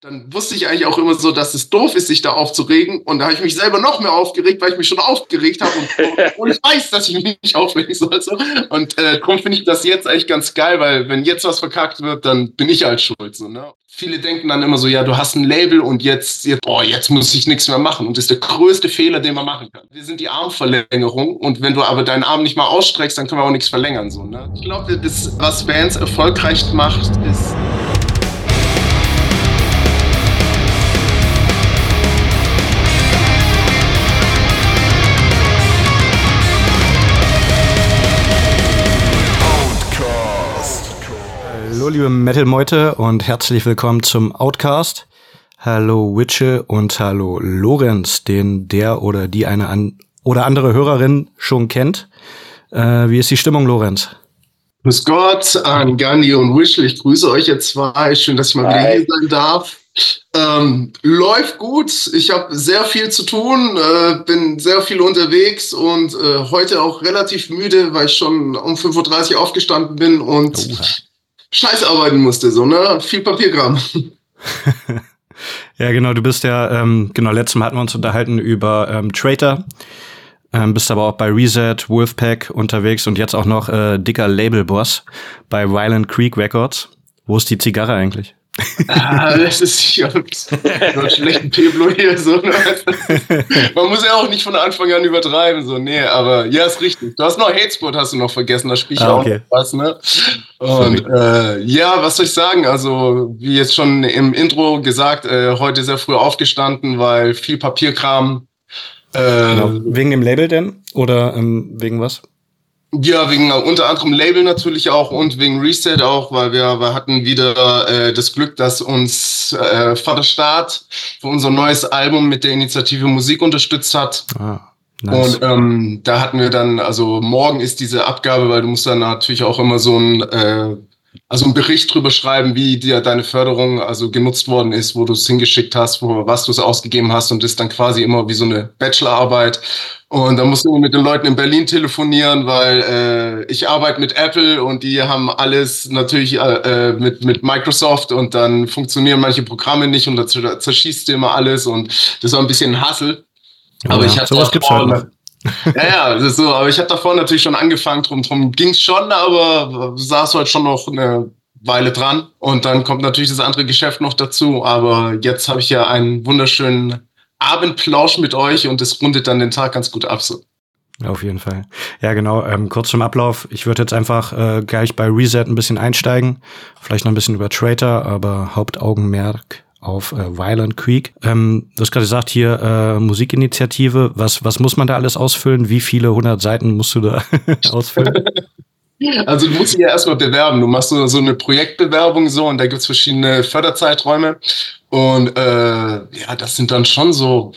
dann wusste ich eigentlich auch immer so, dass es doof ist, sich da aufzuregen. Und da habe ich mich selber noch mehr aufgeregt, weil ich mich schon aufgeregt habe und, und ich weiß, dass ich mich nicht aufregen sollte. Und äh, darum finde ich das jetzt eigentlich ganz geil, weil wenn jetzt was verkackt wird, dann bin ich halt schuld. So, ne? Viele denken dann immer so, ja, du hast ein Label und jetzt, jetzt, boah, jetzt muss ich nichts mehr machen. Und das ist der größte Fehler, den man machen kann. Wir sind die Armverlängerung und wenn du aber deinen Arm nicht mal ausstreckst, dann können wir auch nichts verlängern. So, ne? Ich glaube, das, was Bands erfolgreich macht, ist liebe Metal-Meute und herzlich willkommen zum Outcast. Hallo Witche und hallo Lorenz, den der oder die eine an oder andere Hörerin schon kennt. Äh, wie ist die Stimmung, Lorenz? Grüß Gott an Gandhi und Witche. Ich grüße euch jetzt zwei. Schön, dass ich mal wieder hier sein darf. Ähm, läuft gut. Ich habe sehr viel zu tun, äh, bin sehr viel unterwegs und äh, heute auch relativ müde, weil ich schon um 5.30 Uhr aufgestanden bin und Oha. Scheiß arbeiten musste, so, ne? Viel Papierkram. ja, genau, du bist ja, ähm, genau, letztes Mal hatten wir uns unterhalten über ähm, Traitor. Ähm, bist aber auch bei Reset, Wolfpack unterwegs und jetzt auch noch äh, dicker Labelboss bei Violent Creek Records. Wo ist die Zigarre eigentlich? Ah, das ist ja so ein schlechten Peblo hier. So, ne? Man muss ja auch nicht von Anfang an übertreiben. So, nee, aber ja, ist richtig. Du hast noch Hatespot, hast du noch vergessen, da spiele ich ah, okay. auch was, ne? Und äh, ja, was soll ich sagen? Also, wie jetzt schon im Intro gesagt, äh, heute sehr früh aufgestanden, weil viel Papierkram. Äh, genau. Wegen dem Label denn? Oder ähm, wegen was? Ja, wegen unter anderem Label natürlich auch und wegen Reset auch, weil wir, wir hatten wieder äh, das Glück, dass uns äh, Vaterstaat für unser neues Album mit der Initiative Musik unterstützt hat. Ah, nice. Und ähm, da hatten wir dann, also morgen ist diese Abgabe, weil du musst dann natürlich auch immer so ein äh, also einen Bericht drüber schreiben, wie dir deine Förderung also genutzt worden ist, wo du es hingeschickt hast, wo was du es ausgegeben hast und das ist dann quasi immer wie so eine Bachelorarbeit. Und da musst du mit den Leuten in Berlin telefonieren, weil äh, ich arbeite mit Apple und die haben alles natürlich äh, äh mit, mit Microsoft und dann funktionieren manche Programme nicht und da zerschießt du immer alles und das war ein bisschen ein Hassel. Aber ja, ich hatte sowas gibt's halt ja, ja, das ist so. Aber ich habe davor natürlich schon angefangen, drum, drum ging es schon, aber saß halt schon noch eine Weile dran. Und dann kommt natürlich das andere Geschäft noch dazu. Aber jetzt habe ich ja einen wunderschönen Abendplausch mit euch und das rundet dann den Tag ganz gut ab. So. Auf jeden Fall. Ja, genau. Ähm, kurz zum Ablauf. Ich würde jetzt einfach äh, gleich bei Reset ein bisschen einsteigen. Vielleicht noch ein bisschen über Trader, aber Hauptaugenmerk auf äh, Violent Creek. Ähm, du hast gerade gesagt, hier äh, Musikinitiative. Was, was muss man da alles ausfüllen? Wie viele hundert Seiten musst du da ausfüllen? Also du musst dich ja erstmal bewerben. Du machst so, so eine Projektbewerbung so und da gibt's verschiedene Förderzeiträume. Und äh, ja, das sind dann schon so,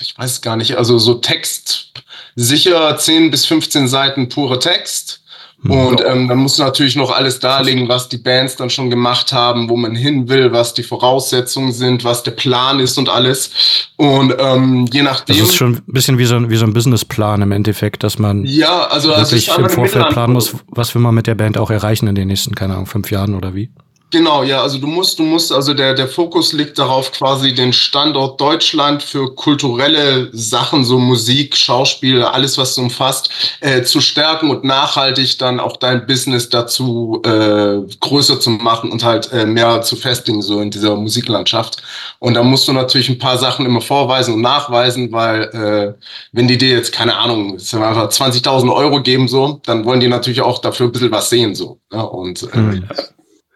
ich weiß gar nicht, also so Text, sicher 10 bis 15 Seiten pure Text und ähm, dann muss natürlich noch alles darlegen, was die Bands dann schon gemacht haben, wo man hin will, was die Voraussetzungen sind, was der Plan ist und alles. Und ähm, je nachdem. Das ist schon ein bisschen wie so ein, wie so ein Businessplan im Endeffekt, dass man ja, also, also wirklich im Vorfeld planen muss, was will man mit der Band auch erreichen in den nächsten, keine Ahnung, fünf Jahren oder wie? Genau, ja, also du musst, du musst, also der, der Fokus liegt darauf, quasi den Standort Deutschland für kulturelle Sachen, so Musik, Schauspiel, alles, was umfasst, äh, zu stärken und nachhaltig dann auch dein Business dazu äh, größer zu machen und halt äh, mehr zu festigen, so in dieser Musiklandschaft. Und da musst du natürlich ein paar Sachen immer vorweisen und nachweisen, weil äh, wenn die dir jetzt, keine Ahnung, einfach 20.000 Euro geben, so, dann wollen die natürlich auch dafür ein bisschen was sehen, so. Ja, und äh, mhm.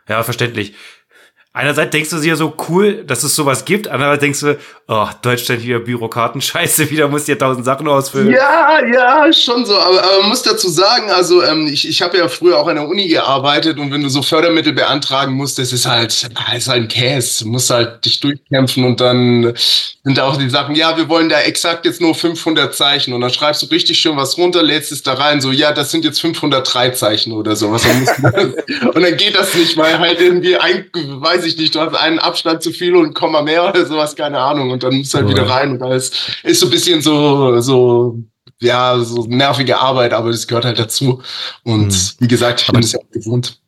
Ja, verständlich. Einerseits denkst du dir so cool, dass es sowas gibt, andererseits denkst du, oh, Deutschland wieder Bürokraten, scheiße, wieder musst du ja tausend Sachen ausfüllen. Ja, ja, schon so. Aber, aber man muss dazu sagen, also ähm, ich, ich habe ja früher auch an der Uni gearbeitet und wenn du so Fördermittel beantragen musst, das ist halt, ist halt ein Käse. Du musst halt dich durchkämpfen und dann sind auch die Sachen, ja, wir wollen da exakt jetzt nur 500 Zeichen und dann schreibst du richtig schön was runter, lädst es da rein, so, ja, das sind jetzt 503 Zeichen oder sowas. und dann geht das nicht, weil halt irgendwie ein, weiß weiß ich nicht, du hast einen Abstand zu viel und Komma mehr oder sowas, keine Ahnung. Und dann musst du halt wieder rein und alles ist so ein bisschen so, so, ja, so nervige Arbeit, aber das gehört halt dazu. Und mhm. wie gesagt, ich bin es ja auch gewohnt.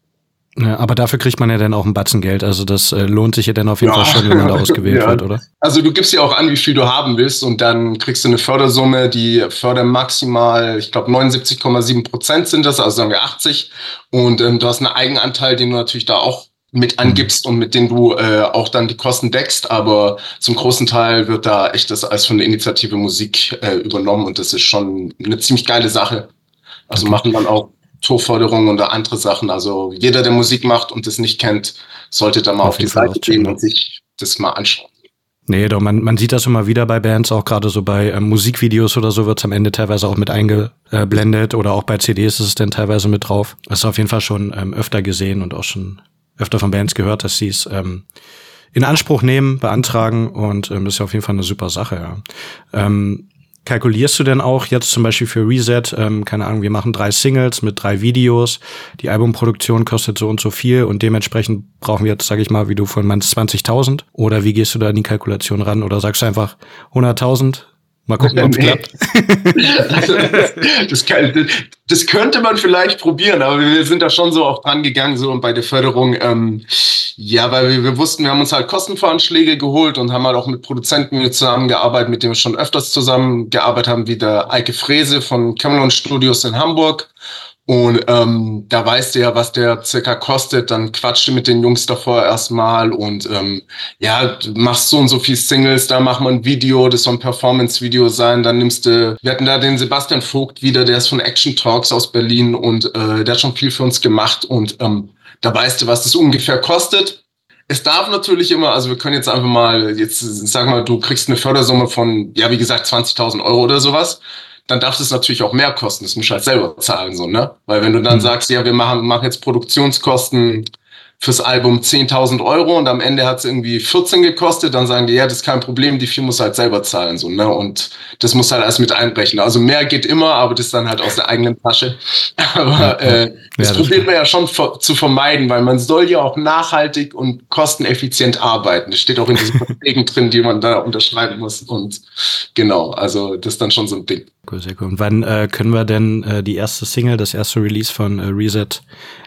Ja, aber dafür kriegt man ja dann auch ein Batzen Geld. Also das äh, lohnt sich ja dann auf jeden ja. Fall schon, wenn man da ausgewählt ja. wird, oder? Also du gibst ja auch an, wie viel du haben willst und dann kriegst du eine Fördersumme, die fördern maximal, ich glaube 79,7 Prozent sind das, also sagen wir 80. Und ähm, du hast einen Eigenanteil, den du natürlich da auch mit angibst und mit dem du äh, auch dann die Kosten deckst. Aber zum großen Teil wird da echt das als von der Initiative Musik äh, übernommen und das ist schon eine ziemlich geile Sache. Also okay. machen dann auch Torforderungen oder andere Sachen. Also jeder, der Musik macht und das nicht kennt, sollte da mal auf, auf die Seite gehen und sich das mal anschauen. Nee, doch, man, man sieht das immer wieder bei Bands, auch gerade so bei ähm, Musikvideos oder so wird's am Ende teilweise auch mit eingeblendet oder auch bei CDs ist es dann teilweise mit drauf. Das ist auf jeden Fall schon ähm, öfter gesehen und auch schon öfter von Bands gehört, dass sie es ähm, in Anspruch nehmen, beantragen und ähm, ist ja auf jeden Fall eine super Sache, ja. Ähm, kalkulierst du denn auch jetzt zum Beispiel für Reset, ähm, keine Ahnung, wir machen drei Singles mit drei Videos, die Albumproduktion kostet so und so viel und dementsprechend brauchen wir jetzt, sage ich mal, wie du vorhin meinst, 20.000? Oder wie gehst du da in die Kalkulation ran? Oder sagst du einfach 100.000? Mal gucken, ob es klappt. also, das, kann, das, könnte man vielleicht probieren, aber wir sind da schon so auch dran gegangen, so bei der Förderung. Ähm, ja, weil wir, wir, wussten, wir haben uns halt Kostenvoranschläge geholt und haben halt auch mit Produzenten zusammengearbeitet, mit denen wir schon öfters zusammengearbeitet haben, wie der Eike Frese von Cameron Studios in Hamburg und ähm, da weißt du ja, was der circa kostet. Dann quatscht du mit den Jungs davor erstmal und ähm, ja, machst so und so viel Singles, da macht man ein Video, das soll ein Performance-Video sein. Dann nimmst du, wir hatten da den Sebastian Vogt wieder, der ist von Action Talks aus Berlin und äh, der hat schon viel für uns gemacht und ähm, da weißt du, was das ungefähr kostet. Es darf natürlich immer, also wir können jetzt einfach mal, jetzt sag mal, du kriegst eine Fördersumme von, ja, wie gesagt, 20.000 Euro oder sowas dann darf es natürlich auch mehr kosten. Das musst du halt selber zahlen, so, ne? Weil wenn du dann mhm. sagst, ja, wir machen, machen jetzt Produktionskosten fürs Album 10.000 Euro und am Ende hat es irgendwie 14 gekostet, dann sagen die, ja, das ist kein Problem, die Firma muss halt selber zahlen, so, ne? Und das muss halt alles mit einbrechen. Also mehr geht immer, aber das dann halt aus der eigenen Tasche. Aber äh, das, ja, das probiert man ja schon zu vermeiden, weil man soll ja auch nachhaltig und kosteneffizient arbeiten. Das steht auch in diesen Verträgen drin, die man da unterschreiben muss. Und genau, also das ist dann schon so ein Ding. Cool, sehr cool. Und wann äh, können wir denn äh, die erste Single, das erste Release von äh, Reset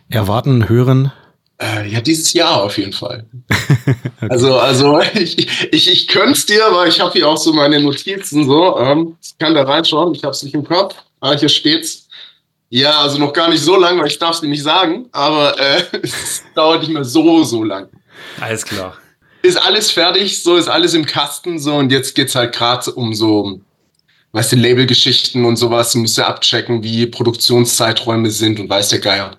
erwarten, hören? Äh, ja, dieses Jahr auf jeden Fall. okay. Also, also ich, ich, ich könnte es dir, weil ich habe hier auch so meine Notizen so. Ähm, ich kann da reinschauen, ich habe es nicht im Kopf. Aber hier steht's. Ja, also noch gar nicht so lang, weil ich darf es dir nicht sagen, aber äh, es dauert nicht mehr so, so lang. Alles klar. Ist alles fertig, so ist alles im Kasten, so und jetzt geht's halt gerade um so, weißt du, Labelgeschichten und sowas. Du musst ja abchecken, wie Produktionszeiträume sind und weiß der Geier.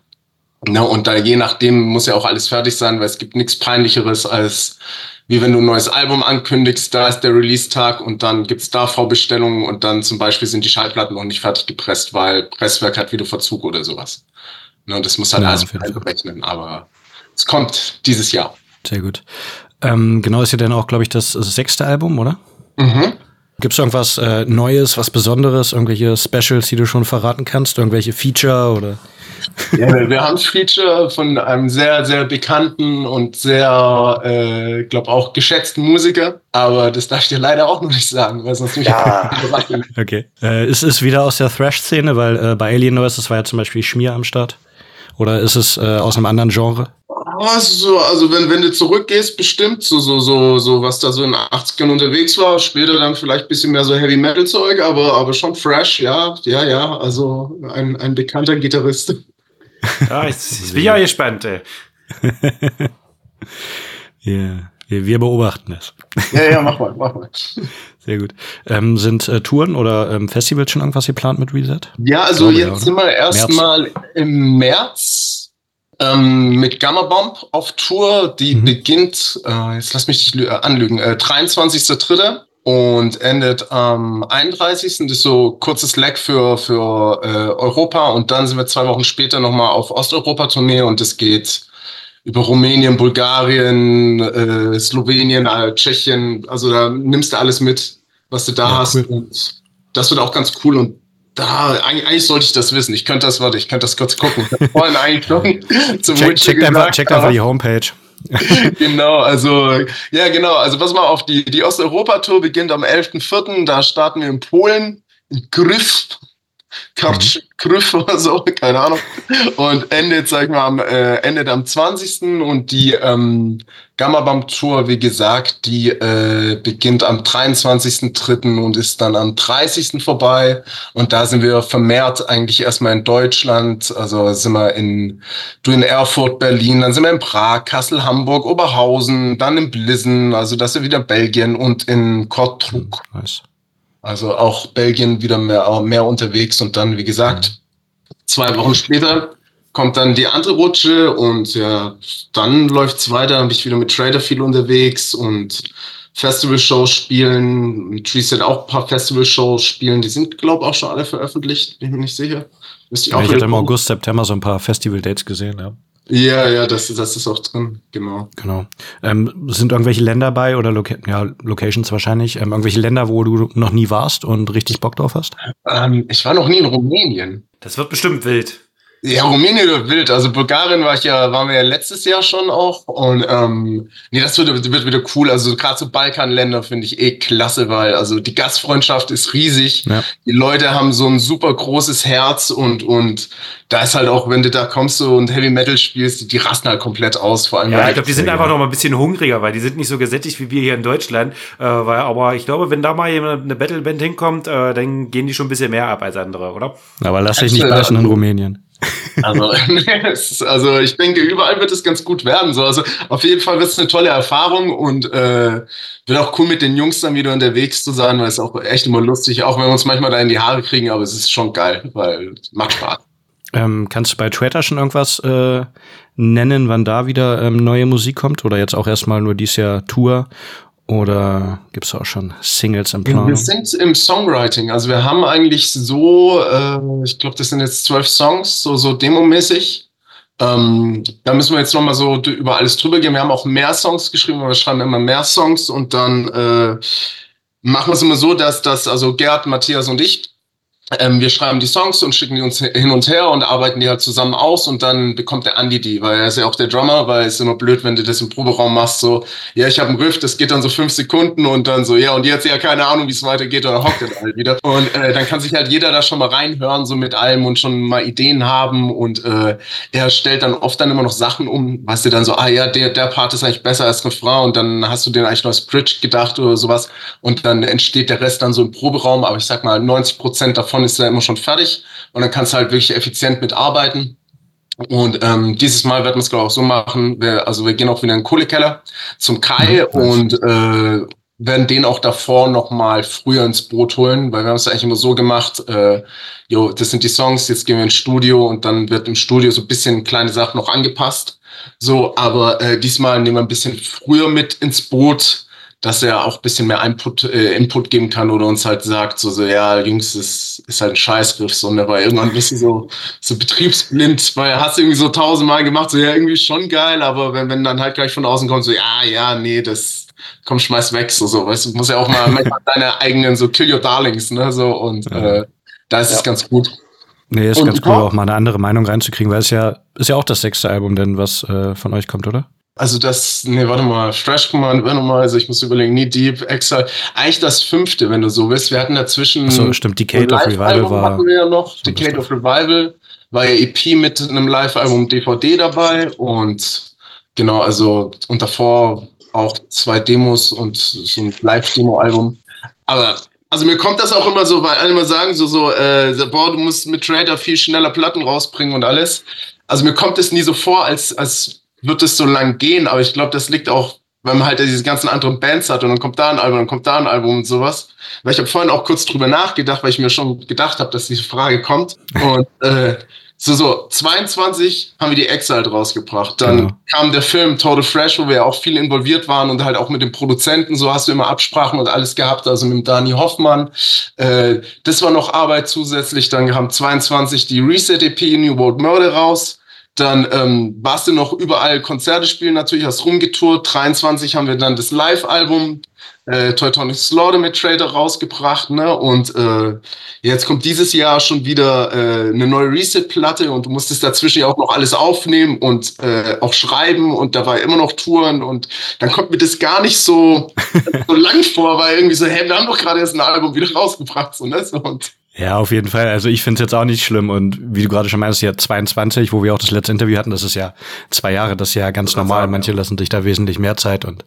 Ne, und da je nachdem muss ja auch alles fertig sein, weil es gibt nichts peinlicheres als wie wenn du ein neues Album ankündigst, da ist der Release-Tag und dann gibt's da Vorbestellungen und dann zum Beispiel sind die Schallplatten noch nicht fertig gepresst, weil Presswerk hat wieder Verzug oder sowas. Ne, und das muss halt ja, alles berechnen, aber es kommt dieses Jahr. Sehr gut. Ähm, genau ist ja dann auch, glaube ich, das, das sechste Album, oder? Mhm. Gibt es irgendwas äh, Neues, was Besonderes, irgendwelche Specials, die du schon verraten kannst, irgendwelche Feature oder? Ja, wir haben Feature von einem sehr, sehr bekannten und sehr, äh, glaube auch geschätzten Musiker, aber das darf ich dir leider auch noch nicht sagen, weil sonst mich ja. Okay. Äh, ist es wieder aus der Thrash-Szene, weil äh, bei Alien Noise, das war ja zum Beispiel Schmier am Start? Oder ist es äh, aus einem anderen Genre? Also, also wenn, wenn du zurückgehst, bestimmt so, so, so, so, was da so in den 80ern unterwegs war, später dann vielleicht ein bisschen mehr so Heavy Metal Zeug, aber, aber schon fresh, ja, ja, ja, also ein, ein bekannter Gitarrist. Ja, ich, ich bin ja gespannt, ey. Ja, wir, wir beobachten es. Ja, ja, mach mal, mach mal. Sehr gut. Ähm, sind äh, Touren oder ähm, Festivals schon irgendwas geplant mit Reset? Ja, also jetzt ja, sind wir erstmal im März ähm, mit Gamma Bomb auf Tour. Die mhm. beginnt, äh, jetzt lass mich nicht anlügen, äh, 23.3. und endet am 31. Das ist so kurzes Leg für, für äh, Europa und dann sind wir zwei Wochen später nochmal auf Osteuropa-Tournee und es geht über Rumänien, Bulgarien, äh, Slowenien, äh, Tschechien. Also da nimmst du alles mit, was du da ja, hast. Cool. Und das wird auch ganz cool. Und da, eigentlich, sollte ich das wissen. Ich könnte das, warte, ich könnte das kurz gucken. Vorhin eigentlich zum check, check, einfach, check einfach die Homepage. genau, also, ja, genau. Also, pass mal auf, die, die Osteuropa-Tour beginnt am 11.04. Da starten wir in Polen, in Gryf. Kurt Krüff oder so, keine Ahnung. Und endet, sag ich mal, am, äh, endet am 20. Und die ähm, Gamma Tour, wie gesagt, die äh, beginnt am 23.3. und ist dann am 30. vorbei. Und da sind wir vermehrt eigentlich erstmal in Deutschland. Also sind wir in, du in Erfurt, Berlin, dann sind wir in Prag, Kassel, Hamburg, Oberhausen, dann in Blissen, also das ist wieder Belgien und in Kortruk. Nice. Also auch Belgien wieder mehr, mehr unterwegs und dann, wie gesagt, zwei Wochen später kommt dann die andere Rutsche und ja, dann läuft's weiter. Dann bin ich wieder mit Trader viel unterwegs und Festival-Shows spielen. Mit Reset auch ein paar Festival-Shows spielen. Die sind, glaube ich, auch schon alle veröffentlicht. Bin ich mir nicht sicher. ich, ja, ich hatte im August, September so ein paar Festival-Dates gesehen, ja. Ja, ja, das, das ist auch drin, genau. Genau. Ähm, sind irgendwelche Länder bei oder Loca ja, Locations wahrscheinlich? Ähm, irgendwelche Länder, wo du noch nie warst und richtig Bock drauf hast? Ähm, ich war noch nie in Rumänien. Das wird bestimmt wild. Ja, Rumänien wird wild. Also Bulgarien war ich ja, waren wir ja letztes Jahr schon auch. Und ähm, nee, das wird, wird wieder cool. Also gerade so Balkanländer finde ich eh klasse, weil also die Gastfreundschaft ist riesig. Ja. Die Leute haben so ein super großes Herz und und da ist halt auch, wenn du da kommst so und Heavy Metal spielst, die, die rasten halt komplett aus. Vor allem. Ja, ich glaube, die sind einfach noch mal ein bisschen hungriger, weil die sind nicht so gesättigt wie wir hier in Deutschland. Äh, weil, aber ich glaube, wenn da mal jemand eine Battleband hinkommt, äh, dann gehen die schon ein bisschen mehr ab als andere, oder? Aber lass dich nicht bashen in Rumänien. Also, also ich denke, überall wird es ganz gut werden. So. Also auf jeden Fall wird es eine tolle Erfahrung und äh, wird auch cool mit den Jungs dann wieder unterwegs zu sein, weil es auch echt immer lustig, auch wenn wir uns manchmal da in die Haare kriegen, aber es ist schon geil, weil es macht Spaß. Ähm, kannst du bei Twitter schon irgendwas äh, nennen, wann da wieder ähm, neue Musik kommt? Oder jetzt auch erstmal nur dieses Jahr Tour? Oder gibt es auch schon Singles im Plan? Wir sind im Songwriting. Also wir haben eigentlich so, äh, ich glaube, das sind jetzt zwölf Songs, so, so demomäßig. Ähm, da müssen wir jetzt nochmal so über alles drüber gehen. Wir haben auch mehr Songs geschrieben, wir schreiben immer mehr Songs und dann äh, machen wir es immer so, dass das, also Gerd, Matthias und ich, ähm, wir schreiben die Songs und schicken die uns hin und her und arbeiten die halt zusammen aus und dann bekommt der Andi die, weil er ist ja auch der Drummer, weil es ist immer blöd, wenn du das im Proberaum machst, so, ja, ich habe einen Riff, das geht dann so fünf Sekunden und dann so, ja, und jetzt ja keine Ahnung, wie es weitergeht, und dann hockt er halt wieder. Und äh, dann kann sich halt jeder da schon mal reinhören, so mit allem und schon mal Ideen haben und äh, er stellt dann oft dann immer noch Sachen um, weißt du, dann so, ah ja, der, der Part ist eigentlich besser als Refrain und dann hast du den eigentlich noch als Bridge gedacht oder sowas und dann entsteht der Rest dann so im Proberaum, aber ich sag mal, 90 Prozent davon davon ist er immer schon fertig und dann kannst du halt wirklich effizient mitarbeiten. Und ähm, dieses Mal werden wir es, glaube ich, auch so machen. Wir, also wir gehen auch wieder in den Kohlekeller zum Kai mhm, und äh, werden den auch davor noch mal früher ins Boot holen, weil wir haben es eigentlich immer so gemacht, äh, jo, das sind die Songs, jetzt gehen wir ins Studio und dann wird im Studio so ein bisschen kleine Sachen noch angepasst. So, aber äh, diesmal nehmen wir ein bisschen früher mit ins Boot, dass er auch bisschen mehr Input, äh, Input geben kann oder uns halt sagt, so, so ja, Jungs, ist, ist halt ein Scheißgriff, so, ne, weil irgendwann bist du so, so betriebsblind, weil er hast irgendwie so tausendmal gemacht, so, ja, irgendwie schon geil, aber wenn, wenn dann halt gleich von außen kommt, so, ja, ja, nee, das, komm, schmeiß weg, so, so, weißt du, muss ja auch mal manchmal deine eigenen, so, kill your darlings, ne, so, und, ja. äh, da ist ja. es ganz gut. Nee, ist und ganz cool, auch mal eine andere Meinung reinzukriegen, weil es ja, ist ja auch das sechste Album denn, was äh, von euch kommt, oder? Also das, nee, warte mal, Fresh Command, warte mal, also ich muss überlegen, Knee Deep, Exile, eigentlich das fünfte, wenn du so willst. Wir hatten dazwischen. Ach so, stimmt, Decade of Revival war. hatten wir ja noch, Decade of Revival war ja EP mit einem Live-Album DVD dabei und genau, also und davor auch zwei Demos und so ein Live-Demo-Album. Aber also mir kommt das auch immer so, weil alle immer sagen so, so, äh, boah, du musst mit Trader viel schneller Platten rausbringen und alles. Also mir kommt es nie so vor, als, als wird es so lang gehen, aber ich glaube, das liegt auch, wenn man halt diese ganzen anderen Bands hat und dann kommt da ein Album, dann kommt da ein Album und sowas. Weil ich habe vorhin auch kurz drüber nachgedacht, weil ich mir schon gedacht habe, dass diese Frage kommt. Und äh, so, so, 22 haben wir die Exile rausgebracht. Dann genau. kam der Film Total Fresh, wo wir ja auch viel involviert waren und halt auch mit den Produzenten, so hast du immer Absprachen und alles gehabt, also mit dem Dani Hoffmann. Äh, das war noch Arbeit zusätzlich. Dann kam 22 die Reset-EP New World Murder raus. Dann ähm, warst du noch überall Konzerte spielen, natürlich hast rumgetourt. 23 haben wir dann das Live-Album äh, Teutonic Slaughter mit Trader rausgebracht. Ne? Und äh, jetzt kommt dieses Jahr schon wieder äh, eine neue Reset-Platte und du musstest dazwischen ja auch noch alles aufnehmen und äh, auch schreiben und da war immer noch Touren und dann kommt mir das gar nicht so, so lang vor, weil irgendwie so, hey, wir haben doch gerade erst ein Album wieder rausgebracht. So, ne? so, und Ja, auf jeden Fall. Also ich finde es jetzt auch nicht schlimm. Und wie du gerade schon meinst, ja 22, wo wir auch das letzte Interview hatten, das ist ja zwei Jahre, das ist ja ganz normal. Sagen, Manche ja. lassen sich da wesentlich mehr Zeit und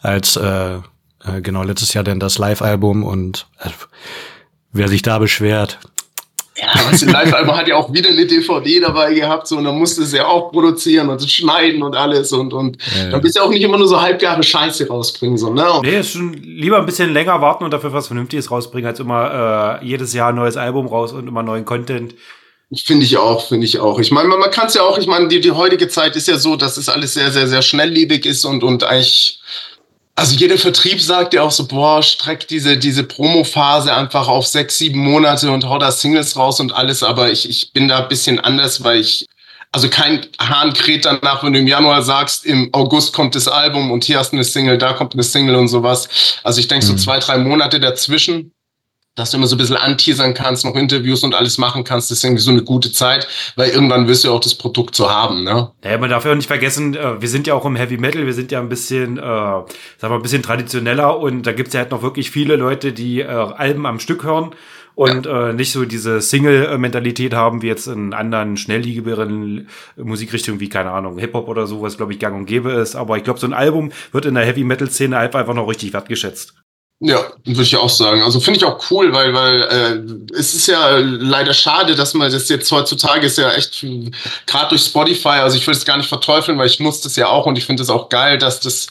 als äh, äh, genau letztes Jahr dann das Live-Album und äh, wer sich da beschwert, ja, weißt du, Live-Album hat ja auch wieder eine DVD dabei gehabt, so, und dann musste es ja auch produzieren und schneiden und alles und, und ja, ja. dann bist du auch nicht immer nur so halbgare Scheiße rausbringen, so, ne? Nee, ist schon lieber ein bisschen länger warten und dafür was Vernünftiges rausbringen, als immer äh, jedes Jahr ein neues Album raus und immer neuen Content. Finde ich auch, finde ich auch. Ich meine, man, man kann es ja auch, ich meine, die, die heutige Zeit ist ja so, dass es alles sehr, sehr, sehr schnelllebig ist und, und eigentlich also jeder Vertrieb sagt ja auch so, boah, streck diese, diese Promo-Phase einfach auf sechs, sieben Monate und hau da Singles raus und alles. Aber ich, ich bin da ein bisschen anders, weil ich, also kein Hahn kräht danach, wenn du im Januar sagst, im August kommt das Album und hier hast du eine Single, da kommt eine Single und sowas. Also ich denke, so mhm. zwei, drei Monate dazwischen dass du immer so ein bisschen anteasern kannst, noch Interviews und alles machen kannst, das ist irgendwie so eine gute Zeit, weil irgendwann wirst du auch das Produkt so haben, ne? Naja, man darf ja auch nicht vergessen, äh, wir sind ja auch im Heavy Metal, wir sind ja ein bisschen, äh, sagen wir ein bisschen traditioneller und da gibt's ja halt noch wirklich viele Leute, die äh, Alben am Stück hören und ja. äh, nicht so diese Single-Mentalität haben wie jetzt in anderen schnellliegeren Musikrichtungen wie, keine Ahnung, Hip-Hop oder so, was glaube ich gang und gäbe ist. Aber ich glaube, so ein Album wird in der Heavy-Metal-Szene einfach noch richtig wertgeschätzt. Ja, würde ich auch sagen. Also finde ich auch cool, weil, weil äh, es ist ja leider schade, dass man das jetzt heutzutage ist ja echt gerade durch Spotify, also ich will es gar nicht verteufeln, weil ich nutze das ja auch und ich finde es auch geil, dass das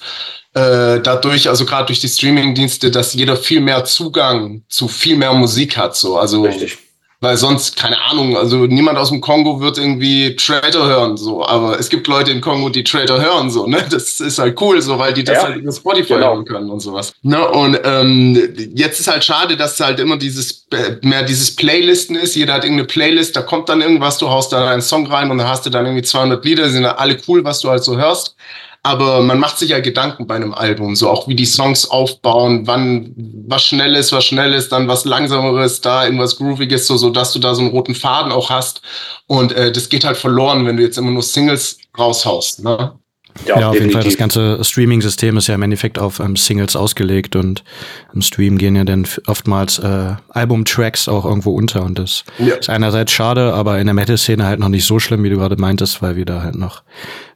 äh, dadurch, also gerade durch die Streaming-Dienste, dass jeder viel mehr Zugang zu viel mehr Musik hat. So. Also Richtig weil sonst, keine Ahnung, also niemand aus dem Kongo wird irgendwie Traitor hören, so, aber es gibt Leute im Kongo, die Traitor hören, so, ne, das ist halt cool, so, weil die das ja, halt über Spotify genau. hören können und sowas, ne, und ähm, jetzt ist halt schade, dass halt immer dieses, äh, mehr dieses Playlisten ist, jeder hat irgendeine Playlist, da kommt dann irgendwas, du haust da einen Song rein und dann hast du dann irgendwie 200 Lieder, sind alle cool, was du halt so hörst, aber man macht sich ja Gedanken bei einem Album, so auch wie die Songs aufbauen, wann was schnell ist, was schnell ist, dann was langsameres, da irgendwas grooviges, so, so dass du da so einen roten Faden auch hast. Und äh, das geht halt verloren, wenn du jetzt immer nur Singles raushaust. Ne? Ja, ja auf jeden Fall. Das ganze Streaming-System ist ja im Endeffekt auf ähm, Singles ausgelegt und im Stream gehen ja dann oftmals äh, Album-Tracks auch irgendwo unter und das ja. ist einerseits schade, aber in der Metal-Szene halt noch nicht so schlimm, wie du gerade meintest, weil wir da halt noch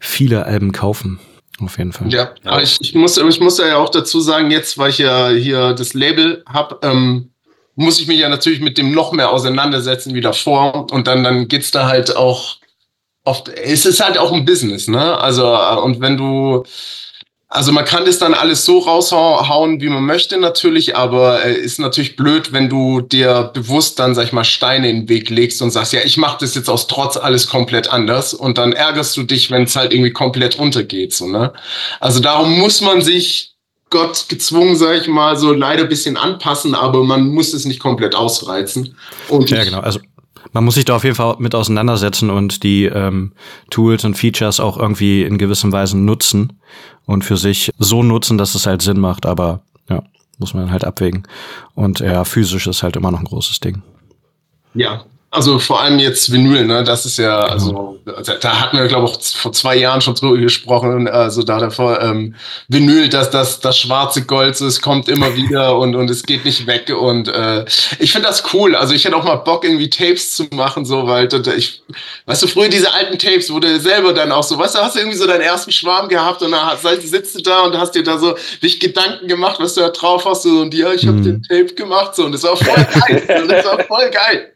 viele Alben kaufen. Auf jeden Fall. Ja, aber ich, ich, muss, ich muss ja auch dazu sagen, jetzt, weil ich ja hier das Label habe, ähm, muss ich mich ja natürlich mit dem noch mehr auseinandersetzen wie davor. Und dann, dann geht's da halt auch oft, es ist halt auch ein Business, ne? Also, und wenn du also man kann das dann alles so raushauen, wie man möchte natürlich, aber äh, ist natürlich blöd, wenn du dir bewusst dann, sag ich mal, Steine in den Weg legst und sagst, ja, ich mache das jetzt aus Trotz alles komplett anders und dann ärgerst du dich, wenn es halt irgendwie komplett untergeht. So, ne? Also darum muss man sich Gott gezwungen, sag ich mal, so leider ein bisschen anpassen, aber man muss es nicht komplett ausreizen. Und ja, genau. Also man muss sich da auf jeden Fall mit auseinandersetzen und die ähm, Tools und Features auch irgendwie in gewissen Weisen nutzen und für sich so nutzen, dass es halt Sinn macht. Aber ja, muss man halt abwägen. Und ja, physisch ist halt immer noch ein großes Ding. Ja, also vor allem jetzt Vinyl, ne? Das ist ja, also da hatten wir, glaube ich, vor zwei Jahren schon drüber gesprochen, also da davor, ähm, Vinyl, dass das, das schwarze Gold ist, kommt immer wieder und, und es geht nicht weg. Und äh, ich finde das cool. Also ich hätte auch mal Bock, irgendwie Tapes zu machen, so, weil ich, weißt du, früher diese alten Tapes, wo du selber dann auch so, weißt du, hast du irgendwie so deinen ersten Schwarm gehabt und dann sitzt du da und hast dir da so dich Gedanken gemacht, was du da drauf hast, so, und ja, ich habe mhm. den Tape gemacht, so, und das war voll geil. das war voll geil.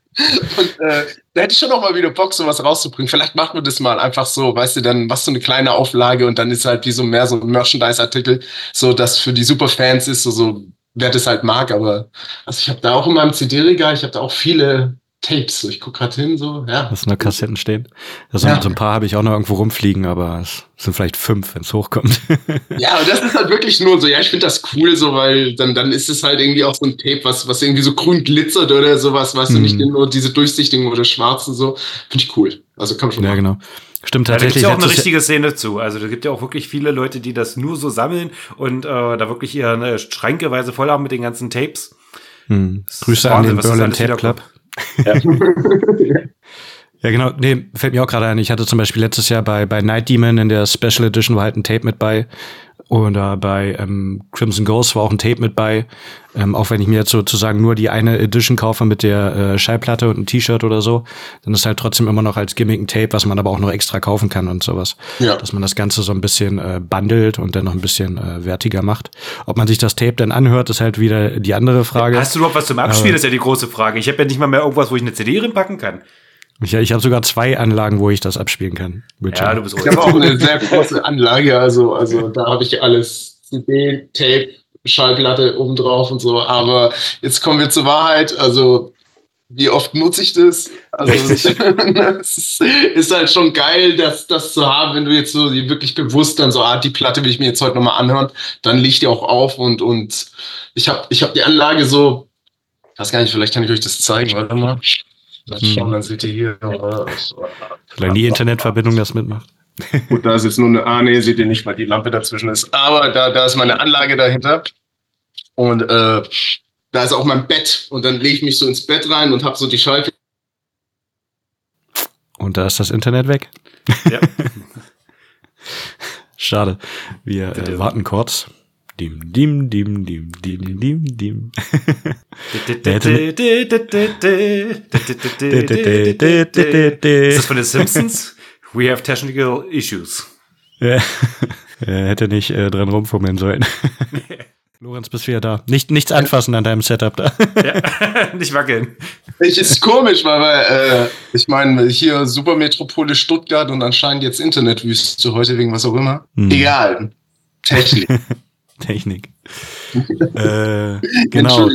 Und äh, da hätte ich schon noch mal wieder Bock, sowas rauszubringen. Vielleicht machen wir das mal einfach so, weißt du, dann machst du eine kleine Auflage und dann ist halt wie so mehr so ein Merchandise-Artikel, so dass für die Superfans ist, so, so wer das halt mag. Aber also ich habe da auch in meinem CD-Regal, ich habe da auch viele Tapes. Ich gucke gerade hin, so, ja. Hast nur Kassetten stehen. Also ja. so ein paar habe ich auch noch irgendwo rumfliegen, aber es sind vielleicht fünf, wenn es hochkommt. ja, aber das ist halt wirklich nur so, ja, ich finde das cool, so, weil dann, dann ist es halt irgendwie auch so ein Tape, was, was irgendwie so grün glitzert oder sowas, weißt mm. du, nicht mhm. nur diese durchsichtigen oder schwarzen, so. Finde ich cool. Also kann man schon Ja, machen. genau. Stimmt tatsächlich. Ja, da gibt ja auch eine richtige Szene zu. Also da gibt ja auch wirklich viele Leute, die das nur so sammeln und äh, da wirklich ihre Schränkeweise voll haben mit den ganzen Tapes. Hm. Grüße an den Berlin Tape Club. Ja. Ja, genau. Nee, fällt mir auch gerade ein. Ich hatte zum Beispiel letztes Jahr bei, bei Night Demon in der Special Edition war halt ein Tape mit bei. Oder bei ähm, Crimson Ghost war auch ein Tape mit bei. Ähm, auch wenn ich mir jetzt sozusagen nur die eine Edition kaufe mit der äh, Schallplatte und ein T-Shirt oder so, dann ist halt trotzdem immer noch als Gimmick ein Tape, was man aber auch noch extra kaufen kann und sowas. Ja. Dass man das Ganze so ein bisschen äh, bundelt und dann noch ein bisschen äh, wertiger macht. Ob man sich das Tape dann anhört, ist halt wieder die andere Frage. Hast du überhaupt was zum Abspielen? das ist ja die große Frage. Ich habe ja nicht mal mehr irgendwas, wo ich eine CD reinpacken kann. Ich, ich habe sogar zwei Anlagen, wo ich das abspielen kann. Ja, du bist ich habe auch eine sehr große Anlage, also, also da habe ich alles CD, Tape, Schallplatte oben drauf und so. Aber jetzt kommen wir zur Wahrheit. Also wie oft nutze ich das? Also es ist halt schon geil, das, das zu haben, wenn du jetzt so wirklich bewusst dann so, ah, die Platte will ich mir jetzt heute nochmal anhören, dann liegt die auch auf und, und ich habe ich hab die Anlage so, ich weiß gar nicht, vielleicht kann ich euch das zeigen, warte mal. Hm. dann seht ihr hier. Solange die Internetverbindung das mitmacht. Gut, da ist jetzt nur eine, ah nee, seht ihr nicht, weil die Lampe dazwischen ist. Aber da, da ist meine Anlage dahinter. Und äh, da ist auch mein Bett. Und dann lege ich mich so ins Bett rein und habe so die Schalke. Und da ist das Internet weg. Ja. Schade. Wir äh, warten kurz. Dim, dim, dim, dim, dim, dim, dim. Ist das von den Simpsons? We have technical issues. Ja, er hätte nicht äh, dran rumfummeln sollen. Lorenz, bist wieder da. Nicht, nichts anfassen an deinem Setup da. ja, nicht wackeln. Ich ist komisch, weil, weil äh, ich meine, hier Supermetropole Stuttgart und anscheinend jetzt Internetwüste heute wegen was auch immer. Hm. Egal. Technik. Technik. äh, genau.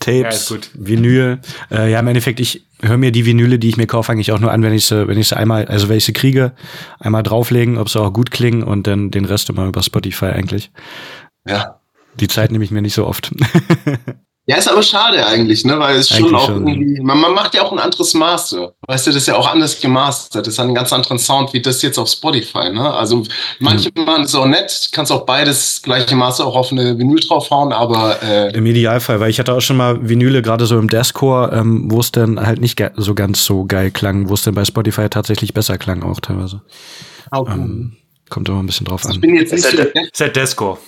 Tapes, ja, Vinyl. Äh, ja, im Endeffekt, ich höre mir die Vinyle, die ich mir kaufe, eigentlich auch nur an, wenn ich sie, wenn ich sie einmal, also wenn ich sie kriege, einmal drauflegen, ob sie auch gut klingen und dann den Rest immer über Spotify eigentlich. Ja. Die Zeit nehme ich mir nicht so oft. Ja, ist aber schade eigentlich, ne? Weil es schon auch schon, irgendwie, man, man, macht ja auch ein anderes Master. Weißt du, das ist ja auch anders gemastert. Das hat einen ganz anderen Sound wie das jetzt auf Spotify, ne? Also manche mhm. machen es auch nett, kannst auch beides gleiche Master auch auf eine Vinyl draufhauen, aber äh im Idealfall, weil ich hatte auch schon mal Vinyle gerade so im Deathcore, ähm, wo es dann halt nicht so ganz so geil klang, wo es dann bei Spotify tatsächlich besser klang auch teilweise. Okay. Ähm, kommt immer ein bisschen drauf an. Ich bin jetzt nicht so Set Deathcore.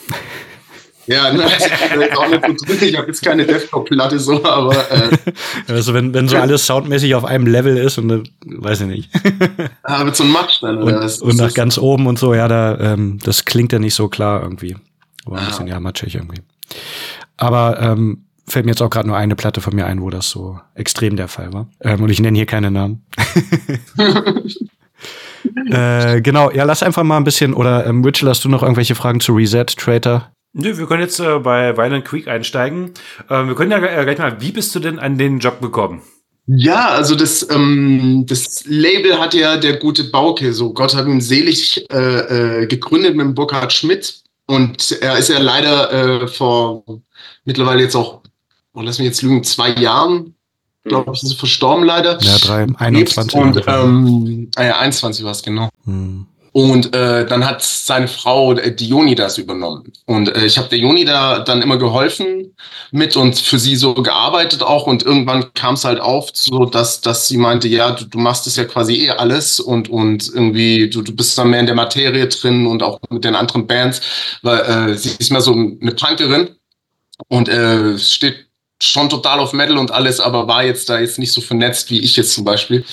Ja, ne, also auch nicht so drin. Ich habe jetzt keine Desktop-Platte so, aber. Äh, also, wenn, wenn so alles soundmäßig auf einem Level ist und äh, weiß ich nicht. ah, mit so einem Matschstein oder was? Und, und nach ganz oben und so, ja, da, ähm, das klingt ja nicht so klar irgendwie. War ein ah. bisschen ja matschig irgendwie. Aber ähm, fällt mir jetzt auch gerade nur eine Platte von mir ein, wo das so extrem der Fall war. Ähm, und ich nenne hier keine Namen. äh, genau, ja, lass einfach mal ein bisschen, oder ähm, Rachel, hast du noch irgendwelche Fragen zu Reset, Traitor? Nö, wir können jetzt äh, bei Violent Creek einsteigen. Äh, wir können ja äh, gleich mal, wie bist du denn an den Job gekommen? Ja, also das, ähm, das Label hat ja der gute Bauke, so Gott hat ihn selig äh, äh, gegründet mit dem Burkhard Schmidt. Und er ist ja leider äh, vor mittlerweile jetzt auch, oh, lass mich jetzt lügen, zwei Jahren, glaube ich, ist verstorben leider. Ja, drei, 21. Und ähm, ah ja, 21 war es, genau. Hm. Und äh, dann hat seine Frau äh, das übernommen. Und äh, ich habe der Joni da dann immer geholfen mit und für sie so gearbeitet auch. Und irgendwann kam es halt auf, so dass, dass sie meinte, ja, du, du machst es ja quasi eh alles und, und irgendwie, du, du bist dann mehr in der Materie drin und auch mit den anderen Bands, weil äh, sie ist mehr so eine Punkerin und äh, steht schon total auf Metal und alles, aber war jetzt da jetzt nicht so vernetzt wie ich jetzt zum Beispiel.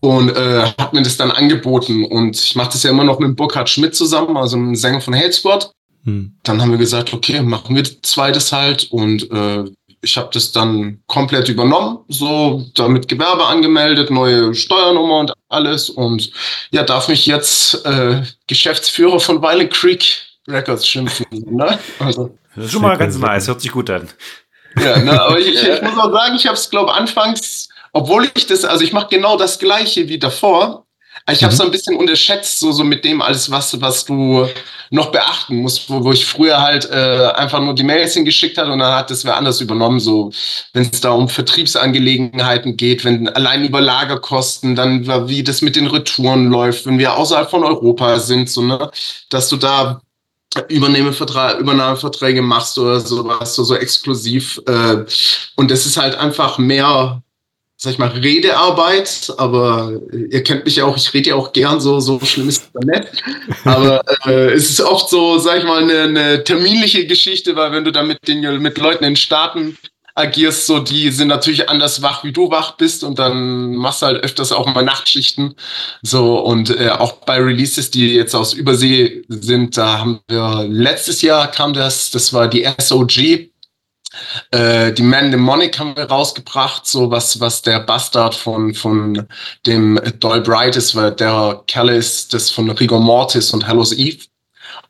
Und äh, hat mir das dann angeboten. Und ich mache das ja immer noch mit Burkhard Schmidt zusammen, also einem Sänger von Hate Squad. Hm. Dann haben wir gesagt, okay, machen wir zweites halt. Und äh, ich habe das dann komplett übernommen, so damit Gewerbe angemeldet, neue Steuernummer und alles. Und ja, darf mich jetzt äh, Geschäftsführer von Violent Creek Records schimpfen. Ne? Also, das ist schon mal ganz nice, hört sich gut an. Ja, ne, aber ich, ich muss auch sagen, ich habe es, glaube anfangs, obwohl ich das, also ich mache genau das Gleiche wie davor. Ich habe es mhm. ein bisschen unterschätzt, so, so mit dem alles, was, was du noch beachten musst, wo, wo ich früher halt äh, einfach nur die Mails hingeschickt hatte und dann hat das wer anders übernommen, so wenn es da um Vertriebsangelegenheiten geht, wenn allein über Lagerkosten, dann wie das mit den Retouren läuft, wenn wir außerhalb von Europa sind, so, ne, dass du da Übernahmevertrag, Übernahmeverträge machst oder sowas, so, so exklusiv. Äh, und das ist halt einfach mehr sag ich mal, Redearbeit, aber ihr kennt mich ja auch, ich rede ja auch gern, so, so schlimm ist es nicht. Aber äh, es ist oft so, sag ich mal, eine, eine terminliche Geschichte, weil wenn du dann mit, den, mit Leuten in Staaten agierst, so die sind natürlich anders wach, wie du wach bist und dann machst du halt öfters auch mal Nachtschichten. So und äh, auch bei Releases, die jetzt aus Übersee sind, da haben wir letztes Jahr kam das, das war die SOG. Äh, die Man Demonic haben wir rausgebracht, so was, was der Bastard von, von dem Doyle Bright ist, weil der Kerl ist das von Rigor Mortis und Hallows Eve.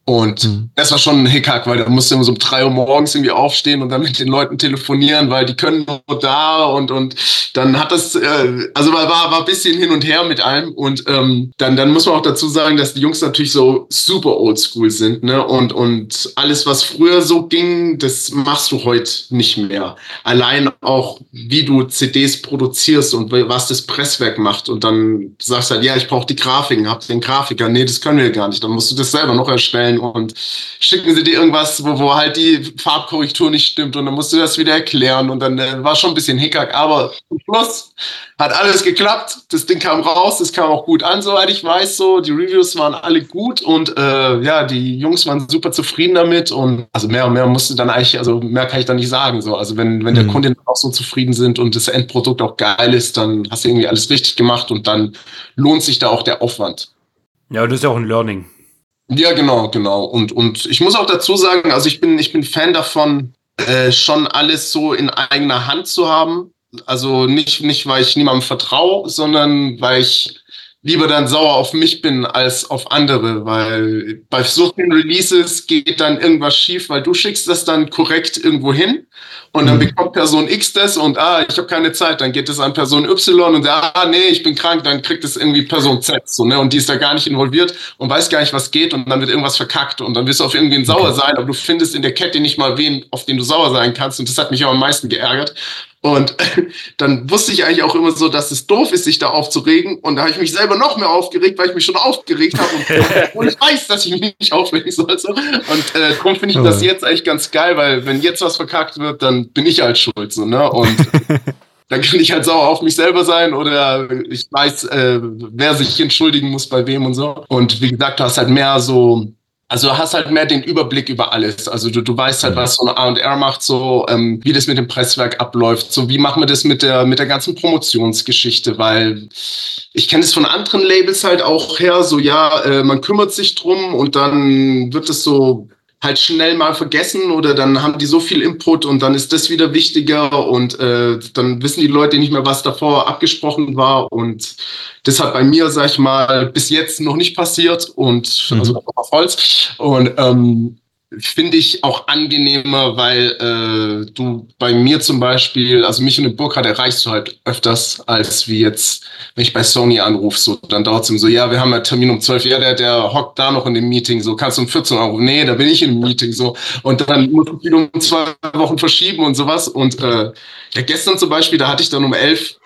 Und mhm. das war schon ein Hickhack, weil da musste immer so um drei Uhr morgens irgendwie aufstehen und dann mit den Leuten telefonieren, weil die können nur da und, und dann hat das, äh, also war, war, war ein bisschen hin und her mit allem und ähm, dann, dann muss man auch dazu sagen, dass die Jungs natürlich so super oldschool sind, ne? Und, und alles, was früher so ging, das machst du heute nicht mehr. Allein auch, wie du CDs produzierst und was das Presswerk macht und dann sagst halt, ja, ich brauche die Grafiken, hab den Grafiker, nee, das können wir gar nicht, dann musst du das selber noch erstellen und schicken sie dir irgendwas, wo, wo halt die Farbkorrektur nicht stimmt und dann musst du das wieder erklären und dann äh, war schon ein bisschen Hickhack, aber zum Schluss hat alles geklappt, das Ding kam raus, das kam auch gut an, soweit ich weiß, so, die Reviews waren alle gut und äh, ja, die Jungs waren super zufrieden damit und also mehr und mehr musste dann eigentlich, also mehr kann ich da nicht sagen, so, also wenn, wenn der mhm. Kunde auch so zufrieden sind und das Endprodukt auch geil ist, dann hast du irgendwie alles richtig gemacht und dann lohnt sich da auch der Aufwand. Ja, das ist ja auch ein Learning. Ja, genau, genau. Und, und ich muss auch dazu sagen, also ich bin, ich bin Fan davon, äh, schon alles so in eigener Hand zu haben. Also nicht, nicht, weil ich niemandem vertraue, sondern weil ich lieber dann sauer auf mich bin als auf andere, weil bei so vielen Releases geht dann irgendwas schief, weil du schickst das dann korrekt irgendwo hin und dann mhm. bekommt Person X das und ah, ich habe keine Zeit, dann geht es an Person Y und ah, nee, ich bin krank, dann kriegt es irgendwie Person Z so, ne, und die ist da gar nicht involviert und weiß gar nicht, was geht und dann wird irgendwas verkackt und dann wirst du auf irgendwen sauer sein, aber du findest in der Kette nicht mal wen, auf den du sauer sein kannst und das hat mich auch am meisten geärgert und dann wusste ich eigentlich auch immer so, dass es doof ist, sich da aufzuregen. Und da habe ich mich selber noch mehr aufgeregt, weil ich mich schon aufgeregt habe. Und, ich weiß, dass ich mich nicht aufregen soll. So. Und äh, darum finde ich das jetzt eigentlich ganz geil, weil wenn jetzt was verkackt wird, dann bin ich halt schuld. So, ne? Und dann kann ich halt sauer auf mich selber sein oder ich weiß, äh, wer sich entschuldigen muss bei wem und so. Und wie gesagt, du hast halt mehr so also du hast halt mehr den Überblick über alles. Also du, du weißt halt, was so eine A&R macht, so ähm, wie das mit dem Presswerk abläuft, so wie machen wir das mit der mit der ganzen Promotionsgeschichte, weil ich kenne es von anderen Labels halt auch her, so ja, äh, man kümmert sich drum und dann wird es so halt schnell mal vergessen oder dann haben die so viel Input und dann ist das wieder wichtiger und äh, dann wissen die Leute nicht mehr, was davor abgesprochen war und das hat bei mir, sag ich mal, bis jetzt noch nicht passiert und mhm. also auf Holz und ähm, finde ich auch angenehmer, weil äh, du bei mir zum Beispiel, also mich und den Burkhardt erreichst du halt öfters, als wie jetzt, wenn ich bei Sony anrufe, so, dann dauert es ihm so, ja, wir haben ja Termin um 12, ja, der, der hockt da noch in dem Meeting, so, kannst du um 14 Uhr anrufen? Nee, da bin ich dem Meeting, so, und dann muss ich wieder um zwei Wochen verschieben und sowas und äh, ja, gestern zum Beispiel, da hatte ich dann um 11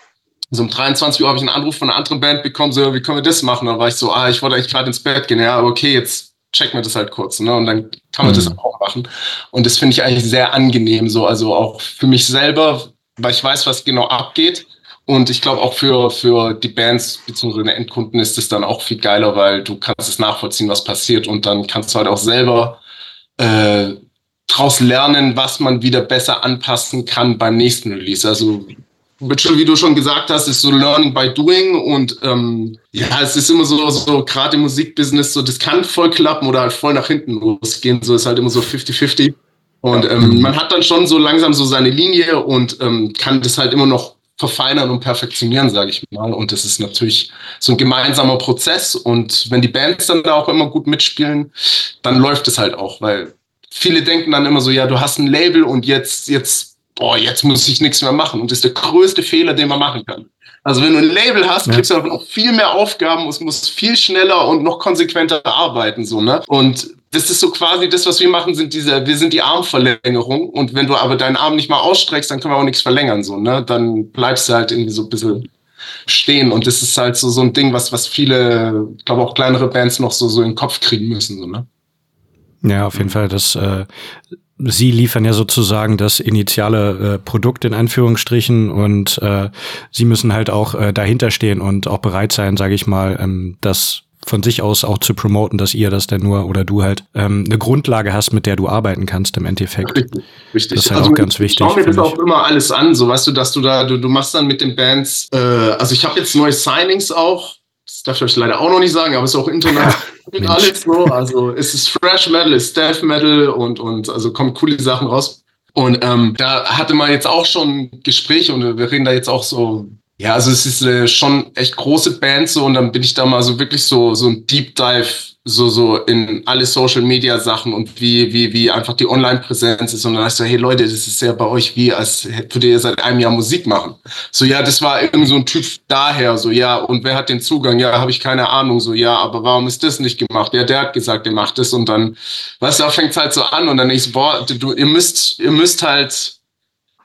so um 23 Uhr habe ich einen Anruf von einer anderen Band bekommen, so, wie können wir das machen? Da war ich so, ah, ich wollte eigentlich gerade ins Bett gehen, ja, aber okay, jetzt checken wir das halt kurz, ne? Und dann kann man mhm. das auch machen. Und das finde ich eigentlich sehr angenehm, so, also auch für mich selber, weil ich weiß, was genau abgeht. Und ich glaube auch für, für die Bands bzw. den Endkunden ist es dann auch viel geiler, weil du kannst es nachvollziehen, was passiert und dann kannst du halt auch selber äh, daraus lernen, was man wieder besser anpassen kann beim nächsten Release. Also Mitchell, wie du schon gesagt hast, ist so Learning by Doing und ähm, ja, es ist immer so, so gerade im Musikbusiness, so das kann voll klappen oder halt voll nach hinten losgehen. So ist halt immer so 50-50. Und ähm, man hat dann schon so langsam so seine Linie und ähm, kann das halt immer noch verfeinern und perfektionieren, sage ich mal. Und das ist natürlich so ein gemeinsamer Prozess. Und wenn die Bands dann da auch immer gut mitspielen, dann läuft es halt auch, weil viele denken dann immer so, ja, du hast ein Label und jetzt, jetzt boah, jetzt muss ich nichts mehr machen. Und das ist der größte Fehler, den man machen kann. Also wenn du ein Label hast, kriegst du noch viel mehr Aufgaben und musst viel schneller und noch konsequenter arbeiten, so, ne? Und das ist so quasi das, was wir machen, sind diese, wir sind die Armverlängerung. Und wenn du aber deinen Arm nicht mal ausstreckst, dann können wir auch nichts verlängern, so, ne? Dann bleibst du halt irgendwie so ein bisschen stehen. Und das ist halt so, so ein Ding, was, was viele, ich glaube auch kleinere Bands noch so, so in den Kopf kriegen müssen, so, ne? Ja, auf jeden Fall. Das, äh, Sie liefern ja sozusagen das initiale äh, Produkt in Anführungsstrichen und äh, Sie müssen halt auch äh, dahinter stehen und auch bereit sein, sage ich mal, ähm, das von sich aus auch zu promoten, dass ihr das denn nur oder du halt ähm, eine Grundlage hast, mit der du arbeiten kannst im Endeffekt. Richtig, richtig. Das ist halt also, auch ganz wichtig. Schau mir das auch immer alles an, so weißt du, dass du da, du, du machst dann mit den Bands, äh, also ich habe jetzt neue Signings auch, darf ich euch leider auch noch nicht sagen, aber es ist auch international und alles so. Also es ist Fresh Metal, es ist Death Metal und, und also kommen coole Sachen raus. Und ähm, da hatte man jetzt auch schon Gespräche und wir reden da jetzt auch so ja, also es ist äh, schon echt große Band so und dann bin ich da mal so wirklich so so ein Deep Dive so so in alle Social Media Sachen und wie wie wie einfach die Online Präsenz ist und dann heißt so hey Leute, das ist ja bei euch wie als würdet ihr seit einem Jahr Musik machen. So ja, das war irgend so ein Typ daher so ja und wer hat den Zugang? Ja, habe ich keine Ahnung so ja, aber warum ist das nicht gemacht? Ja, der hat gesagt, der macht das und dann weißt du, da fängt's halt so an und dann ich so boah, du ihr müsst ihr müsst halt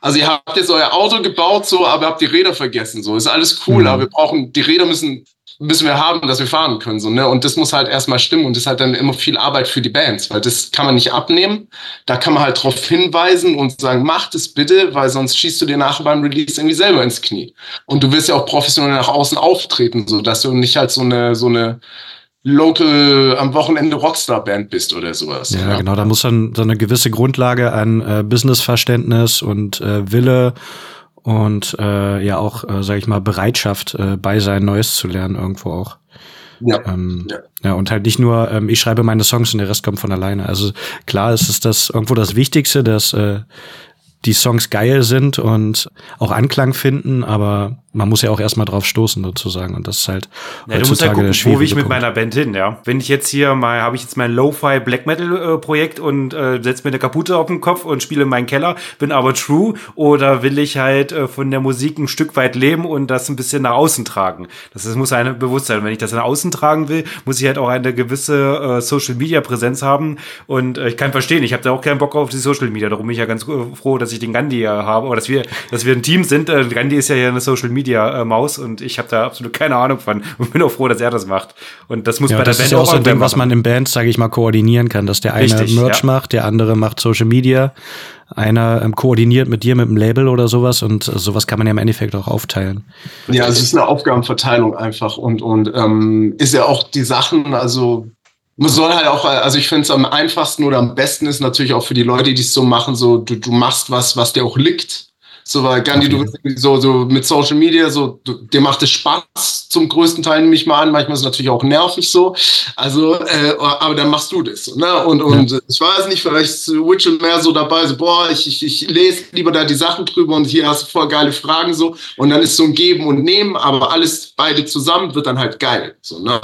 also ihr habt jetzt euer Auto gebaut, so, aber habt die Räder vergessen. So, ist alles cool, mhm. aber wir brauchen, die Räder müssen, müssen wir haben, dass wir fahren können. So, ne? Und das muss halt erstmal stimmen und das ist halt dann immer viel Arbeit für die Bands, weil das kann man nicht abnehmen. Da kann man halt drauf hinweisen und sagen, macht es bitte, weil sonst schießt du dir nachher beim Release irgendwie selber ins Knie. Und du wirst ja auch professionell nach außen auftreten, so dass du nicht halt so eine, so eine Local am Wochenende Rockstar-Band bist oder sowas. Ja, ja, genau, da muss dann so eine gewisse Grundlage an äh, Businessverständnis und äh, Wille und äh, ja auch, äh, sag ich mal, Bereitschaft äh, bei sein, Neues zu lernen irgendwo auch. Ja. Ähm, ja. ja, und halt nicht nur, ähm, ich schreibe meine Songs und der Rest kommt von alleine. Also klar ist es das irgendwo das Wichtigste, dass äh, die Songs geil sind und auch Anklang finden, aber man muss ja auch erstmal drauf stoßen sozusagen und das ist halt ja, du musst ja gucken, wo will ich mit Punkt. meiner Band hin, ja. Wenn ich jetzt hier mal, habe ich jetzt mein Lo-Fi Black Metal äh, Projekt und äh, setze mir eine Kaputte auf den Kopf und spiele in meinen Keller, bin aber true oder will ich halt äh, von der Musik ein Stück weit leben und das ein bisschen nach außen tragen. Das, das muss eine Bewusstsein. Wenn ich das nach außen tragen will, muss ich halt auch eine gewisse äh, Social Media Präsenz haben und äh, ich kann verstehen, ich habe da auch keinen Bock auf die Social Media, darum bin ich ja ganz äh, froh, dass ich den Gandhi hier habe oder dass wir dass wir ein Team sind. Äh, Gandhi ist ja hier eine Social Media Media äh, Maus und ich habe da absolut keine Ahnung von und bin auch froh, dass er das macht. Und das muss ja, bei der das Band ist ja auch so ein Ding, was man in Bands, sage ich mal, koordinieren kann, dass der eine Richtig, Merch ja. macht, der andere macht Social Media, einer ähm, koordiniert mit dir mit dem Label oder sowas und sowas kann man ja im Endeffekt auch aufteilen. Ja, es ist eine Aufgabenverteilung einfach und und ähm, ist ja auch die Sachen, also man soll halt auch, also ich finde es am einfachsten oder am besten ist natürlich auch für die Leute, die es so machen, so du, du machst was, was dir auch liegt so, weil Gandhi, okay. du bist so, so mit Social Media, so, du, dir macht es Spaß zum größten Teil, nehme ich mal an. Manchmal ist es natürlich auch nervig so. Also, äh, aber dann machst du das. Ne? Und, und ja. ich weiß nicht, vielleicht ist Witchell mehr so dabei, so, boah, ich, ich, ich lese lieber da die Sachen drüber und hier hast du voll geile Fragen so. Und dann ist so ein Geben und Nehmen, aber alles beide zusammen wird dann halt geil. So, ne?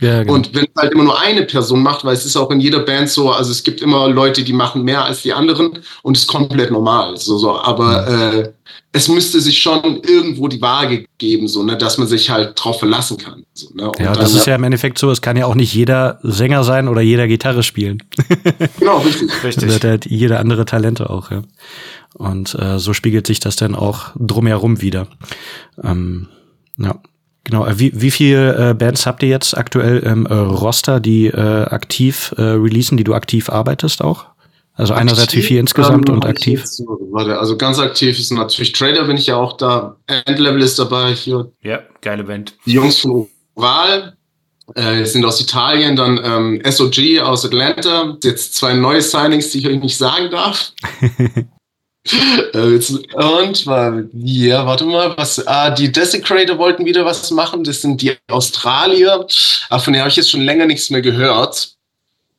Ja, genau. Und wenn es halt immer nur eine Person macht, weil es ist auch in jeder Band so, also es gibt immer Leute, die machen mehr als die anderen und es ist komplett normal. So, so. Aber äh, es müsste sich schon irgendwo die Waage geben, so, ne, dass man sich halt drauf verlassen kann. So, ne? ja, das ist ja im Endeffekt so, es kann ja auch nicht jeder Sänger sein oder jeder Gitarre spielen. genau, richtig. richtig. Das hat halt jeder andere Talente auch, ja. Und äh, so spiegelt sich das dann auch drumherum wieder. Ähm, ja. Genau, äh, wie, wie viele äh, Bands habt ihr jetzt aktuell im äh, Roster, die äh, aktiv äh, releasen, die du aktiv arbeitest auch? Also aktiv, einerseits wie viel insgesamt und aktiv? Jetzt, warte, also ganz aktiv ist natürlich Trader, bin ich ja auch da. Endlevel ist dabei hier. Ja, geile Band. Die Jungs von Oval äh, sind aus Italien, dann ähm, SOG aus Atlanta. Jetzt zwei neue Signings, die ich euch nicht sagen darf. Äh, und ja, warte mal, was? Ah, die Desecrator wollten wieder was machen. Das sind die Australier. Aber ah, von denen habe ich jetzt schon länger nichts mehr gehört.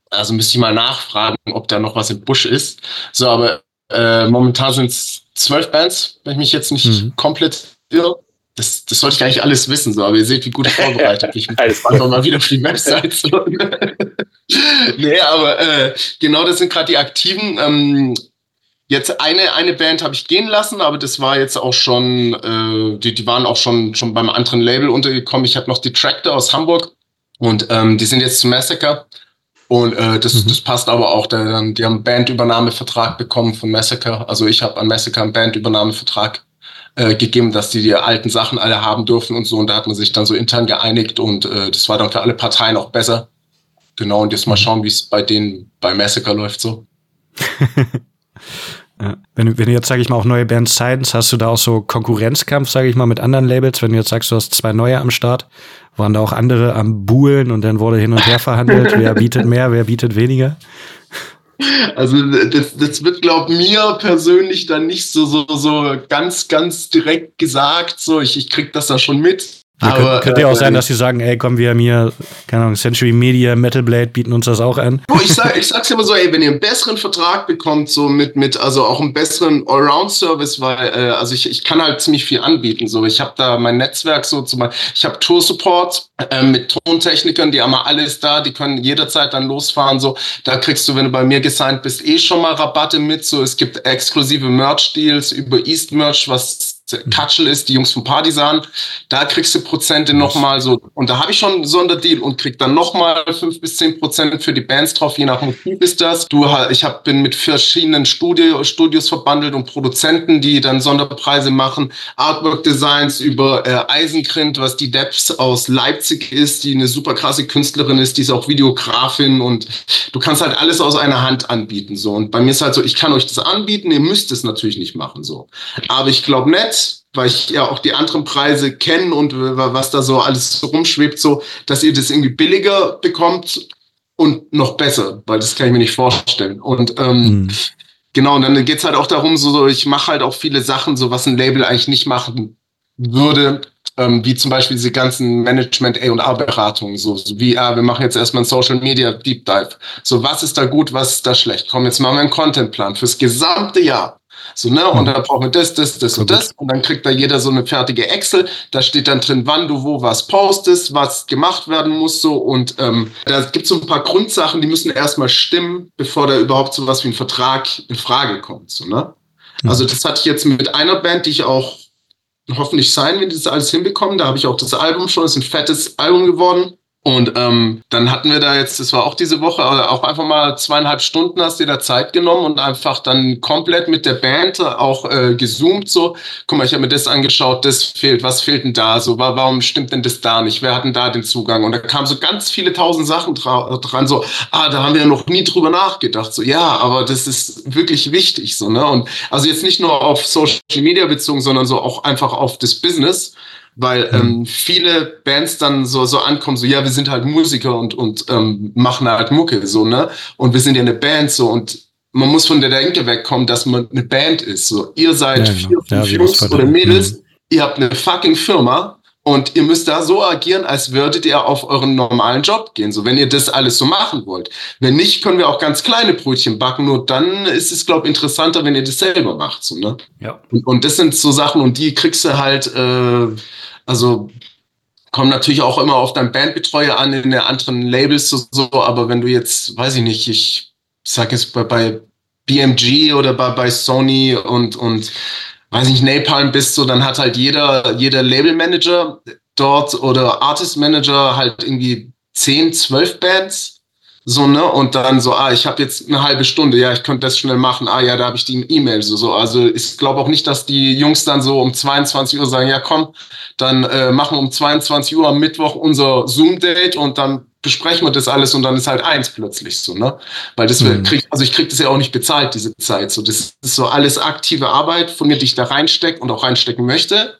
Also müsste ich mal nachfragen, ob da noch was im Busch ist. So, aber äh, momentan sind es zwölf Bands, wenn ich mich jetzt nicht mhm. komplett irre. Das, das sollte ich eigentlich alles wissen, so, aber ihr seht, wie gut vorbereitet ich bin. Alles einfach mal wieder für die Website. So. nee, aber äh, genau das sind gerade die Aktiven. Ähm, Jetzt eine, eine Band habe ich gehen lassen, aber das war jetzt auch schon, äh, die, die waren auch schon, schon beim anderen Label untergekommen. Ich habe noch die Tractor aus Hamburg und ähm, die sind jetzt zu Massacre. Und äh, das, mhm. das passt aber auch. Da, die haben einen Bandübernahmevertrag bekommen von Massacre. Also ich habe an Massacre einen Bandübernahmevertrag äh, gegeben, dass die die alten Sachen alle haben dürfen und so. Und da hat man sich dann so intern geeinigt und äh, das war dann für alle Parteien auch besser genau, und jetzt mal schauen, wie es bei denen bei Massacre läuft so. Ja. Wenn, wenn du jetzt, sage ich mal, auch neue Bands signst, hast du da auch so Konkurrenzkampf, sage ich mal, mit anderen Labels? Wenn du jetzt sagst, du hast zwei neue am Start, waren da auch andere am Buhlen und dann wurde hin und her verhandelt, wer bietet mehr, wer bietet weniger? Also das, das wird, glaube mir persönlich dann nicht so, so, so ganz, ganz direkt gesagt. So, ich, ich krieg das da schon mit. Ja, aber, könnte ja auch sein, dass sie sagen, ey, komm, wir haben hier, keine Ahnung, Century Media, Metal Blade bieten uns das auch an. Ich, sag, ich sag's immer so, ey, wenn ihr einen besseren Vertrag bekommt, so mit, mit also auch einen besseren Allround-Service, weil, äh, also ich, ich kann halt ziemlich viel anbieten. So, ich habe da mein Netzwerk so zum Beispiel, ich habe Tour-Support äh, mit Tontechnikern, die haben alles da, die können jederzeit dann losfahren. So, da kriegst du, wenn du bei mir gesigned bist, eh schon mal Rabatte mit. So, es gibt exklusive Merch-Deals über East Merch, was Katschel ist, die Jungs von Partisan, da kriegst du Prozente nochmal so, und da habe ich schon einen Sonderdeal und krieg dann nochmal fünf bis zehn Prozent für die Bands drauf, je nach Motiv ist das. Du, ich hab, bin mit verschiedenen Studio, Studios verbandelt und Produzenten, die dann Sonderpreise machen, Artwork Designs über äh, Eisenkrind, was die Depths aus Leipzig ist, die eine super krasse Künstlerin ist, die ist auch Videografin und du kannst halt alles aus einer Hand anbieten, so. Und bei mir ist halt so, ich kann euch das anbieten, ihr müsst es natürlich nicht machen, so. Aber ich glaube nicht, weil ich ja auch die anderen Preise kenne und was da so alles rumschwebt, so, dass ihr das irgendwie billiger bekommt und noch besser, weil das kann ich mir nicht vorstellen. Und ähm, mhm. genau, und dann geht's halt auch darum, so, so ich mache halt auch viele Sachen, so was ein Label eigentlich nicht machen würde, ähm, wie zum Beispiel diese ganzen Management A A Beratungen, so, so wie ah, wir machen jetzt erstmal ein Social Media Deep Dive. So, was ist da gut, was ist da schlecht? Komm, jetzt machen wir einen Contentplan fürs gesamte Jahr. So, ne? Und hm. da brauchen wir das, das, das und das. Und dann kriegt da jeder so eine fertige Excel. Da steht dann drin, wann du wo was postest, was gemacht werden muss. So. Und ähm, da gibt es so ein paar Grundsachen, die müssen erstmal stimmen, bevor da überhaupt so was wie ein Vertrag in Frage kommt. So, ne? Hm. Also, das hatte ich jetzt mit einer Band, die ich auch hoffentlich sein, wenn die das alles hinbekommen. Da habe ich auch das Album schon, das ist ein fettes Album geworden. Und ähm, dann hatten wir da jetzt, das war auch diese Woche, auch einfach mal zweieinhalb Stunden hast du dir da Zeit genommen und einfach dann komplett mit der Band auch äh, gezoomt so. Guck mal, ich habe mir das angeschaut, das fehlt, was fehlt denn da? So, warum stimmt denn das da nicht? Wer hat denn da den Zugang? Und da kamen so ganz viele tausend Sachen dran, so, ah, da haben wir noch nie drüber nachgedacht. So, ja, aber das ist wirklich wichtig, so, ne? Und also jetzt nicht nur auf Social Media bezogen, sondern so auch einfach auf das Business weil mhm. ähm, viele Bands dann so, so ankommen, so, ja, wir sind halt Musiker und, und ähm, machen halt Mucke, so, ne? Und wir sind ja eine Band, so, und man muss von der Denke wegkommen, dass man eine Band ist, so. Ihr seid ja, genau. vier, fünf ja, Jungs oder Mädels, mhm. ihr habt eine fucking Firma und ihr müsst da so agieren, als würdet ihr auf euren normalen Job gehen, so, wenn ihr das alles so machen wollt. Wenn nicht, können wir auch ganz kleine Brötchen backen, nur dann ist es, glaube ich, interessanter, wenn ihr das selber macht, so, ne? Ja. Und, und das sind so Sachen, und die kriegst du halt, äh, also kommt natürlich auch immer auf deinen Bandbetreuer an in der anderen Labels so, so, aber wenn du jetzt, weiß ich nicht, ich sag jetzt bei, bei BMG oder bei, bei Sony und, und weiß nicht, Napalm bist, so, dann hat halt jeder, jeder Labelmanager dort oder Artist Manager halt irgendwie 10, 12 Bands so, ne? Und dann so, ah, ich habe jetzt eine halbe Stunde, ja, ich könnte das schnell machen. Ah ja, da habe ich die E-Mail so, so. Also ich glaube auch nicht, dass die Jungs dann so um 22 Uhr sagen, ja komm, dann äh, machen wir um 22 Uhr am Mittwoch unser Zoom-Date und dann besprechen wir das alles und dann ist halt eins plötzlich so, ne? Weil das mhm. krieg, also ich krieg das ja auch nicht bezahlt, diese Zeit. So, das ist so alles aktive Arbeit von mir, die ich da reinstecke und auch reinstecken möchte.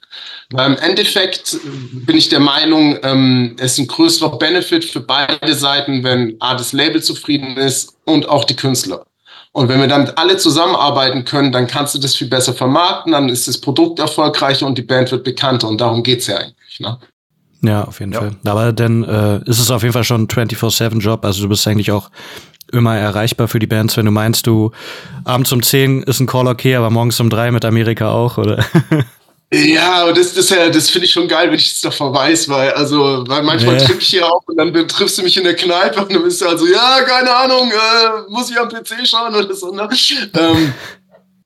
Im Endeffekt bin ich der Meinung, ähm, es ist ein größerer Benefit für beide Seiten, wenn A, das Label zufrieden ist und auch die Künstler. Und wenn wir dann alle zusammenarbeiten können, dann kannst du das viel besser vermarkten, dann ist das Produkt erfolgreicher und die Band wird bekannter. Und darum geht's ja eigentlich. Ne? Ja, auf jeden ja. Fall. Aber dann äh, ist es auf jeden Fall schon ein 24-7-Job. Also du bist eigentlich auch immer erreichbar für die Bands, wenn du meinst, du abends um 10 ist ein Call okay, aber morgens um 3 mit Amerika auch, oder? Ja, aber das, das, das finde ich schon geil, wenn ich es davor weiß, weil, also, weil manchmal ja. triff ich hier auch und dann triffst du mich in der Kneipe und dann bist du halt so, ja, keine Ahnung, äh, muss ich am PC schauen oder so, ne? ähm,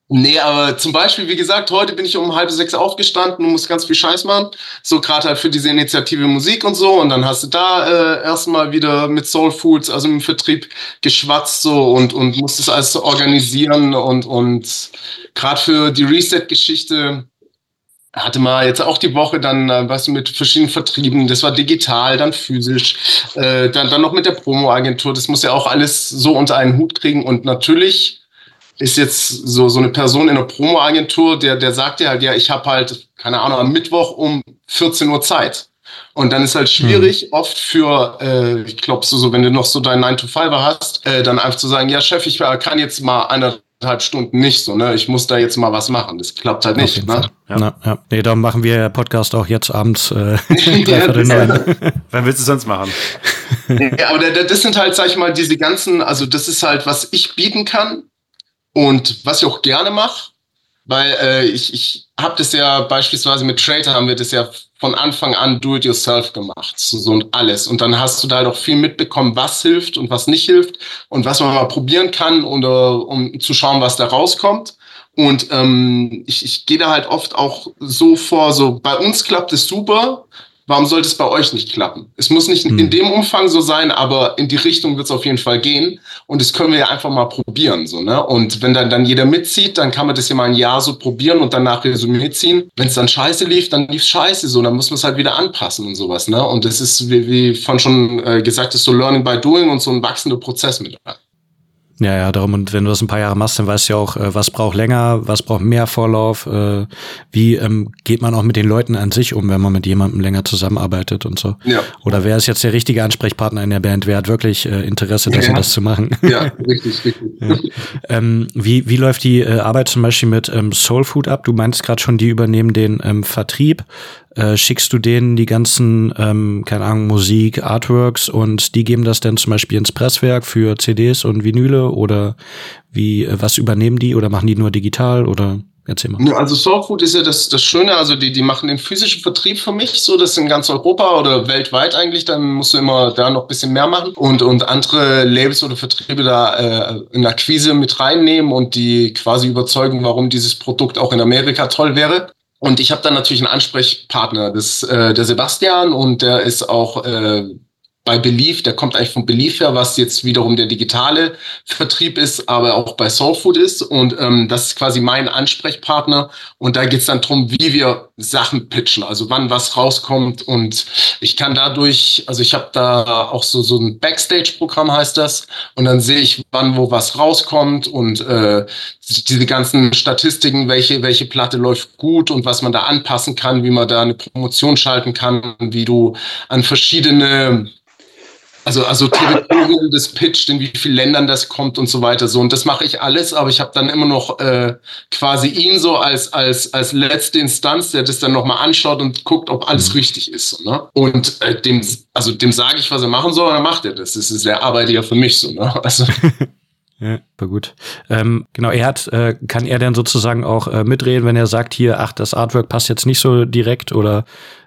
nee, aber zum Beispiel, wie gesagt, heute bin ich um halb sechs aufgestanden und muss ganz viel Scheiß machen. So gerade halt für diese Initiative Musik und so. Und dann hast du da äh, erstmal wieder mit Soul Foods, also im Vertrieb, geschwatzt so und, und musst das alles organisieren und, und gerade für die Reset-Geschichte hatte mal jetzt auch die Woche dann äh, was mit verschiedenen Vertrieben, das war digital, dann physisch, äh, dann, dann noch mit der Promo-Agentur, das muss ja auch alles so unter einen Hut kriegen und natürlich ist jetzt so, so eine Person in der Promo-Agentur, der, der sagt ja halt, ja, ich habe halt, keine Ahnung, am Mittwoch um 14 Uhr Zeit. Und dann ist halt schwierig, hm. oft für, äh, ich glaube, so, so, wenn du noch so deinen 9-to-5er hast, äh, dann einfach zu sagen, ja, Chef, ich kann jetzt mal eineinhalb Stunden nicht so, ne? Ich muss da jetzt mal was machen. Das klappt halt nicht. Ne? Ja. Na, ja. Nee, darum machen wir Podcast auch jetzt abends äh, ja, Wann willst du sonst machen? ja, aber das sind halt, sag ich mal, diese ganzen, also das ist halt, was ich bieten kann und was ich auch gerne mache. Weil äh, ich, ich habe das ja beispielsweise mit Trader haben wir das ja von Anfang an do-it-yourself gemacht, so, so und alles. Und dann hast du da halt auch viel mitbekommen, was hilft und was nicht hilft und was man mal probieren kann, oder, um zu schauen, was da rauskommt. Und ähm, ich, ich gehe da halt oft auch so vor, so bei uns klappt es super, Warum sollte es bei euch nicht klappen? Es muss nicht hm. in dem Umfang so sein, aber in die Richtung wird es auf jeden Fall gehen. Und das können wir ja einfach mal probieren. So, ne? Und wenn dann, dann jeder mitzieht, dann kann man das ja mal ein Jahr so probieren und danach Resümee ziehen. Wenn es dann scheiße lief, dann lief es scheiße so. Dann muss man es halt wieder anpassen und sowas. Ne? Und das ist, wie, wie von schon äh, gesagt ist, so Learning by Doing und so ein wachsender Prozess mit. Ja, ja, darum. Und wenn du das ein paar Jahre machst, dann weißt du ja auch, äh, was braucht länger, was braucht mehr Vorlauf, äh, wie ähm, geht man auch mit den Leuten an sich um, wenn man mit jemandem länger zusammenarbeitet und so. Ja. Oder wer ist jetzt der richtige Ansprechpartner in der Band? Wer hat wirklich äh, Interesse, das ja. und das zu machen? Ja, richtig, richtig. ja. ähm, wie, wie läuft die äh, Arbeit zum Beispiel mit ähm, Soul Food ab? Du meinst gerade schon, die übernehmen den ähm, Vertrieb. Äh, schickst du denen die ganzen, ähm, keine Ahnung, Musik, Artworks und die geben das dann zum Beispiel ins Presswerk für CDs und Vinyle oder wie, äh, was übernehmen die oder machen die nur digital oder? Erzähl mal. Also Soulfood ist ja das, das Schöne, also die, die machen den physischen Vertrieb für mich, so das in ganz Europa oder weltweit eigentlich, dann musst du immer da noch ein bisschen mehr machen und, und andere Labels oder Vertriebe da äh, in Akquise mit reinnehmen und die quasi überzeugen, warum dieses Produkt auch in Amerika toll wäre. Und ich habe dann natürlich einen Ansprechpartner, das äh, der Sebastian und der ist auch äh, bei Belief, der kommt eigentlich von Belief her, was jetzt wiederum der digitale Vertrieb ist, aber auch bei Soulfood ist. Und ähm, das ist quasi mein Ansprechpartner. Und da geht's dann drum, wie wir Sachen pitchen, also wann was rauskommt. Und ich kann dadurch, also ich habe da auch so, so ein Backstage-Programm heißt das. Und dann sehe ich, wann wo was rauskommt und äh, diese ganzen Statistiken, welche, welche Platte läuft gut und was man da anpassen kann, wie man da eine Promotion schalten kann, wie du an verschiedene also, also Territorien des Pitch, in wie vielen Ländern das kommt und so weiter. So, und das mache ich alles, aber ich habe dann immer noch äh, quasi ihn so als, als, als letzte Instanz, der das dann nochmal anschaut und guckt, ob alles mhm. richtig ist. So, ne? Und äh, dem, also dem sage ich, was er machen soll, und dann macht er das. Das ist der Arbeit ja für mich so. Ne? Also. Ja, war gut. Ähm, genau, er hat, äh, kann er denn sozusagen auch äh, mitreden, wenn er sagt, hier, ach, das Artwork passt jetzt nicht so direkt oder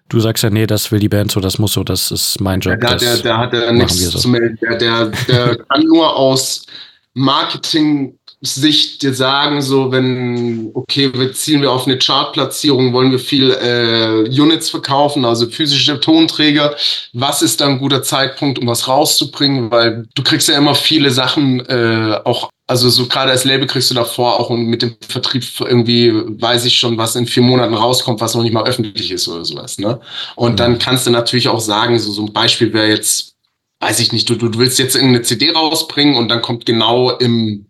Du sagst ja, nee, das will die Band so, das muss so, das ist mein Job. Ja, der, der hat ja nichts so. zu melden. Der, der, der kann nur aus Marketing-Sicht dir sagen, so, wenn, okay, wir zielen wir auf eine Chartplatzierung, wollen wir viel äh, Units verkaufen, also physische Tonträger. Was ist da ein guter Zeitpunkt, um was rauszubringen? Weil du kriegst ja immer viele Sachen äh, auch also so gerade als Label kriegst du davor auch und mit dem Vertrieb irgendwie weiß ich schon, was in vier Monaten rauskommt, was noch nicht mal öffentlich ist oder sowas. Ne? Und mhm. dann kannst du natürlich auch sagen, so, so ein Beispiel wäre jetzt, weiß ich nicht, du, du willst jetzt irgendeine CD rausbringen und dann kommt genau im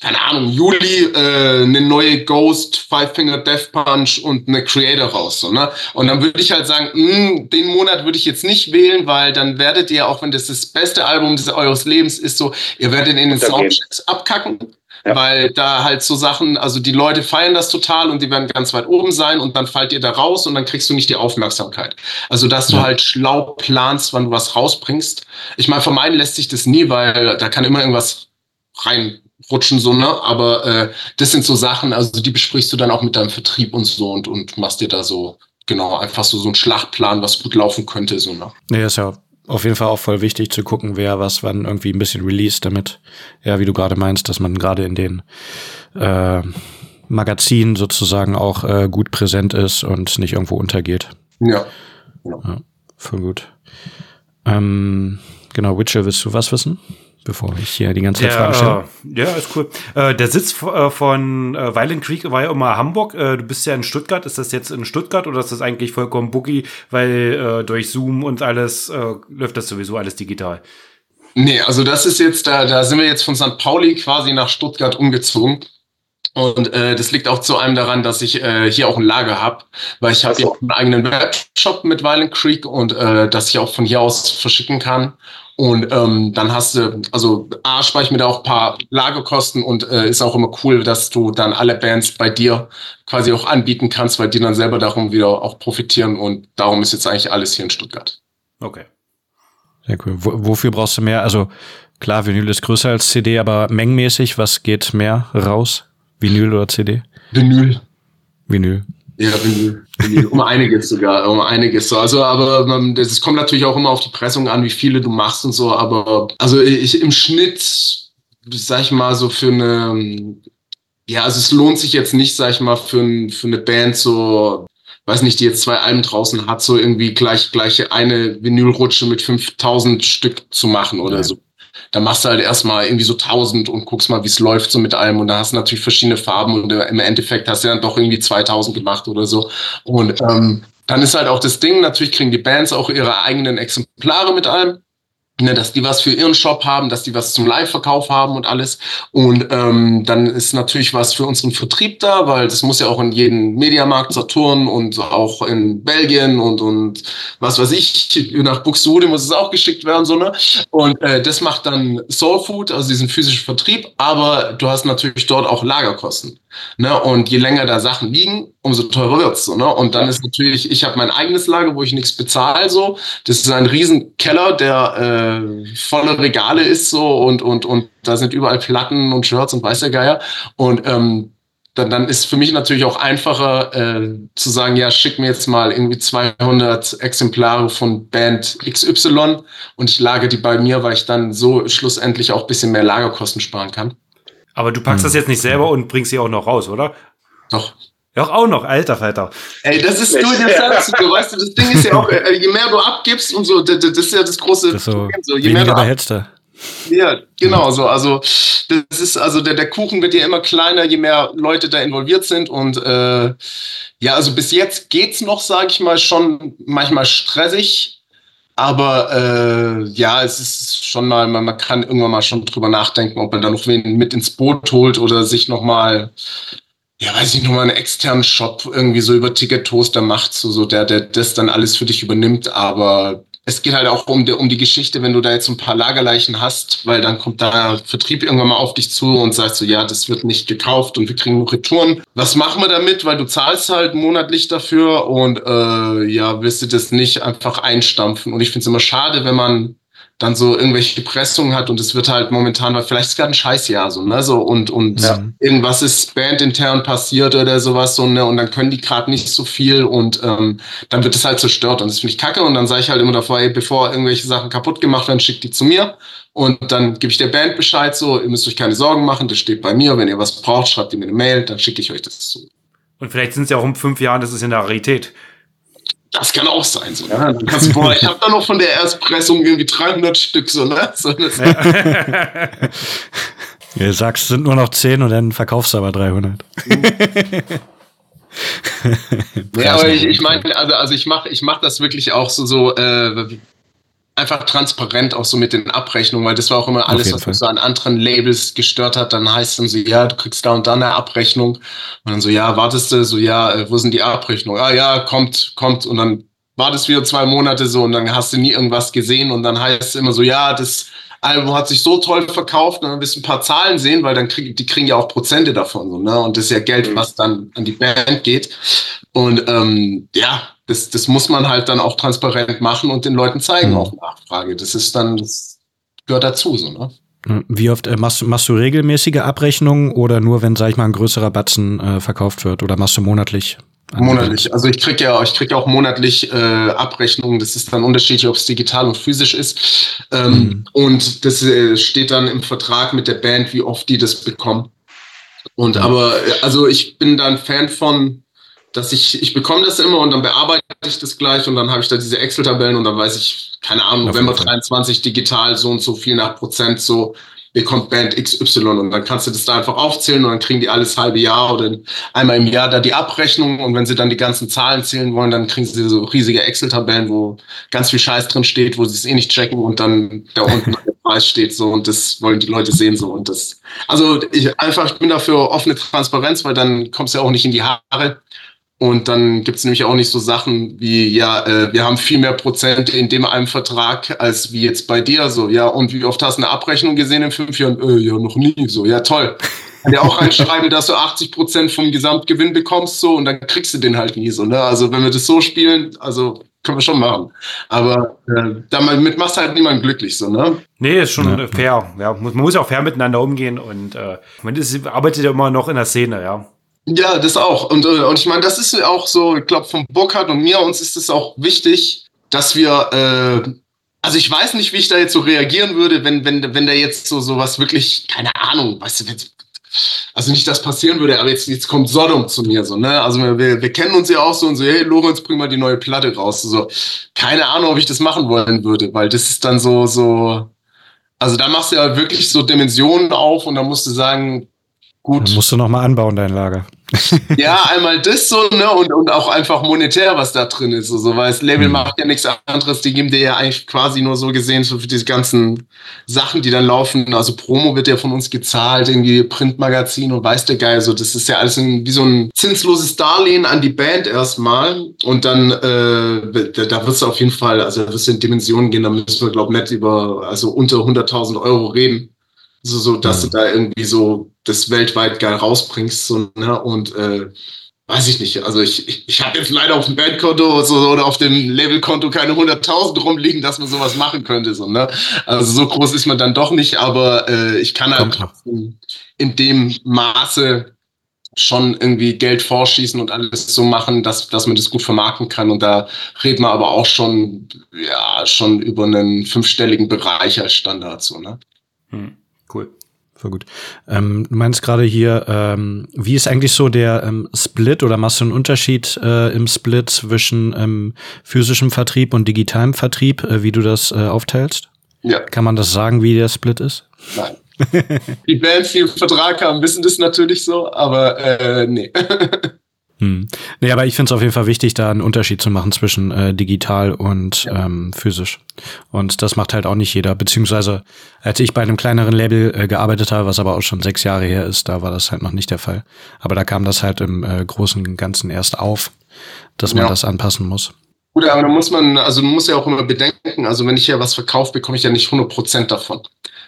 keine Ahnung, Juli äh, eine neue Ghost, Five Finger Death Punch und eine Creator raus. So, ne? Und dann würde ich halt sagen, mh, hm, den Monat würde ich jetzt nicht wählen, weil dann werdet ihr, auch wenn das das beste Album des, eures Lebens ist, so, ihr werdet in den Soundchecks abkacken. Ja. Weil da halt so Sachen, also die Leute feiern das total und die werden ganz weit oben sein und dann fallt ihr da raus und dann kriegst du nicht die Aufmerksamkeit. Also, dass du halt schlau planst, wann du was rausbringst. Ich meine, vermeiden lässt sich das nie, weil da kann immer irgendwas rein rutschen so, ne? Aber äh, das sind so Sachen, also die besprichst du dann auch mit deinem Vertrieb und so und, und machst dir da so, genau, einfach so, so einen Schlachtplan, was gut laufen könnte, so, ne? Nee, ist ja auf jeden Fall auch voll wichtig zu gucken, wer was wann irgendwie ein bisschen release, damit, ja, wie du gerade meinst, dass man gerade in den äh, Magazinen sozusagen auch äh, gut präsent ist und nicht irgendwo untergeht. Ja. ja. ja voll gut. Ähm, genau, Witcher, willst du was wissen? Bevor ich hier die ganze Zeit Fragen stelle. Äh, ja, ist cool. Äh, der Sitz äh, von äh, Violent Creek war ja immer Hamburg. Äh, du bist ja in Stuttgart. Ist das jetzt in Stuttgart oder ist das eigentlich vollkommen Boogie, weil äh, durch Zoom und alles äh, läuft das sowieso alles digital? Nee, also das ist jetzt, da, da sind wir jetzt von St. Pauli quasi nach Stuttgart umgezogen. Und äh, das liegt auch zu einem daran, dass ich äh, hier auch ein Lager habe, weil ich habe also. auch einen eigenen Webshop mit Violent Creek und äh, dass ich auch von hier aus verschicken kann. Und ähm, dann hast du, also A, spare ich mir da auch ein paar Lagerkosten und äh, ist auch immer cool, dass du dann alle Bands bei dir quasi auch anbieten kannst, weil die dann selber darum wieder auch profitieren. Und darum ist jetzt eigentlich alles hier in Stuttgart. Okay. Sehr cool. W wofür brauchst du mehr? Also klar, Vinyl ist größer als CD, aber mengenmäßig, was geht mehr raus? Vinyl oder CD? Vinyl. Vinyl. Ja, Vinyl. Vinyl. Um einiges sogar, um einiges so. Also, aber man, das kommt natürlich auch immer auf die Pressung an, wie viele du machst und so. Aber also ich im Schnitt, sag ich mal, so für eine, ja, also es lohnt sich jetzt nicht, sag ich mal, für, für eine Band so weiß nicht, die jetzt zwei Alben draußen hat, so irgendwie gleich, gleich eine Vinylrutsche mit 5000 Stück zu machen oder ja. so. Da machst du halt erstmal irgendwie so 1000 und guckst mal, wie es läuft so mit allem. Und da hast du natürlich verschiedene Farben und im Endeffekt hast du dann doch irgendwie 2000 gemacht oder so. Und ähm, dann ist halt auch das Ding, natürlich kriegen die Bands auch ihre eigenen Exemplare mit allem ne, dass die was für ihren Shop haben, dass die was zum Live-Verkauf haben und alles. Und ähm, dann ist natürlich was für unseren Vertrieb da, weil das muss ja auch in jeden Mediamarkt, Saturn und auch in Belgien und, und was weiß ich, nach Buxtehude muss es auch geschickt werden, so, ne? Und äh, das macht dann Soul Food, also diesen physischen Vertrieb, aber du hast natürlich dort auch Lagerkosten. Ne? Und je länger da Sachen liegen, umso teurer wird's. So, ne? Und dann ist natürlich, ich habe mein eigenes Lager, wo ich nichts bezahle. So. Das ist ein riesen Keller, der äh, voller Regale ist so und, und, und da sind überall Platten und Shirts und weiß der Geier. Und ähm, dann, dann ist für mich natürlich auch einfacher äh, zu sagen, ja, schick mir jetzt mal irgendwie 200 Exemplare von Band XY und ich lage die bei mir, weil ich dann so schlussendlich auch bisschen mehr Lagerkosten sparen kann. Aber du packst hm. das jetzt nicht selber und bringst sie auch noch raus, oder? Doch. Ja, auch noch, alter Falter. Ey, das ist nur der Satz. Du weißt, das Ding ist ja auch, äh, je mehr du abgibst und so, das, das ist ja das große das so, Problem. So, je mehr du du. Ja, genau so. Also das ist also der, der Kuchen wird ja immer kleiner, je mehr Leute da involviert sind. Und äh, ja, also bis jetzt geht's noch, sage ich mal, schon manchmal stressig. Aber äh, ja, es ist schon mal, man, man kann irgendwann mal schon drüber nachdenken, ob man da noch wen mit ins Boot holt oder sich noch mal ja, weiß ich, nochmal einen externen Shop irgendwie so über Ticket Toaster macht, so, so der, der das dann alles für dich übernimmt. Aber es geht halt auch um die, um die Geschichte, wenn du da jetzt ein paar Lagerleichen hast, weil dann kommt da Vertrieb irgendwann mal auf dich zu und sagt so, ja, das wird nicht gekauft und wir kriegen nur Retouren. Was machen wir damit? Weil du zahlst halt monatlich dafür und äh, ja, willst du das nicht einfach einstampfen. Und ich finde es immer schade, wenn man dann so irgendwelche Pressungen hat und es wird halt momentan, weil vielleicht ist gerade ein Scheißjahr so, ne, so und und ja. irgendwas ist bandintern passiert oder sowas so, ne, und dann können die gerade nicht so viel und ähm, dann wird es halt zerstört und das finde ich kacke und dann sage ich halt immer davor, ey, bevor irgendwelche Sachen kaputt gemacht werden, schickt die zu mir und dann gebe ich der Band Bescheid so, ihr müsst euch keine Sorgen machen, das steht bei mir, wenn ihr was braucht, schreibt ihr mir eine Mail, dann schicke ich euch das zu. Und vielleicht sind es ja auch um fünf Jahren, das ist in der Rarität. Das kann auch sein. So, ne? Dann kannst du, boah, ich habe da noch von der Erstpressung irgendwie 300 Stück. So, ne? So, ja. du sagst, es sind nur noch 10 und dann verkaufst du aber 300. ja, aber ich, ich meine, also, also ich mache ich mach das wirklich auch so, so äh, einfach transparent auch so mit den Abrechnungen, weil das war auch immer alles, was mich so an anderen Labels gestört hat. Dann heißt dann so, ja, du kriegst da und da eine Abrechnung. Und dann so, ja, wartest du, so, ja, äh, wo sind die Abrechnungen? Ah ja, kommt, kommt. Und dann wartest wieder zwei Monate so und dann hast du nie irgendwas gesehen und dann heißt es immer so, ja, das Album hat sich so toll verkauft und dann wirst du ein paar Zahlen sehen, weil dann kriegen die kriegen ja auch Prozente davon so, ne? Und das ist ja Geld, mhm. was dann an die Band geht. Und ähm, ja, das, das muss man halt dann auch transparent machen und den Leuten zeigen mhm. auf Nachfrage. Das ist dann, das gehört dazu, so, ne? Wie oft äh, machst, machst du regelmäßige Abrechnungen oder nur, wenn, sag ich mal, ein größerer Batzen äh, verkauft wird oder machst du monatlich? Monatlich. Also ich krieg ja, ich krieg ja auch monatlich äh, Abrechnungen. Das ist dann unterschiedlich, ob es digital und physisch ist. Ähm, mhm. Und das äh, steht dann im Vertrag mit der Band, wie oft die das bekommen. Und mhm. aber, also ich bin da ein Fan von, dass ich, ich bekomme das immer und dann bearbeite ich das gleich und dann habe ich da diese Excel-Tabellen und dann weiß ich, keine Ahnung, November 23 digital so und so viel nach Prozent so bekommt Band XY und dann kannst du das da einfach aufzählen und dann kriegen die alles halbe Jahr oder einmal im Jahr da die Abrechnung und wenn sie dann die ganzen Zahlen zählen wollen, dann kriegen sie so riesige Excel-Tabellen, wo ganz viel Scheiß drin steht, wo sie es eh nicht checken und dann da unten der Preis steht so und das wollen die Leute sehen so und das, also ich einfach, ich bin dafür offene Transparenz, weil dann kommst du ja auch nicht in die Haare und dann gibt es nämlich auch nicht so Sachen wie, ja, äh, wir haben viel mehr Prozent in dem einen Vertrag als wie jetzt bei dir. So, ja, und wie oft hast du eine Abrechnung gesehen in fünf Jahren? Äh, ja, noch nie. So, ja, toll. Kann dir auch reinschreiben, dass du 80 Prozent vom Gesamtgewinn bekommst, so, und dann kriegst du den halt nie so. Ne? Also, wenn wir das so spielen, also können wir schon machen. Aber äh, damit machst du halt niemand glücklich, so, ne? Nee, ist schon ja. fair. Ja, man muss ja auch fair miteinander umgehen und äh, man ist, arbeitet ja immer noch in der Szene, ja. Ja, das auch. Und, äh, und ich meine, das ist auch so, ich glaube, von Burkhardt und mir, uns ist es auch wichtig, dass wir, äh, also ich weiß nicht, wie ich da jetzt so reagieren würde, wenn, wenn, wenn da jetzt so, so was wirklich, keine Ahnung, weißt du, also nicht, dass passieren würde, aber jetzt, jetzt kommt Sodom zu mir, so, ne? Also wir, wir kennen uns ja auch so und so, hey, Lorenz, bring mal die neue Platte raus. So, keine Ahnung, ob ich das machen wollen würde, weil das ist dann so, so, also da machst du ja wirklich so Dimensionen auf und da musst du sagen, Gut. Dann musst du noch mal anbauen, dein Lager. ja, einmal das so, ne, und, und auch einfach monetär, was da drin ist. So, weil das Label mhm. macht ja nichts anderes. Die geben dir ja eigentlich quasi nur so gesehen so für diese ganzen Sachen, die dann laufen. Also Promo wird ja von uns gezahlt, irgendwie Printmagazin und weiß der Geil. So, das ist ja alles ein, wie so ein zinsloses Darlehen an die Band erstmal. Und dann, äh, da, da wirst du auf jeden Fall, also da wirst du in Dimensionen gehen, da müssen wir, glaube ich, nicht über, also unter 100.000 Euro reden. So, so dass ja. du da irgendwie so das weltweit geil rausbringst. So, ne? Und äh, weiß ich nicht. Also ich, ich, ich habe jetzt leider auf dem Bandkonto so, oder auf dem Labelkonto keine 100.000 rumliegen, dass man sowas machen könnte. So, ne? Also so groß ist man dann doch nicht, aber äh, ich kann halt in, in dem Maße schon irgendwie Geld vorschießen und alles so machen, dass, dass man das gut vermarkten kann. Und da reden wir aber auch schon, ja, schon über einen fünfstelligen Bereich als Standard. So, ne? Hm. Cool. Voll gut. Ähm, du meinst gerade hier, ähm, wie ist eigentlich so der ähm, Split oder machst du einen Unterschied äh, im Split zwischen ähm, physischem Vertrieb und digitalem Vertrieb, äh, wie du das äh, aufteilst? Ja. Kann man das sagen, wie der Split ist? Nein. Die Bands, die einen Vertrag haben, wissen das natürlich so, aber äh, nee. Hm. Nee, aber ich finde es auf jeden Fall wichtig, da einen Unterschied zu machen zwischen äh, digital und ja. ähm, physisch. Und das macht halt auch nicht jeder. Beziehungsweise, als ich bei einem kleineren Label äh, gearbeitet habe, was aber auch schon sechs Jahre her ist, da war das halt noch nicht der Fall. Aber da kam das halt im äh, Großen und Ganzen erst auf, dass man ja. das anpassen muss. Gut, aber da muss man, also man muss ja auch immer bedenken, also wenn ich ja was verkaufe, bekomme ich ja nicht 100 Prozent davon.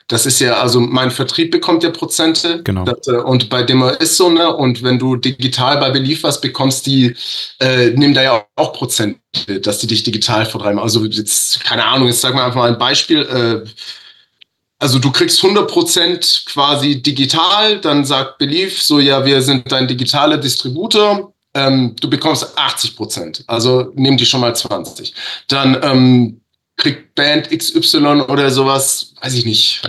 Das ist ja, also mein Vertrieb bekommt ja Prozente. Genau. Das, äh, und bei dem ist so, ne? Und wenn du digital bei Belief was bekommst, die äh, nehmen da ja auch Prozente, dass die dich digital vertreiben. Also jetzt, keine Ahnung, jetzt sag mal einfach mal ein Beispiel. Äh, also du kriegst 100 Prozent quasi digital, dann sagt Belief so, ja, wir sind dein digitaler Distributor. Ähm, du bekommst 80 Prozent, also nehmen die schon mal 20. Dann ähm, kriegt Band XY oder sowas, weiß ich nicht,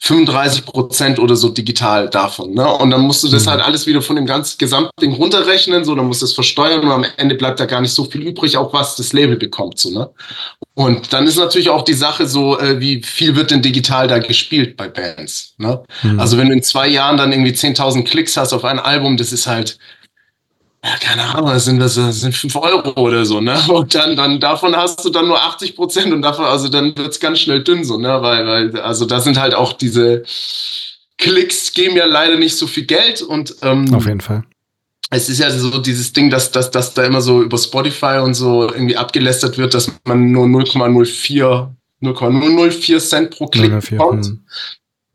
35 Prozent oder so digital davon. Ne? Und dann musst du das mhm. halt alles wieder von dem ganzen Gesamtding runterrechnen, so, dann musst du es versteuern und am Ende bleibt da gar nicht so viel übrig, auch was das Label bekommt. So, ne? Und dann ist natürlich auch die Sache so, äh, wie viel wird denn digital da gespielt bei Bands? Ne? Mhm. Also wenn du in zwei Jahren dann irgendwie 10.000 Klicks hast auf ein Album, das ist halt, ja, keine Ahnung, das sind, das sind fünf Euro oder so, ne? Und dann, dann davon hast du dann nur 80 Prozent und davon, also dann wird's ganz schnell dünn, so, ne? Weil, weil, also da sind halt auch diese Klicks geben ja leider nicht so viel Geld und ähm, auf jeden Fall. Es ist ja so dieses Ding, dass, dass, dass da immer so über Spotify und so irgendwie abgelästert wird, dass man nur 0,04 0,004 Cent pro Klick bekommt.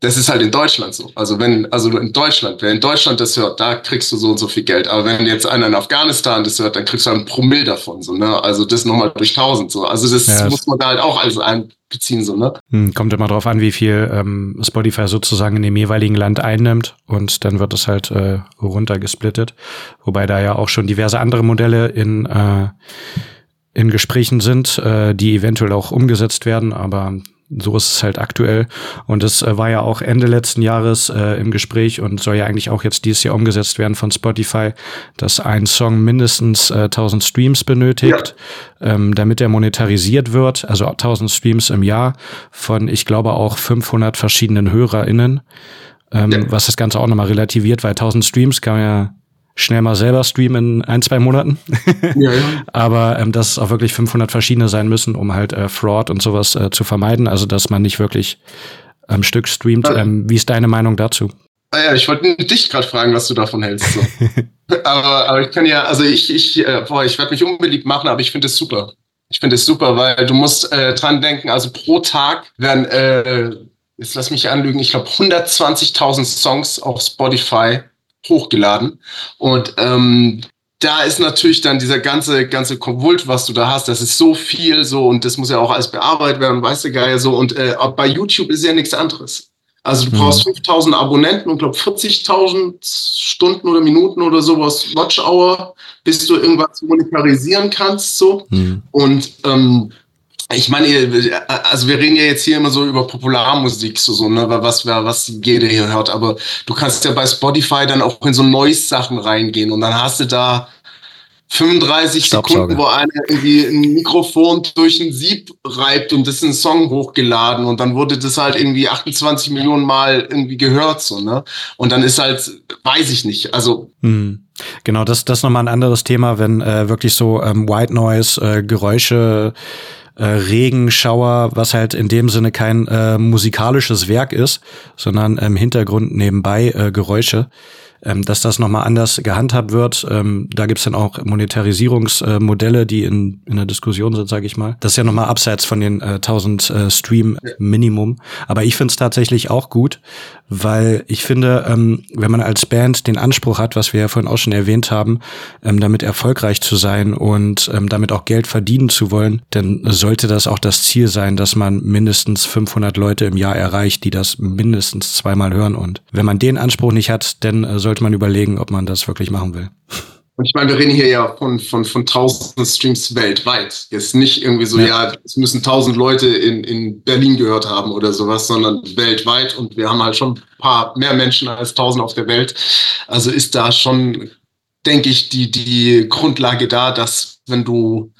Das ist halt in Deutschland so. Also wenn, also in Deutschland, wer in Deutschland das hört, da kriegst du so und so viel Geld. Aber wenn jetzt einer in Afghanistan das hört, dann kriegst du ein Promille davon, so, ne? Also das nochmal durch tausend, so. Also das ja, muss man da halt auch alles einbeziehen, so, ne? Hm, kommt immer drauf an, wie viel ähm, Spotify sozusagen in dem jeweiligen Land einnimmt und dann wird es halt äh, runtergesplittet. Wobei da ja auch schon diverse andere Modelle in, äh, in Gesprächen sind, äh, die eventuell auch umgesetzt werden, aber so ist es halt aktuell. Und es äh, war ja auch Ende letzten Jahres äh, im Gespräch und soll ja eigentlich auch jetzt dieses Jahr umgesetzt werden von Spotify, dass ein Song mindestens äh, 1000 Streams benötigt, ja. ähm, damit er monetarisiert wird. Also 1000 Streams im Jahr von, ich glaube, auch 500 verschiedenen HörerInnen. Ähm, ja. Was das Ganze auch nochmal relativiert, weil 1000 Streams kann man ja schnell mal selber streamen in ein, zwei Monaten. ja, ja. Aber ähm, dass es auch wirklich 500 verschiedene sein müssen, um halt äh, Fraud und sowas äh, zu vermeiden. Also dass man nicht wirklich am Stück streamt. Ähm, wie ist deine Meinung dazu? Ah ja, ich wollte dich gerade fragen, was du davon hältst. So. aber, aber ich kann ja, also ich, ich, äh, boah, ich werde mich unbeliebt machen, aber ich finde es super. Ich finde es super, weil du musst äh, dran denken, also pro Tag werden, äh, jetzt lass mich anlügen, ich glaube 120.000 Songs auf Spotify hochgeladen. Und ähm, da ist natürlich dann dieser ganze, ganze Kovult, was du da hast, das ist so viel so und das muss ja auch alles bearbeitet werden, weißt du, geil, so. Und äh, bei YouTube ist ja nichts anderes. Also du brauchst mhm. 5000 Abonnenten und glaube 40.000 Stunden oder Minuten oder sowas, Watch Hour, bis du irgendwas monetarisieren kannst, so. Mhm. Und ähm, ich meine, also wir reden ja jetzt hier immer so über Popularmusik, so, so ne, was, was jeder hier hört, aber du kannst ja bei Spotify dann auch in so Noise-Sachen reingehen und dann hast du da 35 Sekunden, wo einer irgendwie ein Mikrofon durch ein Sieb reibt und das ist ein Song hochgeladen und dann wurde das halt irgendwie 28 Millionen Mal irgendwie gehört, so, ne? Und dann ist halt, weiß ich nicht, also. Hm. Genau, das, das ist nochmal ein anderes Thema, wenn äh, wirklich so ähm, White Noise, äh, Geräusche, äh, Regenschauer, was halt in dem Sinne kein äh, musikalisches Werk ist, sondern im Hintergrund nebenbei äh, Geräusche ähm, dass das nochmal anders gehandhabt wird. Ähm, da gibt's dann auch Monetarisierungsmodelle, die in, in der Diskussion sind, sage ich mal. Das ist ja nochmal abseits von den äh, 1000 äh, Stream Minimum. Aber ich finde es tatsächlich auch gut, weil ich finde, ähm, wenn man als Band den Anspruch hat, was wir ja vorhin auch schon erwähnt haben, ähm, damit erfolgreich zu sein und ähm, damit auch Geld verdienen zu wollen, dann sollte das auch das Ziel sein, dass man mindestens 500 Leute im Jahr erreicht, die das mindestens zweimal hören. Und wenn man den Anspruch nicht hat, dann äh, sollte man überlegen, ob man das wirklich machen will. Und ich meine, wir reden hier ja von, von, von tausend Streams weltweit. Jetzt nicht irgendwie so, ja, ja es müssen tausend Leute in, in Berlin gehört haben oder sowas, sondern weltweit. Und wir haben halt schon ein paar mehr Menschen als tausend auf der Welt. Also ist da schon, denke ich, die, die Grundlage da, dass wenn du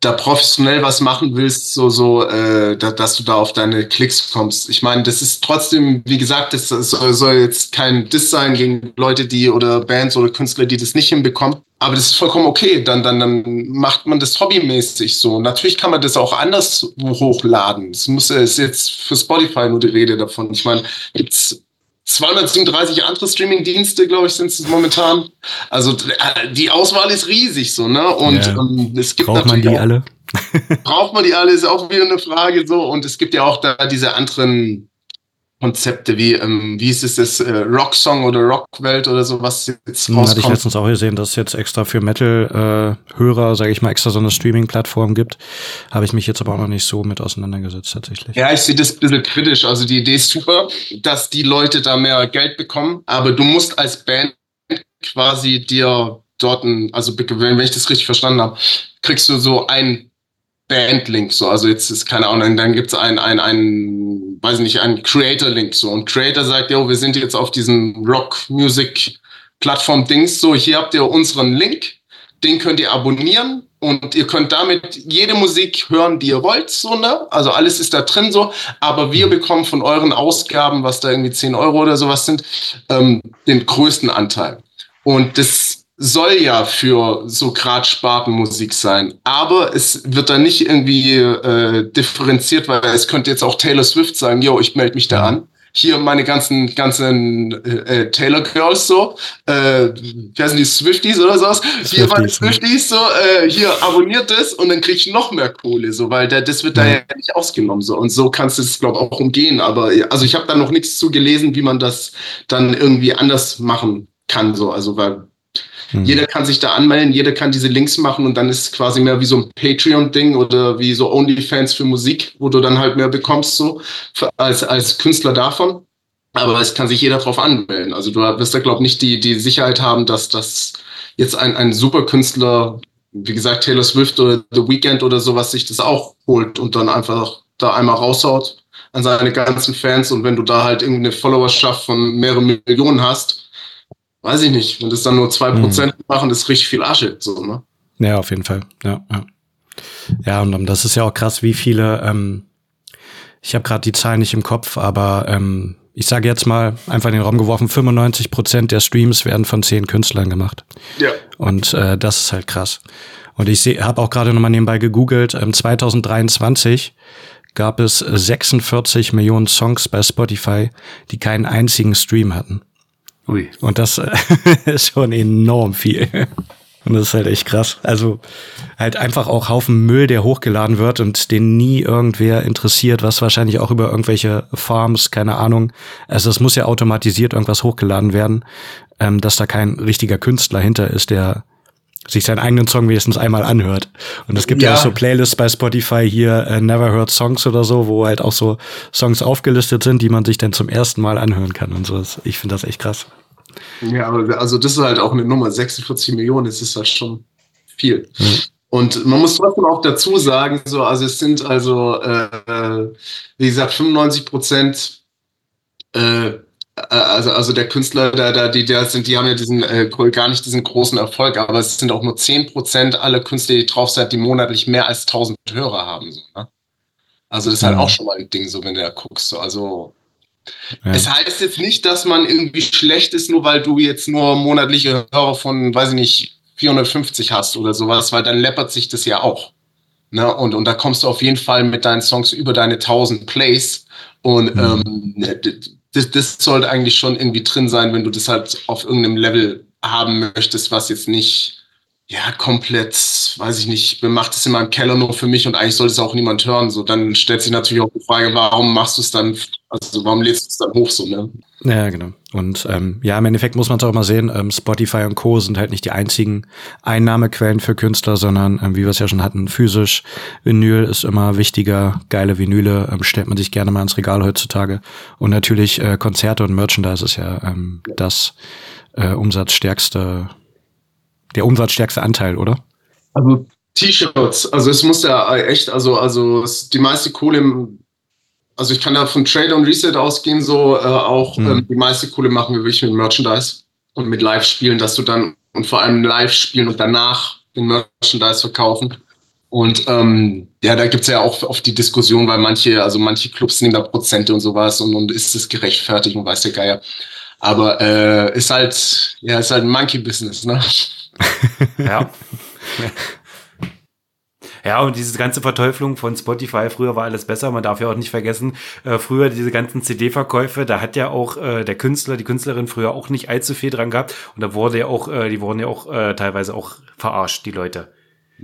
da professionell was machen willst, so, so, äh, da, dass du da auf deine Klicks kommst. Ich meine, das ist trotzdem, wie gesagt, das soll, soll jetzt kein Diss sein gegen Leute, die oder Bands oder Künstler, die das nicht hinbekommen. Aber das ist vollkommen okay. Dann, dann, dann macht man das hobbymäßig so. Natürlich kann man das auch anders hochladen. Es muss, ist jetzt für Spotify nur die Rede davon. Ich meine, gibt's 237 andere Streaming-Dienste, glaube ich, sind es momentan. Also äh, die Auswahl ist riesig so, ne? Und ja. ähm, es gibt Braucht man die alle? braucht man die alle, ist auch wieder eine Frage so. Und es gibt ja auch da diese anderen Konzepte wie, ähm, wie ist es das, äh, Rocksong oder Rockwelt oder so, was jetzt rauskommt. Hm, hatte ich letztens auch gesehen, dass es jetzt extra für Metal-Hörer, äh, sage ich mal, extra so eine Streaming-Plattform gibt. Habe ich mich jetzt aber auch noch nicht so mit auseinandergesetzt tatsächlich. Ja, ich sehe das ein bisschen kritisch. Also die Idee ist super, dass die Leute da mehr Geld bekommen, aber du musst als Band quasi dir dort, ein, also wenn ich das richtig verstanden habe, kriegst du so ein Bandlink, so, also jetzt ist keine Ahnung, dann gibt's ein, ein, ein, weiß nicht, ein Creator-Link, so, und Creator sagt, jo, wir sind jetzt auf diesem Rock-Music-Plattform-Dings, so, hier habt ihr unseren Link, den könnt ihr abonnieren. Und ihr könnt damit jede Musik hören, die ihr wollt, so, ne, also alles ist da drin, so, aber wir bekommen von euren Ausgaben, was da irgendwie 10 Euro oder sowas sind, ähm, den größten Anteil. Und das soll ja für so grad Spartenmusik sein. Aber es wird dann nicht irgendwie äh, differenziert, weil es könnte jetzt auch Taylor Swift sagen, yo, ich melde mich da an. Hier meine ganzen, ganzen äh, äh Taylor Girls so, äh, wie heißen die Swifties oder sowas? Hier meine Swifties so, äh, hier abonniert das und dann krieg ich noch mehr Kohle so, weil der, das wird ja. da ja nicht ausgenommen so und so kannst du es glaube auch umgehen. Aber also ich habe da noch nichts zu gelesen, wie man das dann irgendwie anders machen kann so, also weil hm. Jeder kann sich da anmelden, jeder kann diese Links machen und dann ist es quasi mehr wie so ein Patreon-Ding oder wie so OnlyFans für Musik, wo du dann halt mehr bekommst, so als, als Künstler davon. Aber es kann sich jeder drauf anmelden. Also du wirst da, glaube ich, nicht die, die Sicherheit haben, dass das jetzt ein, ein Superkünstler, wie gesagt, Taylor Swift oder The Weeknd oder sowas, sich das auch holt und dann einfach da einmal raushaut an seine ganzen Fans und wenn du da halt irgendeine Followerschaft von mehreren Millionen hast, weiß ich nicht, wenn das dann nur zwei Prozent mhm. machen, ist richtig viel Asche, so, ne? Ja, auf jeden Fall, ja, ja. Ja, und das ist ja auch krass, wie viele, ähm, ich habe gerade die Zahlen nicht im Kopf, aber ähm, ich sage jetzt mal einfach in den Raum geworfen, 95 Prozent der Streams werden von zehn Künstlern gemacht. Ja. Und äh, das ist halt krass. Und ich habe auch gerade nochmal nebenbei gegoogelt, ähm, 2023 gab es 46 Millionen Songs bei Spotify, die keinen einzigen Stream hatten. Ui. Und das äh, ist schon enorm viel. Und das ist halt echt krass. Also halt einfach auch Haufen Müll, der hochgeladen wird und den nie irgendwer interessiert, was wahrscheinlich auch über irgendwelche Farms, keine Ahnung. Also es muss ja automatisiert irgendwas hochgeladen werden, ähm, dass da kein richtiger Künstler hinter ist, der sich seinen eigenen Song wenigstens einmal anhört. Und es gibt ja, ja auch so Playlists bei Spotify hier, äh, Never Heard Songs oder so, wo halt auch so Songs aufgelistet sind, die man sich dann zum ersten Mal anhören kann und so. Ich finde das echt krass. Ja, aber also das ist halt auch eine Nummer, 46 Millionen, das ist halt schon viel. Mhm. Und man muss trotzdem auch dazu sagen, so, also es sind also, äh, wie gesagt, 95 Prozent, äh, also, also der Künstler, da, da, die da sind, die haben ja diesen äh, gar nicht diesen großen Erfolg, aber es sind auch nur 10 Prozent aller Künstler, die drauf sind, die monatlich mehr als 1000 Hörer haben. So, ne? Also das ist halt auch schon mal ein Ding, so wenn du da guckst. So. Also ja. Es heißt jetzt nicht, dass man irgendwie schlecht ist, nur weil du jetzt nur monatliche Hörer von, weiß ich nicht, 450 hast oder sowas, weil dann läppert sich das ja auch. Ne? Und, und da kommst du auf jeden Fall mit deinen Songs über deine 1000 Plays. Und mhm. ähm, das, das sollte eigentlich schon irgendwie drin sein, wenn du das halt auf irgendeinem Level haben möchtest, was jetzt nicht ja, komplett, weiß ich nicht, macht es in meinem Keller nur für mich und eigentlich sollte es auch niemand hören. So, dann stellt sich natürlich auch die Frage, warum machst du es dann, also warum lädst du es dann hoch so, ne? Ja, genau. Und ähm, ja, im Endeffekt muss man es auch mal sehen, ähm, Spotify und Co. sind halt nicht die einzigen Einnahmequellen für Künstler, sondern ähm, wie wir es ja schon hatten, physisch, Vinyl ist immer wichtiger, geile Vinyle ähm, stellt man sich gerne mal ins Regal heutzutage. Und natürlich äh, Konzerte und Merchandise ist ja ähm, das äh, umsatzstärkste der umsatzstärkste Anteil, oder? Also T-Shirts, also es muss ja echt, also, also die meiste Kohle, also ich kann da von Trade und Reset ausgehen, so äh, auch mhm. ähm, die meiste Kohle machen wir wirklich mit Merchandise und mit Live-Spielen, dass du dann und vor allem Live-Spielen und danach den Merchandise verkaufen. Und ähm, ja, da gibt's ja auch oft die Diskussion, weil manche, also manche Clubs nehmen da Prozente und sowas und, und ist es gerechtfertigt und weiß der Geier. Aber äh, ist halt, ja, ist halt ein Monkey-Business, ne? Ja. Ja, und diese ganze Verteuflung von Spotify, früher war alles besser, man darf ja auch nicht vergessen, äh, früher diese ganzen CD-Verkäufe, da hat ja auch äh, der Künstler, die Künstlerin früher auch nicht allzu viel dran gehabt und da wurde ja auch, äh, die wurden ja auch äh, teilweise auch verarscht, die Leute.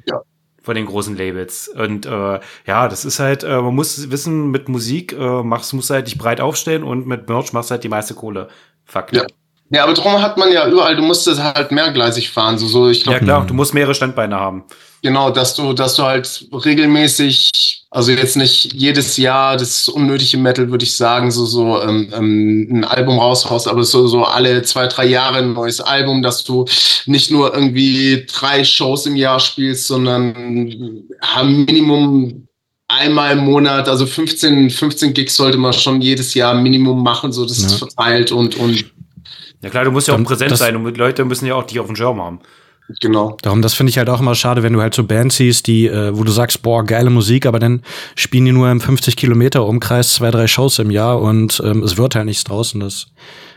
Ja. Von den großen Labels. Und äh, ja, das ist halt, äh, man muss wissen, mit Musik äh, machst, musst halt dich breit aufstellen und mit Merch machst halt die meiste Kohle. Fakt. Ja. Ja, aber darum hat man ja überall, du musstest halt mehrgleisig fahren. So, so, ich glaub, ja klar, du musst mehrere Standbeine haben. Genau, dass du, dass du halt regelmäßig, also jetzt nicht jedes Jahr das unnötige Metal, würde ich sagen, so, so ähm, ähm, ein Album raushaust, aber so, so alle zwei, drei Jahre ein neues Album, dass du nicht nur irgendwie drei Shows im Jahr spielst, sondern haben Minimum einmal im Monat, also 15, 15 Gigs sollte man schon jedes Jahr Minimum machen, so das ja. ist verteilt und, und ja klar, du musst ja auch präsent sein und Leute müssen ja auch dich auf dem Schirm haben. Genau. Darum, das finde ich halt auch immer schade, wenn du halt so Bands siehst, die, äh, wo du sagst, boah, geile Musik, aber dann spielen die nur im 50 Kilometer Umkreis zwei, drei Shows im Jahr und ähm, es wird halt nichts draußen. Das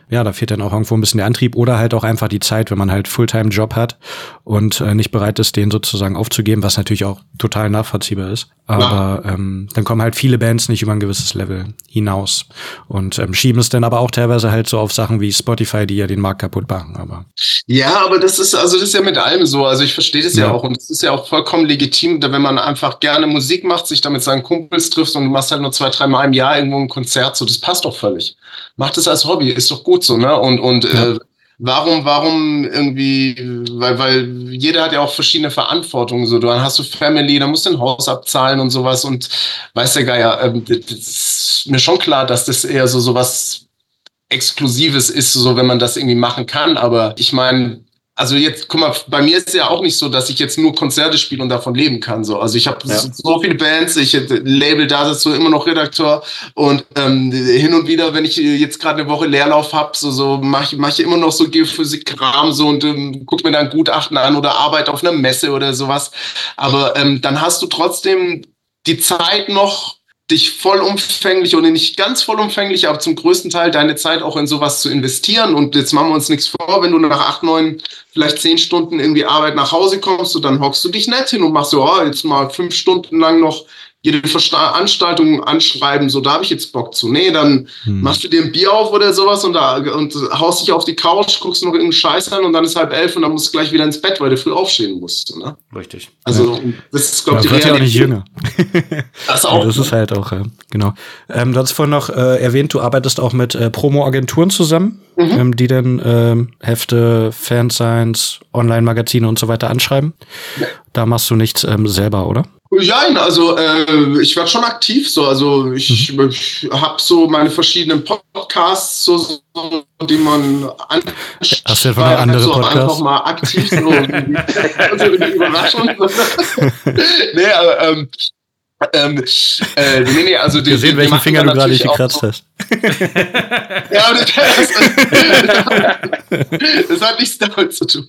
ja, da fehlt dann auch irgendwo ein bisschen der Antrieb oder halt auch einfach die Zeit, wenn man halt Fulltime-Job hat und äh, nicht bereit ist, den sozusagen aufzugeben, was natürlich auch total nachvollziehbar ist. Aber ja. ähm, dann kommen halt viele Bands nicht über ein gewisses Level hinaus und ähm, schieben es dann aber auch teilweise halt so auf Sachen wie Spotify, die ja den Markt kaputt machen. Aber ja, aber das ist also das ist ja mit allem so. Also ich verstehe das ja. ja auch und es ist ja auch vollkommen legitim, wenn man einfach gerne Musik macht, sich damit seinen Kumpels trifft und du machst halt nur zwei, dreimal im Jahr irgendwo ein Konzert, so das passt doch völlig. Mach das als Hobby, ist doch gut so, ne? Und und ja. äh, warum, warum irgendwie, weil, weil jeder hat ja auch verschiedene Verantwortungen. So, dann hast du Family, dann musst du ein Haus abzahlen und sowas. Und weiß der Geier, äh, das ist mir schon klar, dass das eher so sowas Exklusives ist, so wenn man das irgendwie machen kann. Aber ich meine, also jetzt, guck mal, bei mir ist es ja auch nicht so, dass ich jetzt nur Konzerte spiele und davon leben kann. So. Also ich habe ja. so viele Bands, ich Label da so immer noch Redakteur und ähm, hin und wieder, wenn ich jetzt gerade eine Woche Leerlauf habe, so, so mache ich, mach ich immer noch so Geophysik-Kram so und ähm, guck mir dann Gutachten an oder arbeite auf einer Messe oder sowas. Aber ähm, dann hast du trotzdem die Zeit noch, dich vollumfänglich oder nicht ganz vollumfänglich, aber zum größten Teil deine Zeit auch in sowas zu investieren. Und jetzt machen wir uns nichts vor, wenn du nach acht, neun, vielleicht zehn Stunden irgendwie Arbeit nach Hause kommst, so, dann hockst du dich nett hin und machst so, oh, jetzt mal fünf Stunden lang noch jede Veranstaltung anschreiben, so da habe ich jetzt Bock zu. Nee, dann hm. machst du dir ein Bier auf oder sowas und, da, und haust dich auf die Couch, guckst noch irgendeinen Scheiß an und dann ist halb elf und dann musst du gleich wieder ins Bett, weil du früh aufstehen musst. Ne? Richtig. Also ja. das ist, glaube ich, wird ja auch nicht jünger. das auch. das ist halt auch, ja, genau. Ähm, du hast vorhin noch äh, erwähnt, du arbeitest auch mit äh, Promo-Agenturen zusammen, mhm. ähm, die dann ähm, Hefte, Fansigns, Online-Magazine und so weiter anschreiben. Ja. Da machst du nichts ähm, selber, oder? Ja, also äh, ich werde schon aktiv so. Also ich, mhm. ich habe so meine verschiedenen Podcasts, so, so die man anschaut. Hast du noch andere so Podcasts? Einfach mal aktiv so. also die Überraschung. nee, aber, ähm, ähm, äh, nee, nee, also die, gesehen, welchen Finger du gerade nicht gekratzt hast. ja, das, das, das, hat nichts damit zu tun.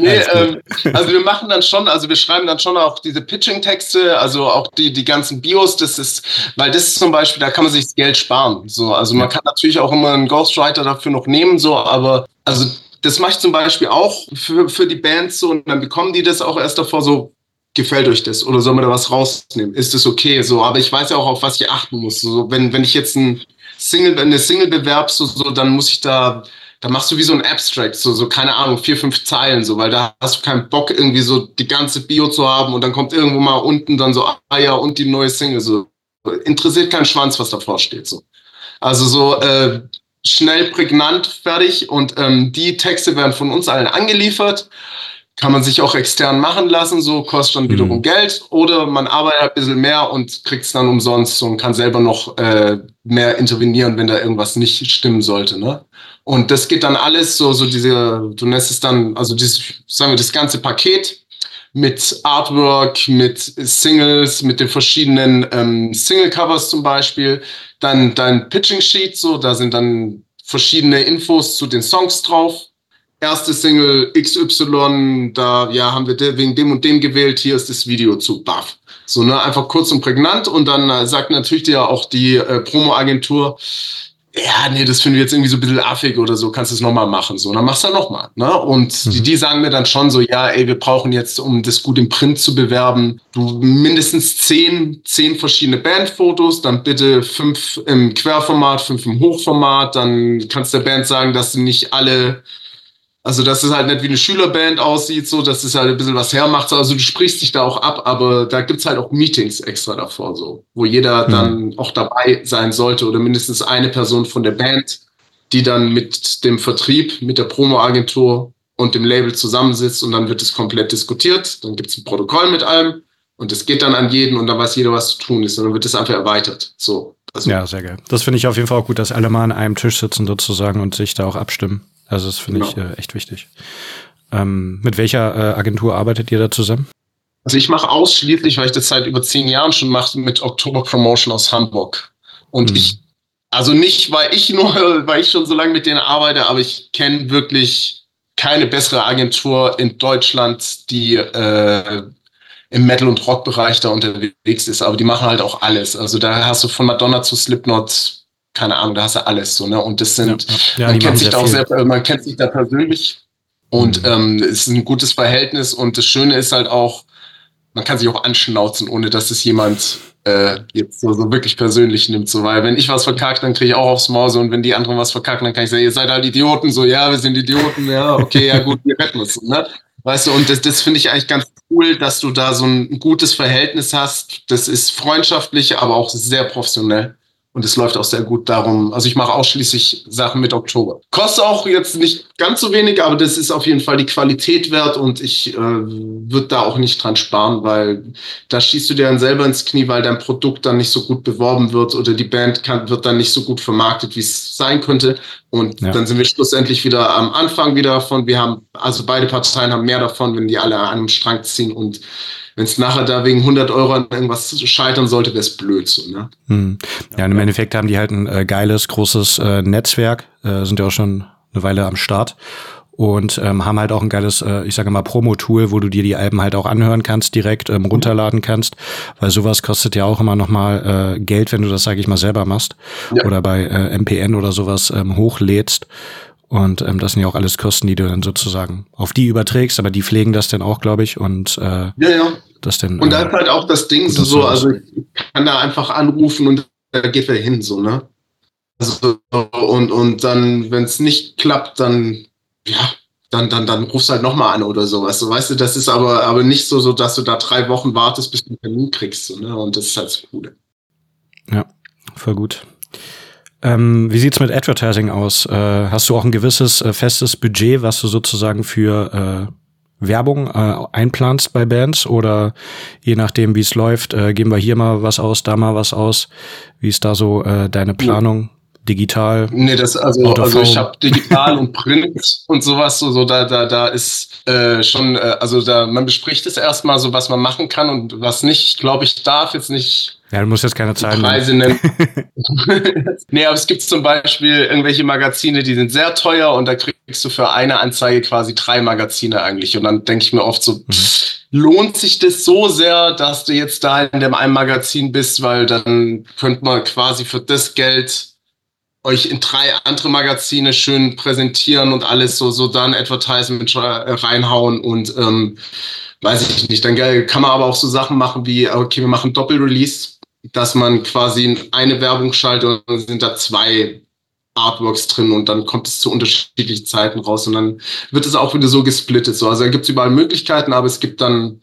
Nee, ähm, also wir machen dann schon, also wir schreiben dann schon auch diese Pitching-Texte, also auch die, die ganzen Bios, das ist, weil das ist zum Beispiel, da kann man sich das Geld sparen. So, also man kann natürlich auch immer einen Ghostwriter dafür noch nehmen, so, aber also das mache ich zum Beispiel auch für, für die Bands so und dann bekommen die das auch erst davor so, gefällt euch das oder soll man da was rausnehmen? Ist das okay? So, aber ich weiß ja auch, auf was ich achten muss. So, wenn, wenn ich jetzt ein Single, eine Single bewerb, so, so, dann muss ich da, da machst du wie so ein Abstract, so, so, keine Ahnung, vier, fünf Zeilen, so, weil da hast du keinen Bock, irgendwie so die ganze Bio zu haben und dann kommt irgendwo mal unten dann so, ah ja, und die neue Single, so. Interessiert keinen Schwanz, was davor steht, so. Also so, äh, schnell, prägnant, fertig und ähm, die Texte werden von uns allen angeliefert kann man sich auch extern machen lassen, so kostet dann wiederum mhm. Geld. Oder man arbeitet ein bisschen mehr und kriegt es dann umsonst und kann selber noch äh, mehr intervenieren, wenn da irgendwas nicht stimmen sollte. Ne? Und das geht dann alles so, so diese, du nennst es dann, also dieses, sagen wir, das ganze Paket mit Artwork, mit Singles, mit den verschiedenen ähm, Single-Covers zum Beispiel. Dann dein Pitching-Sheet, so, da sind dann verschiedene Infos zu den Songs drauf erste Single XY, da ja, haben wir wegen dem und dem gewählt, hier ist das Video zu Buff. So, ne, einfach kurz und prägnant und dann äh, sagt natürlich dir auch die äh, Promo-Agentur, ja, nee, das finden wir jetzt irgendwie so ein bisschen affig oder so, kannst du es nochmal machen. So, dann machst du nochmal. Ne? Und mhm. die, die sagen mir dann schon so, ja, ey, wir brauchen jetzt, um das gut im Print zu bewerben, du mindestens zehn, zehn verschiedene Bandfotos, dann bitte fünf im Querformat, fünf im Hochformat, dann kannst der Band sagen, dass sie nicht alle also, dass es halt nicht wie eine Schülerband aussieht, so, dass es halt ein bisschen was hermacht. Also, du sprichst dich da auch ab, aber da gibt's halt auch Meetings extra davor, so, wo jeder mhm. dann auch dabei sein sollte oder mindestens eine Person von der Band, die dann mit dem Vertrieb, mit der Promo-Agentur und dem Label zusammensitzt und dann wird es komplett diskutiert. Dann gibt's ein Protokoll mit allem und es geht dann an jeden und dann weiß jeder, was zu tun ist und dann wird es einfach erweitert. So. Also, ja, sehr geil. Das finde ich auf jeden Fall auch gut, dass alle mal an einem Tisch sitzen sozusagen und sich da auch abstimmen. Also das finde genau. ich äh, echt wichtig. Ähm, mit welcher äh, Agentur arbeitet ihr da zusammen? Also ich mache ausschließlich, weil ich das seit über zehn Jahren schon mache, mit Oktober Promotion aus Hamburg. Und hm. ich, also nicht, weil ich nur, weil ich schon so lange mit denen arbeite, aber ich kenne wirklich keine bessere Agentur in Deutschland, die äh, im Metal- und Rock-Bereich da unterwegs ist. Aber die machen halt auch alles. Also da hast du von Madonna zu Slipknot keine Ahnung, da hast du alles so, ne? Und das sind, ja, ja, man kennt sich da auch sehr, man kennt sich da persönlich und mhm. ähm, es ist ein gutes Verhältnis und das Schöne ist halt auch, man kann sich auch anschnauzen, ohne dass es jemand äh, jetzt so, so wirklich persönlich nimmt. So, weil wenn ich was verkacke, dann kriege ich auch aufs Maul so, und wenn die anderen was verkacken, dann kann ich sagen, ihr seid halt Idioten, so, ja, wir sind Idioten, ja, okay, ja gut, wir retten uns. Ne? Weißt du, und das, das finde ich eigentlich ganz cool, dass du da so ein gutes Verhältnis hast. Das ist freundschaftlich, aber auch sehr professionell. Und es läuft auch sehr gut darum. Also ich mache ausschließlich Sachen mit Oktober. Kostet auch jetzt nicht ganz so wenig, aber das ist auf jeden Fall die Qualität wert und ich äh, würde da auch nicht dran sparen, weil da schießt du dir dann selber ins Knie, weil dein Produkt dann nicht so gut beworben wird oder die Band kann, wird dann nicht so gut vermarktet, wie es sein könnte. Und ja. dann sind wir schlussendlich wieder am Anfang wieder davon. Wir haben, also beide Parteien haben mehr davon, wenn die alle an einem Strang ziehen und wenn es nachher da wegen 100 Euro an irgendwas scheitern sollte, wäre es blöd so, ne? Hm. Ja, und im Endeffekt haben die halt ein äh, geiles, großes äh, Netzwerk, äh, sind ja auch schon eine Weile am Start und ähm, haben halt auch ein geiles, äh, ich sage mal, Promo-Tool, wo du dir die Alben halt auch anhören kannst, direkt ähm, runterladen kannst, weil sowas kostet ja auch immer noch mal äh, Geld, wenn du das, sage ich mal, selber machst ja. oder bei äh, MPN oder sowas ähm, hochlädst. Und ähm, das sind ja auch alles Kosten, die du dann sozusagen auf die überträgst, aber die pflegen das dann auch, glaube ich. Und äh, ja, ja. Das dann. Und da ist halt auch das Ding so, so, also ich kann da einfach anrufen und da geht er hin, so, ne? Also, und, und dann, wenn es nicht klappt, dann, ja, dann, dann, dann rufst du halt nochmal an oder sowas. So, weißt du, das ist aber, aber nicht so, so, dass du da drei Wochen wartest, bis du einen Termin kriegst, so, ne? Und das ist halt das Coole. Ja, voll gut. Ähm, wie sieht's mit Advertising aus? Äh, hast du auch ein gewisses äh, festes Budget, was du sozusagen für äh, Werbung äh, einplanst bei Bands? Oder je nachdem, wie es läuft, äh, geben wir hier mal was aus, da mal was aus? Wie ist da so äh, deine Planung? Digital? Nee, das also, also ich habe digital und Print und sowas, so, so da, da, da ist äh, schon, äh, also da, man bespricht es erstmal so, was man machen kann und was nicht, glaube ich, darf jetzt nicht. Ja, du musst jetzt keine Zahlen Preise nennen. nee, aber es gibt zum Beispiel irgendwelche Magazine, die sind sehr teuer und da kriegst du für eine Anzeige quasi drei Magazine eigentlich. Und dann denke ich mir oft so, mhm. lohnt sich das so sehr, dass du jetzt da in dem einen Magazin bist, weil dann könnte man quasi für das Geld euch in drei andere Magazine schön präsentieren und alles so, so dann Advertisement reinhauen und ähm, weiß ich nicht. Dann kann man aber auch so Sachen machen wie, okay, wir machen Doppelrelease, dass man quasi eine Werbung schaltet und sind da zwei Artworks drin und dann kommt es zu unterschiedlichen Zeiten raus und dann wird es auch wieder so gesplittet. So. Also da gibt es überall Möglichkeiten, aber es gibt dann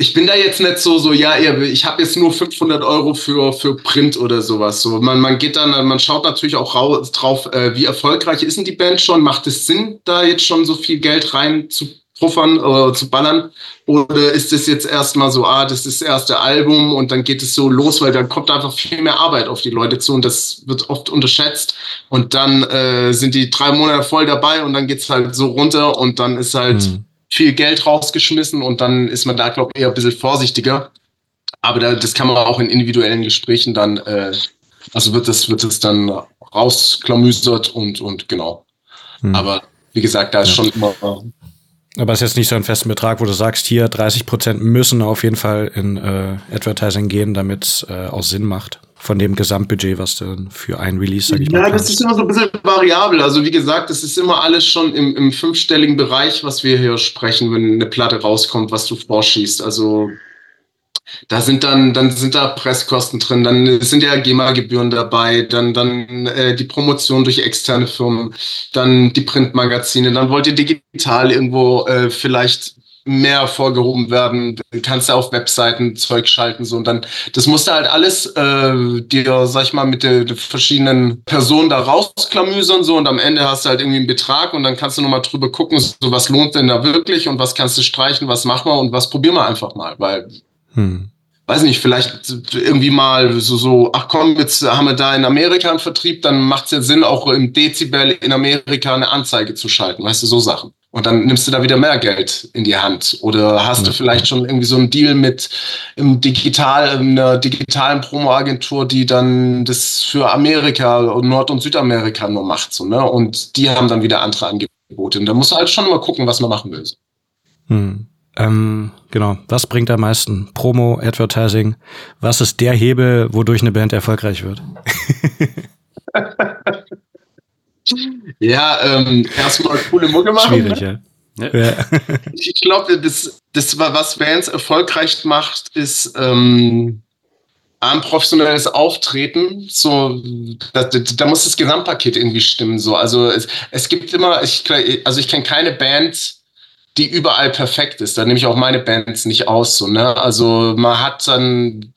ich bin da jetzt nicht so, so ja, ich habe jetzt nur 500 Euro für, für Print oder sowas. So, man, man geht dann, man schaut natürlich auch raus, drauf, äh, wie erfolgreich ist denn die Band schon? Macht es Sinn, da jetzt schon so viel Geld rein zu puffern oder zu ballern? Oder ist es jetzt erstmal so, ah, das ist das erste Album und dann geht es so los, weil dann kommt einfach viel mehr Arbeit auf die Leute zu und das wird oft unterschätzt. Und dann äh, sind die drei Monate voll dabei und dann geht's halt so runter und dann ist halt. Mhm viel Geld rausgeschmissen und dann ist man da, glaube ich, eher ein bisschen vorsichtiger. Aber da, das kann man auch in individuellen Gesprächen dann, äh, also wird das, wird das dann rausklamüsert und, und genau. Hm. Aber wie gesagt, da ist ja. schon immer. Aber es ist jetzt nicht so ein festen Betrag, wo du sagst, hier 30 Prozent müssen auf jeden Fall in äh, Advertising gehen, damit es äh, auch Sinn macht von dem Gesamtbudget, was dann für ein Release, sag ich ja, mal. Ja, das ist immer so ein bisschen variabel. Also wie gesagt, das ist immer alles schon im, im fünfstelligen Bereich, was wir hier sprechen, wenn eine Platte rauskommt, was du vorschießt. Also da sind dann, dann sind da Presskosten drin, dann sind ja GEMA-Gebühren dabei, dann, dann äh, die Promotion durch externe Firmen, dann die Printmagazine, dann wollt ihr digital irgendwo äh, vielleicht mehr hervorgehoben werden. Du kannst ja auf Webseiten Zeug schalten so und dann das musst du halt alles äh, dir, sag ich mal, mit den verschiedenen Personen da rausklamüsern so und am Ende hast du halt irgendwie einen Betrag und dann kannst du nochmal drüber gucken, so was lohnt denn da wirklich und was kannst du streichen, was machen wir und was probieren wir einfach mal, weil hm weiß nicht, vielleicht irgendwie mal so, so, ach komm, jetzt haben wir da in Amerika einen Vertrieb, dann macht es ja Sinn, auch im Dezibel in Amerika eine Anzeige zu schalten, weißt du, so Sachen. Und dann nimmst du da wieder mehr Geld in die Hand. Oder hast du vielleicht schon irgendwie so einen Deal mit im Digital, einer digitalen Promo-Agentur, die dann das für Amerika, Nord- und Südamerika nur macht. So, ne? Und die haben dann wieder andere Angebote. Und da musst du halt schon mal gucken, was man machen will. Hm. Ähm, genau. Was bringt am meisten? Promo, Advertising. Was ist der Hebel, wodurch eine Band erfolgreich wird? Ja, ähm, erstmal coole Mucke machen. Schwierig, ne? ja. ja. Ich glaube, das, das, was Bands erfolgreich macht, ist ähm, ein professionelles Auftreten. So, da, da, muss das Gesamtpaket irgendwie stimmen. So, also es, es gibt immer, ich, also ich kenne keine Band, die überall perfekt ist. Da nehme ich auch meine Bands nicht aus. So, ne? Also man hat dann,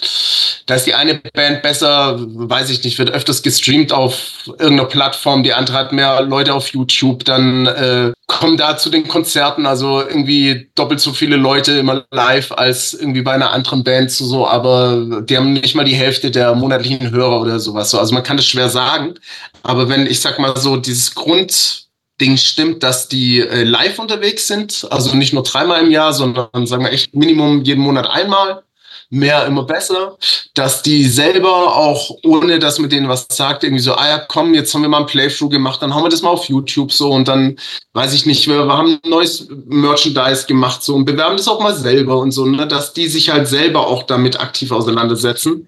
da ist die eine Band besser, weiß ich nicht, wird öfters gestreamt auf irgendeiner Plattform, die andere hat mehr Leute auf YouTube, dann äh, kommen da zu den Konzerten, also irgendwie doppelt so viele Leute immer live als irgendwie bei einer anderen Band so, aber die haben nicht mal die Hälfte der monatlichen Hörer oder sowas. So. Also man kann das schwer sagen. Aber wenn ich sag mal so, dieses Grund Ding stimmt, dass die äh, live unterwegs sind, also nicht nur dreimal im Jahr, sondern sagen wir echt Minimum jeden Monat einmal. Mehr immer besser, dass die selber auch, ohne dass man denen was sagt, irgendwie so, ah ja, komm, jetzt haben wir mal ein Playthrough gemacht, dann haben wir das mal auf YouTube so und dann, weiß ich nicht, wir, wir haben neues Merchandise gemacht so und bewerben das auch mal selber und so, ne, dass die sich halt selber auch damit aktiv auseinandersetzen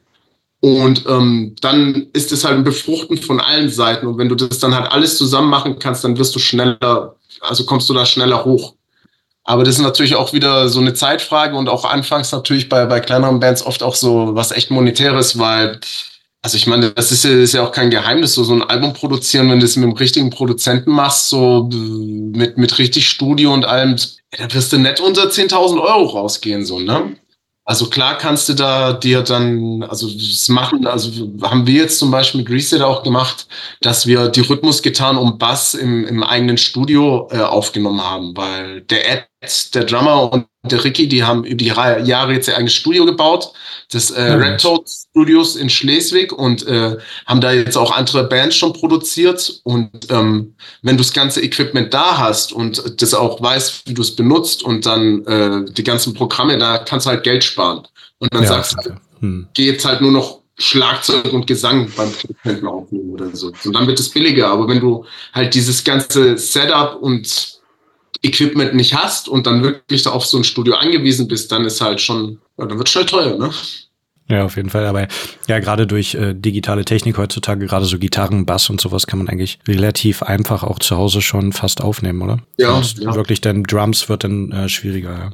und ähm, dann ist es halt ein Befruchten von allen Seiten. Und wenn du das dann halt alles zusammen machen kannst, dann wirst du schneller, also kommst du da schneller hoch. Aber das ist natürlich auch wieder so eine Zeitfrage und auch anfangs natürlich bei, bei kleineren Bands oft auch so was echt Monetäres, weil, also ich meine, das ist ja, ist ja auch kein Geheimnis, so, so ein Album produzieren, wenn du es mit dem richtigen Produzenten machst, so mit, mit richtig Studio und allem, da wirst du nett unter 10.000 Euro rausgehen, so, ne? Also klar kannst du da dir dann, also das machen, also haben wir jetzt zum Beispiel mit Reset auch gemacht, dass wir die Rhythmusgitarren und Bass im, im eigenen Studio äh, aufgenommen haben, weil der Ed, der Drummer und der Ricky, die haben über die Jahre jetzt ihr eigenes Studio gebaut, das äh, Red Toad Studios in Schleswig und äh, haben da jetzt auch andere Bands schon produziert. Und ähm, wenn du das ganze Equipment da hast und das auch weißt, wie du es benutzt und dann äh, die ganzen Programme, da kannst du halt Geld sparen. Und dann ja, sagst du, hm. geh jetzt halt nur noch Schlagzeug und Gesang beim Produzenten aufnehmen oder so. Und dann wird es billiger. Aber wenn du halt dieses ganze Setup und Equipment nicht hast und dann wirklich da auf so ein Studio angewiesen bist, dann ist halt schon, ja, dann wird schnell teuer, ne? Ja, auf jeden Fall. Aber ja, gerade durch äh, digitale Technik heutzutage, gerade so Gitarren, Bass und sowas, kann man eigentlich relativ einfach auch zu Hause schon fast aufnehmen, oder? Ja. Und ja. wirklich dann Drums wird dann äh, schwieriger, ja.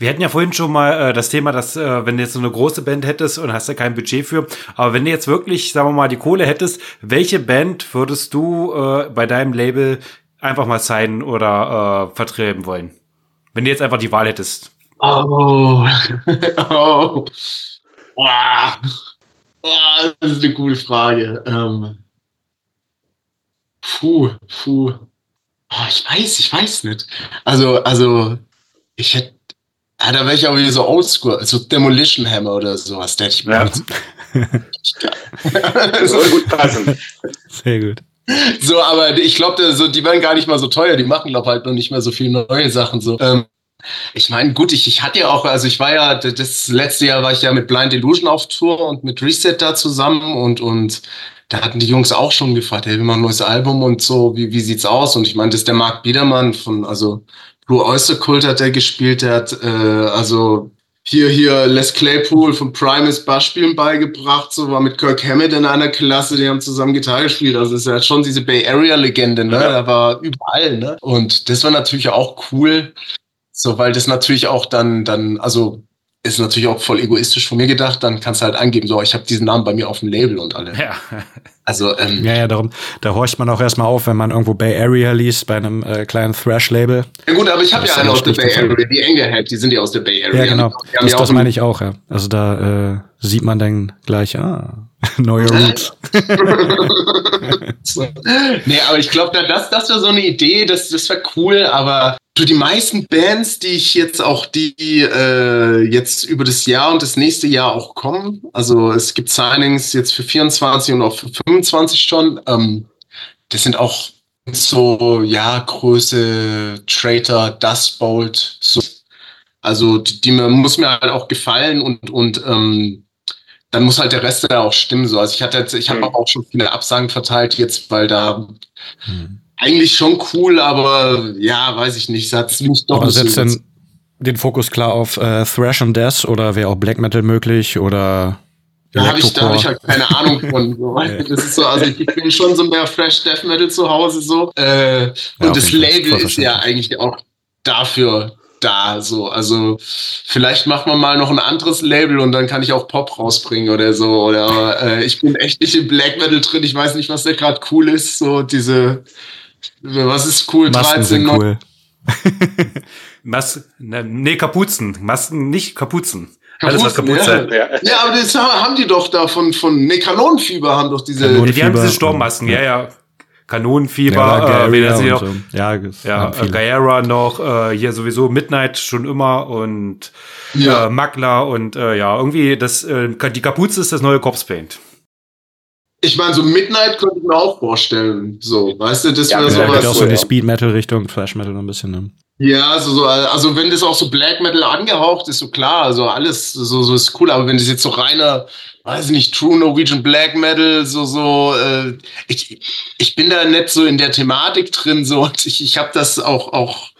Wir hatten ja vorhin schon mal äh, das Thema, dass äh, wenn du jetzt so eine große Band hättest und hast da kein Budget für, aber wenn du jetzt wirklich, sagen wir mal, die Kohle hättest, welche Band würdest du äh, bei deinem Label einfach mal sein oder äh, vertreiben wollen? Wenn du jetzt einfach die Wahl hättest. Oh. oh. Wow. Oh, das ist eine coole Frage. Ähm. Puh, puh. Oh, ich weiß, ich weiß nicht. Also, also, ich hätte, ah, da wäre ich auch wieder so oldschool, so Demolition Hammer oder sowas, der hätte ich mir ja. so gut passen. Sehr gut. So, aber ich glaube, so, die werden gar nicht mal so teuer. Die machen, glaube halt noch nicht mehr so viele neue Sachen. So. Ähm, ich meine, gut, ich, ich hatte ja auch, also ich war ja, das letzte Jahr war ich ja mit Blind Illusion auf Tour und mit Reset da zusammen und, und da hatten die Jungs auch schon gefragt, hey, wir machen ein neues Album und so, wie, wie sieht's aus? Und ich meine, das ist der Marc Biedermann von, also Blue Oyster Cult hat der gespielt, der hat, äh, also hier, hier Les Claypool von Primus Bassspielen beigebracht, so war mit Kirk Hammett in einer Klasse, die haben zusammen Gitarre gespielt. Also ist ja schon diese Bay Area Legende, ne? Ja. Da war überall, ne? Und das war natürlich auch cool, so weil das natürlich auch dann, dann, also ist natürlich auch voll egoistisch von mir gedacht, dann kannst du halt angeben, so, ich habe diesen Namen bei mir auf dem Label und alle. Ja. Also, ähm, ja, ja, darum, da horcht man auch erstmal auf, wenn man irgendwo Bay Area liest, bei einem äh, kleinen Thrash-Label. Ja gut, aber ich habe ja eine aus der Bay Area, die Engelhead, die sind ja aus der Bay Area. Ja, genau. Das, das meine ich auch, ja. Also da äh, sieht man dann gleich, ah, neue Roots. so. Nee, aber ich glaube, das, das wäre so eine Idee, das, das wäre cool, aber du, die meisten Bands, die ich jetzt auch, die äh, jetzt über das Jahr und das nächste Jahr auch kommen, also es gibt Signings jetzt für 24 und auch für 25 schon, ähm, das sind auch so, ja, Größe, Traitor, Dust Bolt, so. Also die, die muss mir halt auch gefallen und, und ähm, dann muss halt der Rest ja auch stimmen. So. Also ich hatte jetzt, ich habe auch schon viele Absagen verteilt jetzt, weil da hm eigentlich schon cool, aber ja, weiß ich nicht, hat mich doch aber setzt denn den Fokus klar auf äh, Thrash und Death oder wäre auch Black Metal möglich oder da habe ich, da hab ich halt keine Ahnung von. So. Das ist so, also ich bin schon so mehr Fresh Death Metal zu Hause so. Äh, ja, und das Label ist ja eigentlich auch dafür da. So, also vielleicht macht man mal noch ein anderes Label und dann kann ich auch Pop rausbringen oder so. Oder äh, ich bin echt nicht im Black Metal drin. Ich weiß nicht, was da gerade cool ist. So diese was ist cool? Masken 13, sind cool. Mas ne, nee, Kapuzen. Masken, nicht Kapuzen. Alles was Kapuzen, Kapuze. ja. ja, aber das haben die doch da von, von ne, Kanonenfieber haben doch diese. Kanon- Die haben diese. Sturmmasken, ja, ja. Kanonenfieber, Ja, äh, und noch, so. Ja, ja, äh. Gaera noch, äh, hier sowieso Midnight schon immer und Ja. äh, Makler und äh, ja, irgendwie das, äh, die Kapuze ist das neue Corpse Paint. Ich meine, so Midnight könnte ich mir auch vorstellen. So, weißt du, das Ja, wäre Ja, wär geht sowas. auch so in die. Speed Metal Richtung, Thrash Metal ein bisschen. Ne? Ja, also, so, also wenn das auch so Black Metal angehaucht ist, so klar, also alles so, so ist cool, aber wenn das jetzt so reiner, weiß ich nicht, True Norwegian Black Metal, so, so, äh, ich, ich bin da nicht so in der Thematik drin, so, und ich, ich habe das auch, auch,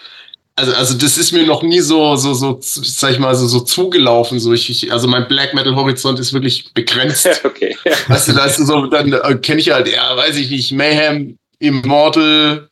also, also das ist mir noch nie so, so, so, sag ich mal, so, so zugelaufen, so, ich, ich also mein Black Metal Horizont ist wirklich begrenzt. okay. Weißt du, da ist so, dann äh, kenne ich halt, ja, weiß ich nicht, Mayhem, Immortal,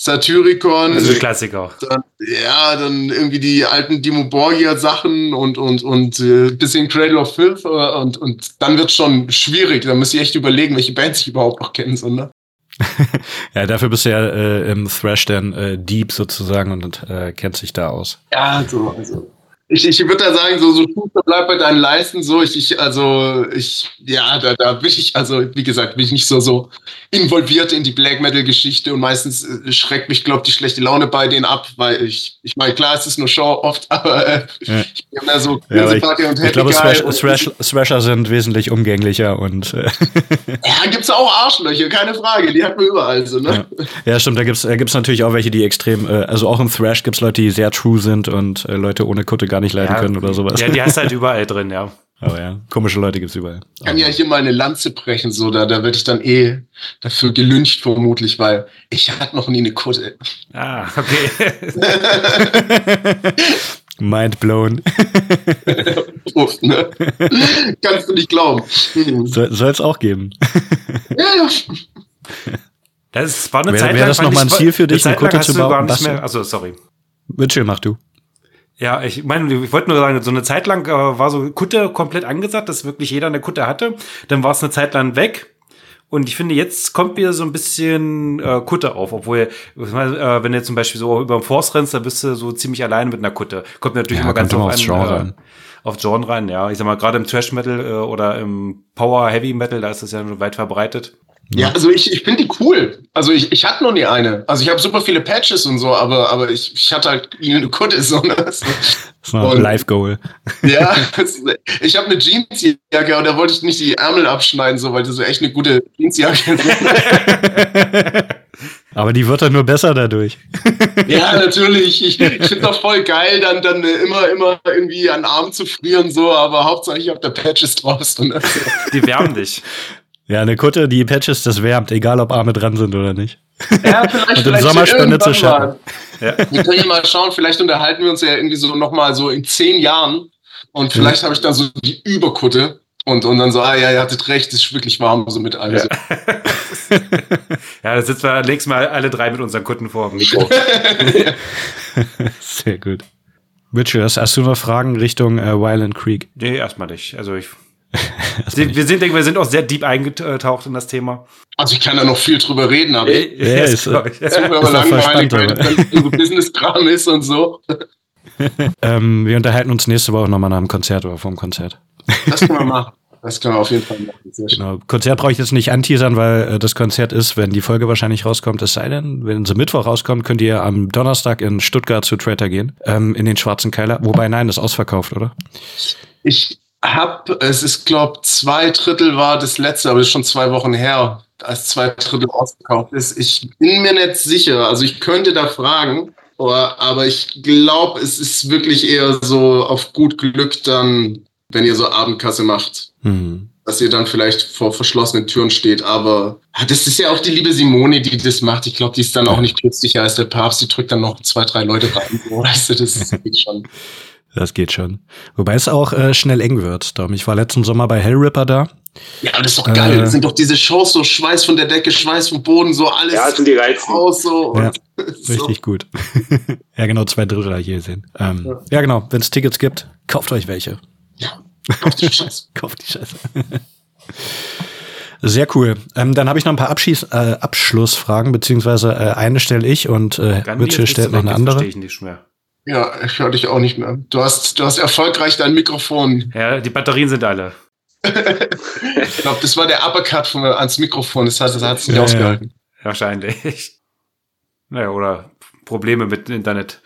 Satyricon. Also Klassiker. dann, ja, dann irgendwie die alten Dimo Borgia Sachen und, und, und äh, bisschen Cradle of Filth äh, und, und dann wird schon schwierig. Da muss ich echt überlegen, welche Bands ich überhaupt noch kenne. So, ne? Ja, dafür bist du ja äh, im Thrash dann äh, deep sozusagen und äh, kennt sich da aus. Ja, so, also. Ich, ich würde da sagen, so, so Schuster, bleib bei deinen Leisten, so, ich, ich, also, ich, ja, da, da bin ich, also, wie gesagt, bin ich nicht so, so involviert in die Black Metal-Geschichte und meistens äh, schreckt mich, glaube die schlechte Laune bei denen ab, weil ich, ich meine, klar, es ist nur Show oft, aber äh, Ja. ich bin mehr so Ja, ich, Party und ich glaube, Thrash, Thrash, Thrasher sind wesentlich umgänglicher und äh, Ja, gibt's auch Arschlöcher, keine Frage, die hat man überall so, ne? ja, stimmt, da gibt's äh, gibt's natürlich auch welche, die extrem, äh, also auch im Thrash gibt's Leute, die sehr true sind und äh, Leute ohne Kutte gar nicht leiden können oder sowas. Ja, die hast halt überall drin, ja. Aber ja, komische Leute gibt's überall. Ich kann ja hier mal eine Lanze brechen, so, da, da werde ich dann eh dafür gelüncht vermutlich, weil ich hatte noch nie eine Kutte. Ah, okay. Mind blown. Uff, ne? Kannst du nicht glauben. Hm. Soll es auch geben. Ja, ja. Das war eine Wär- Zeit lang. das fand noch mal ein Ziel für dich, eine Kutte zu bauen, Gar mehr, also, sorry. Mitchell, mach du. Ja, ich meine, ich wollte nur sagen, so eine Zeit lang äh, war so Kutte komplett angesagt, dass wirklich jeder eine Kutte hatte. Dann war es eine Zeit lang weg. Und ich finde, jetzt kommt wieder so ein bisschen äh, Kutte auf, obwohl, äh, wenn du jetzt zum Beispiel so über den Forst rennst, dann bist du so ziemlich alleine mit einer Kutte. Kommt natürlich Ja, immer ganz immer auf aufs an, Genre äh, an. auf Genre rein, ja. Ich sag mal, gerade im Trash Metal äh, oder im Power Heavy Metal, da ist das ja schon weit verbreitet. Ja, also ich, ich finde die cool. Also ich, ich hatte noch nie eine. Also ich habe super viele Patches und so, aber, aber ich, ich hatte halt nie eine Kutte. So, ne? Das ist noch ein Live-Goal. Ja, das- ich habe eine Jeansjacke und da wollte ich nicht die Ärmel abschneiden, so, weil das so echt eine gute Jeansjacke ist. Aber die wird dann nur besser dadurch. Ja, natürlich. Ich, ich finde doch voll geil, dann, dann immer, immer irgendwie an den Arm zu frieren, so, aber Hauptsache ich habe da Patches drauf. So, ne? Die wärmen dich. Ja, eine Kutte, die Patches, das wärmt, egal ob Arme dran sind oder nicht. Ja, vielleicht, Und im Sommer spendet sie Schatten. Ja. Wir können ja mal schauen, vielleicht unterhalten wir uns ja irgendwie so nochmal so in zehn Jahren und vielleicht habe ich dann so die Überkutte und, und dann so, ah ja, ihr hattet recht, es ist wirklich warm so mit allem. So. Ja, da sitzen wir nächstes Mal alle drei mit unseren Kutten vor dem Mikro. Sehr gut. Mitchell, hast, hast du noch Fragen Richtung äh, Violent Creek? Nee, erstmal nicht. Also ich. Sie- wir sind, denke, wir sind auch sehr deep eingetaucht in das Thema. Also ich kann da noch viel drüber reden, aber ich Ja, das ist, ich. super Ist doch voll langweilig, weil aber. das so Business-Kram ist und so. Ähm, wir unterhalten uns nächste Woche nochmal nach dem Konzert oder vorm Konzert. Das können wir machen. Das können wir auf jeden Fall machen. Genau. Konzert brauche ich jetzt nicht anteasern, weil äh, das Konzert ist, wenn die Folge wahrscheinlich rauskommt. Es sei denn, wenn sie Mittwoch rauskommt, könnt ihr am Donnerstag in Stuttgart zu Trader gehen, ähm, in den Schwarzen Keiler. Wobei, nein, das ist ausverkauft, oder? Ich hab, es ist, glaub, zwei Drittel war das letzte, aber das ist schon zwei Wochen her, als zwei Drittel ausverkauft ist. Ich bin mir nicht sicher. Also ich könnte da fragen, aber, ich glaube, es ist wirklich eher so auf gut Glück dann, wenn ihr so Abendkasse macht. Hm. dass ihr dann vielleicht vor verschlossenen Türen steht. Aber ah, das ist ja auch die liebe Simone, die das macht. Ich glaube, die ist dann auch nicht plötzlicher als der Papst. Die drückt dann noch zwei, drei Leute rein. So, weißt du, das ist schon. Das geht schon. Wobei es auch äh, schnell eng wird. Darum, ich war letzten Sommer bei Hellripper da. Ja, das ist doch geil. Äh. Das sind doch diese Shows, so Schweiß von der Decke, Schweiß vom Boden, so alles Ja, das sind die Reizen. raus, so. Ja, so. Richtig gut. ja, genau, zwei Drittel habe ich hier gesehen. Ähm, ja. genau, wenn es Tickets gibt, kauft euch welche. Ja, auf die Scheiße. Kauft die Scheiße. Sehr cool. Ähm, dann habe ich noch ein paar Abschieß, äh, Abschlussfragen, beziehungsweise äh, eine stelle ich und äh, Richard stellt noch eine andere. Ich nicht mehr. Ja, ich höre dich auch nicht mehr. Du hast, du hast erfolgreich dein Mikrofon. Ja, die Batterien sind alle. ich glaube, das war der Uppercut von, ans Mikrofon. Das heißt, das hat es nicht ja, ausgehalten. Ja. Wahrscheinlich. Naja, oder Probleme mit Internet.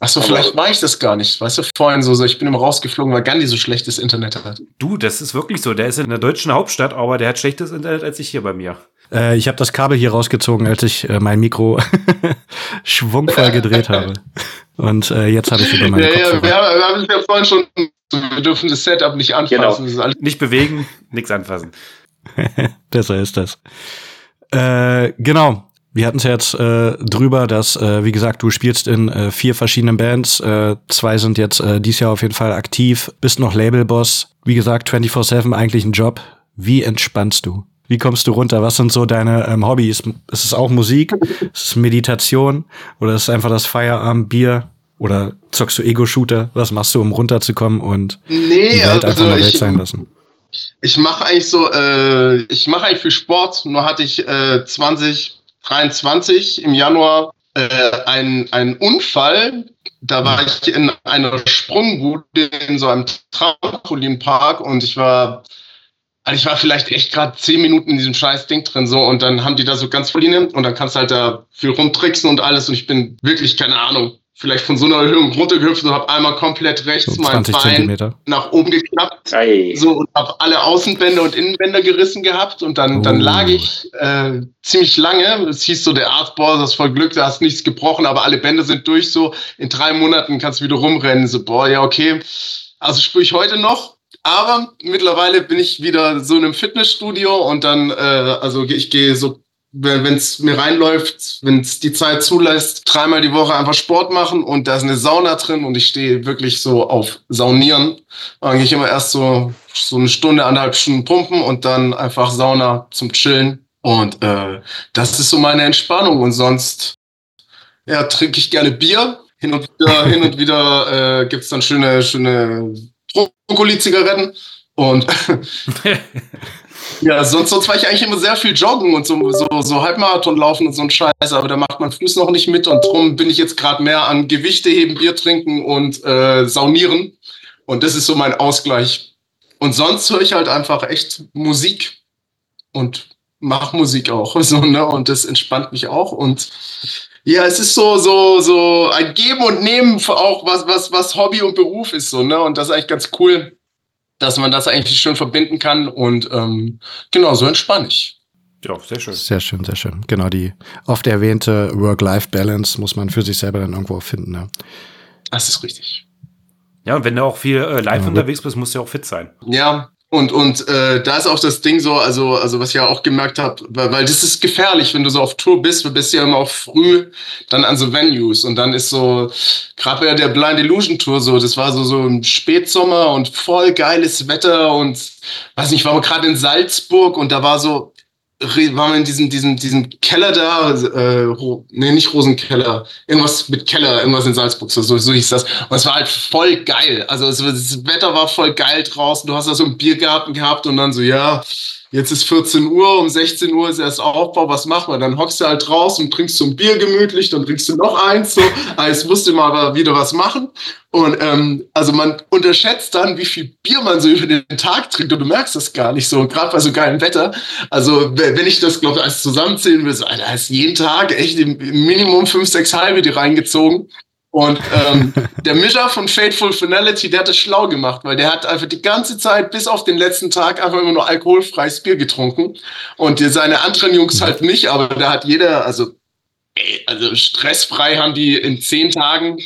Achso, vielleicht war ich das gar nicht. Weißt du, vorhin so, so ich bin immer rausgeflogen, weil Gandhi so schlechtes Internet hat. Du, das ist wirklich so. Der ist in der deutschen Hauptstadt, aber der hat schlechtes Internet als ich hier bei mir. Äh, ich habe das Kabel hier rausgezogen, als ich äh, mein Mikro schwungvoll gedreht habe. Und äh, jetzt habe ich über meinen ja, Kopf. Ja, wir haben, wir haben ja vorhin schon. Wir dürfen das Setup nicht anfassen. Genau. nicht bewegen, nichts anfassen. Besser ist das. Äh, genau. Wir hatten es jetzt äh, drüber, dass, äh, wie gesagt, du spielst in äh, vier verschiedenen Bands. Äh, zwei sind jetzt äh, dieses Jahr auf jeden Fall aktiv. Bist noch Labelboss. Wie gesagt, 24-7 eigentlich ein Job. Wie entspannst du? Wie kommst du runter? Was sind so deine ähm, Hobbys? Ist es auch Musik? Ist es Meditation? Oder ist es einfach das Feierabend, Bier? Oder zockst du Ego-Shooter? Was machst du, um runterzukommen und nee, die Welt also einfach mal Welt sein lassen? Ich mache eigentlich so, äh, ich mache eigentlich viel Sport. Nur hatte ich äh, 20 23 im Januar äh, ein, ein Unfall. Da war ich in einer Sprungbude in so einem Trampolinpark und ich war, also ich war vielleicht echt gerade zehn Minuten in diesem scheiß Ding drin so und dann haben die da so ganz Foline und dann kannst du halt da viel rumtricksen und alles und ich bin wirklich keine Ahnung vielleicht von so einer Erhöhung runtergehüpft und habe einmal komplett rechts so mein Bein Zentimeter. nach oben geklappt. Ei. So und habe alle Außenbänder und Innenbänder gerissen gehabt und dann, oh. dann lag ich äh, ziemlich lange. Es hieß so, der Arzt, boah, das ist voll Glück, da hast nichts gebrochen, aber alle Bänder sind durch. So in drei Monaten kannst du wieder rumrennen. So, boah, ja, okay. Also spüre ich heute noch. Aber mittlerweile bin ich wieder so in einem Fitnessstudio und dann, äh, also ich gehe so wenn es mir reinläuft, wenn es die Zeit zulässt, dreimal die Woche einfach Sport machen und da ist eine Sauna drin und ich stehe wirklich so auf Saunieren. Dann gehe ich immer erst so, so eine Stunde, anderthalb Stunden pumpen und dann einfach Sauna zum Chillen. Und äh, das ist so meine Entspannung. Und sonst ja, trinke ich gerne Bier. Hin und wieder, hin und wieder äh, gibt dann schöne, schöne Brokkoli-Zigaretten. Und Ja, sonst, sonst war ich eigentlich immer sehr viel joggen und so, so, so Halbmarathon laufen und so ein Scheiß, aber da macht man Fuß noch nicht mit und drum bin ich jetzt gerade mehr an Gewichte heben, Bier trinken und äh, saunieren. Und das ist so mein Ausgleich. Und sonst höre ich halt einfach echt Musik und mache Musik auch. So, ne? Und das entspannt mich auch. Und ja, es ist so, so, so ein Geben und Nehmen auch, was, was, was Hobby und Beruf ist, so, ne? Und das ist eigentlich ganz cool dass man das eigentlich schön verbinden kann. Und ähm, genau, so entspanne ich. Ja, sehr schön. Sehr schön, sehr schön. Genau, die oft erwähnte Work-Life-Balance muss man für sich selber dann irgendwo finden. Ne? Das ist richtig. Ja, und wenn du auch viel äh, live ja, unterwegs bist, musst du ja auch fit sein. Ja, und, und äh, da ist auch das Ding so, also, also was ich ja auch gemerkt habe, weil, weil das ist gefährlich, wenn du so auf Tour bist, du bist ja immer auch früh dann an so Venues und dann ist so, gerade bei der Blind Illusion Tour so, das war so, so ein Spätsommer und voll geiles Wetter und weiß nicht, war gerade in Salzburg und da war so, waren wir in diesem, diesem, diesem Keller da, äh, nee, nicht Rosenkeller, irgendwas mit Keller, irgendwas in Salzburg, so, so, so hieß das. Und es war halt voll geil. Also es, das Wetter war voll geil draußen. Du hast da so einen Biergarten gehabt und dann so, ja, jetzt ist 14 Uhr, um 16 Uhr ist erst Aufbau, was machen wir? Dann hockst du halt draußen, trinkst so ein Bier gemütlich, dann trinkst du noch eins, so, ah, jetzt musst du mal wieder was machen. Und ähm, also man unterschätzt dann, wie viel Bier man so über den Tag trinkt und du merkst das gar nicht so, gerade bei so geilem Wetter. Also wenn ich das, glaube ich, als zusammenzählen will, so, Alter, ist jeden Tag echt im Minimum fünf, sechs halbe die reingezogen. Und ähm, der Mischer von Fateful Finality, der hat das schlau gemacht, weil der hat einfach die ganze Zeit bis auf den letzten Tag einfach immer nur alkoholfreies Bier getrunken. Und seine anderen Jungs halt nicht, aber da hat jeder, also, ey, also stressfrei haben die in zehn Tagen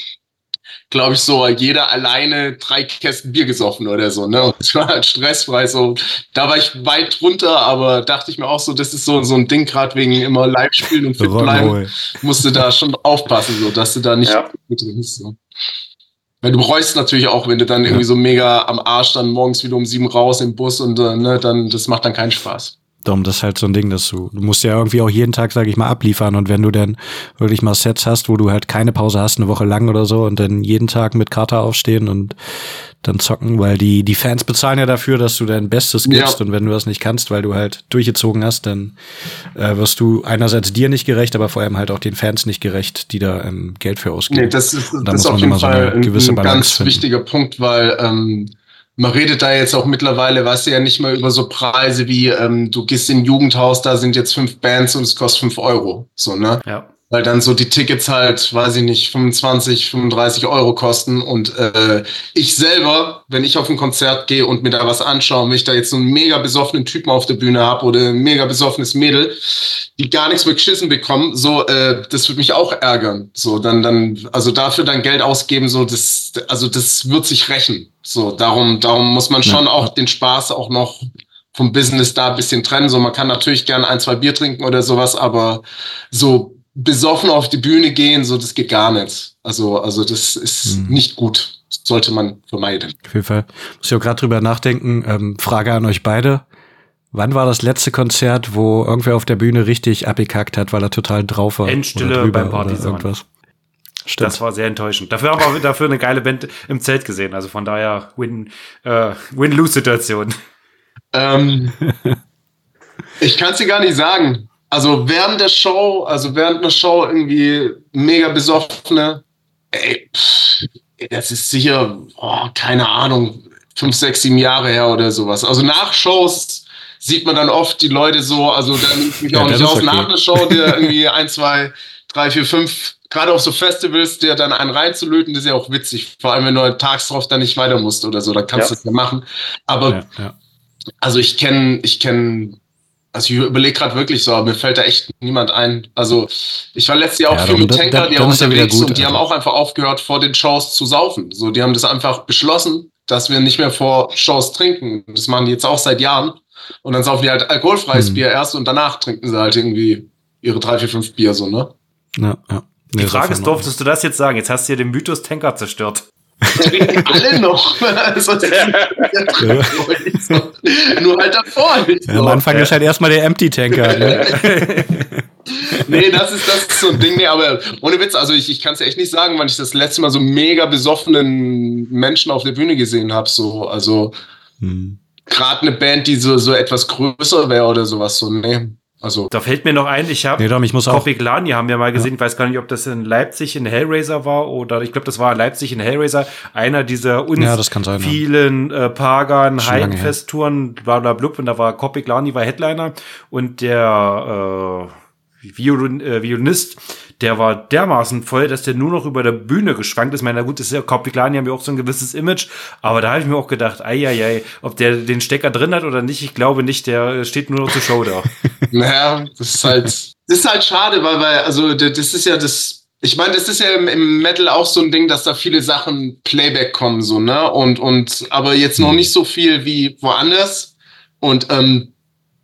glaube ich, so jeder alleine drei Kästen Bier gesoffen oder so. Ne? Und es war halt stressfrei. So, da war ich weit drunter, aber dachte ich mir auch so, das ist so, so ein Ding, gerade wegen immer live spielen und fit bleiben, musst du da schon aufpassen, so, dass du da nicht ja. trinkst. So. Weil du bereust natürlich auch, wenn du dann irgendwie so mega am Arsch dann morgens wieder um sieben raus im Bus und äh, ne, dann, das macht dann keinen Spaß. Darum, das ist halt so ein Ding, dass du, du musst ja irgendwie auch jeden Tag, sag ich mal, abliefern. Und wenn du dann wirklich mal Sets hast, wo du halt keine Pause hast, eine Woche lang oder so, und dann jeden Tag mit Kater aufstehen und dann zocken, weil die, die Fans bezahlen ja dafür, dass du dein Bestes gibst Ja. und wenn du das nicht kannst, weil du halt durchgezogen hast, dann äh, wirst du einerseits dir nicht gerecht, aber vor allem halt auch den Fans nicht gerecht, die da ähm, Geld für ausgeben. Nee, das ist, das da muss ist auf jeden immer so Fall eine ein, gewisse ein ganz finden. wichtiger Punkt, weil ähm, man redet da jetzt auch mittlerweile, weißt du ja nicht mehr über so Preise wie ähm, du gehst in ein Jugendhaus, da sind jetzt fünf Bands und es kostet fünf Euro. So, ne? Ja. Weil dann so die Tickets halt, weiß ich nicht, 25, 35 Euro kosten. Und äh, ich selber, wenn ich auf ein Konzert gehe und mir da was anschaue, wenn ich da jetzt so einen mega besoffenen Typen auf der Bühne habe oder ein mega besoffenes Mädel, die gar nichts mehr geschissen bekommen, so, äh, das würde mich auch ärgern. So, dann, dann, also dafür dann Geld ausgeben, so, das, also das wird sich rächen. So, darum, darum muss man schon auch den Spaß auch noch vom Business da ein bisschen trennen. So, man kann natürlich gerne ein, zwei Bier trinken oder sowas, aber so besoffen auf die Bühne gehen, so, das geht gar nicht. Also, also das ist Hm. nicht gut. Das sollte man vermeiden. Auf jeden Fall. Muss ich auch gerade drüber nachdenken. Ähm, Frage an euch beide. Wann war das letzte Konzert, wo irgendwer auf der Bühne richtig abgekackt hat, weil er total drauf war? Endstille oder beim Partisan. Oder irgendwas? Stimmt. Das war sehr enttäuschend. Dafür haben wir dafür eine geile Band im Zelt gesehen. Also von daher Win, äh, Win-Lose-Situation. Ähm, ich kann es dir gar nicht sagen. Also während der Show, also während der Show irgendwie mega besoffene, ey, pff, das ist sicher, oh, keine Ahnung, fünf, sechs, sieben Jahre her oder sowas. Also nach Shows sieht man dann oft die Leute so, also da ich mich Ja, auch nicht aus okay. nach der Show, der irgendwie ein, zwei, drei, vier, fünf, gerade auf so Festivals, der dann einen reinzulöten, das ist ja auch witzig. Vor allem, wenn du tags drauf dann nicht weiter musst oder so, dann kannst Ja. du das ja machen. Aber ja, ja. also ich kenne, ich kenne, also ich überlege gerade wirklich so, aber mir fällt da echt niemand ein. Also ich war letztes Jahr auch Ja, viel mit Tanker, die wieder unterwegs gut, und die also. haben auch einfach aufgehört, vor den Shows zu saufen. So, die haben das einfach beschlossen, dass wir nicht mehr vor Shows trinken. Das machen die jetzt auch seit Jahren. Und dann saufen die halt alkoholfreies Hm. Bier erst und danach trinken sie halt irgendwie ihre drei, vier, fünf Bier so, ne? ja, ja. Die Nee, Frage ist durftest du das jetzt sagen? Jetzt hast du ja den Mythos Tanker zerstört. Trinken alle noch. also, das ist ja. Nur halt davor Ja, am Anfang ist halt erstmal der Empty-Tanker. Ne? Nee, das ist, das ist so ein Ding. Nee, aber ohne Witz, also ich, ich kann es echt nicht sagen, wann ich das letzte Mal so mega besoffenen Menschen auf der Bühne gesehen habe. So, also Hm. gerade eine Band, die so, so etwas größer wäre oder sowas. So, nee. Also, Da fällt mir noch ein, ich habe Nee, ich muss auch. Kopiglani haben wir mal gesehen. Ich weiß gar nicht, ob das in Leipzig in Hellraiser war oder ich glaube, das war Leipzig in Hellraiser. Einer dieser uns Ja, sein, ja. vielen äh, Pagan. Heidenfesttouren, bla bla blub. Und da war Kopiglani war Headliner und der äh, Violin, äh, Violinist, der war dermaßen voll, dass der nur noch über der Bühne geschwankt ist. Ich meine, na gut, ist ja Kopiglani haben ja auch so ein gewisses Image, aber da habe ich mir auch gedacht, ei, ei, ei, ob der den Stecker drin hat oder nicht, ich glaube nicht, der steht nur noch zur Show da. naja, das ist halt, das ist halt schade, weil, weil, also das das ist ja das. Ich meine, das ist ja im, im Metal auch so ein Ding, dass da viele Sachen Playback kommen, so, ne? Und, und, aber jetzt noch nicht so viel wie woanders. Und ähm,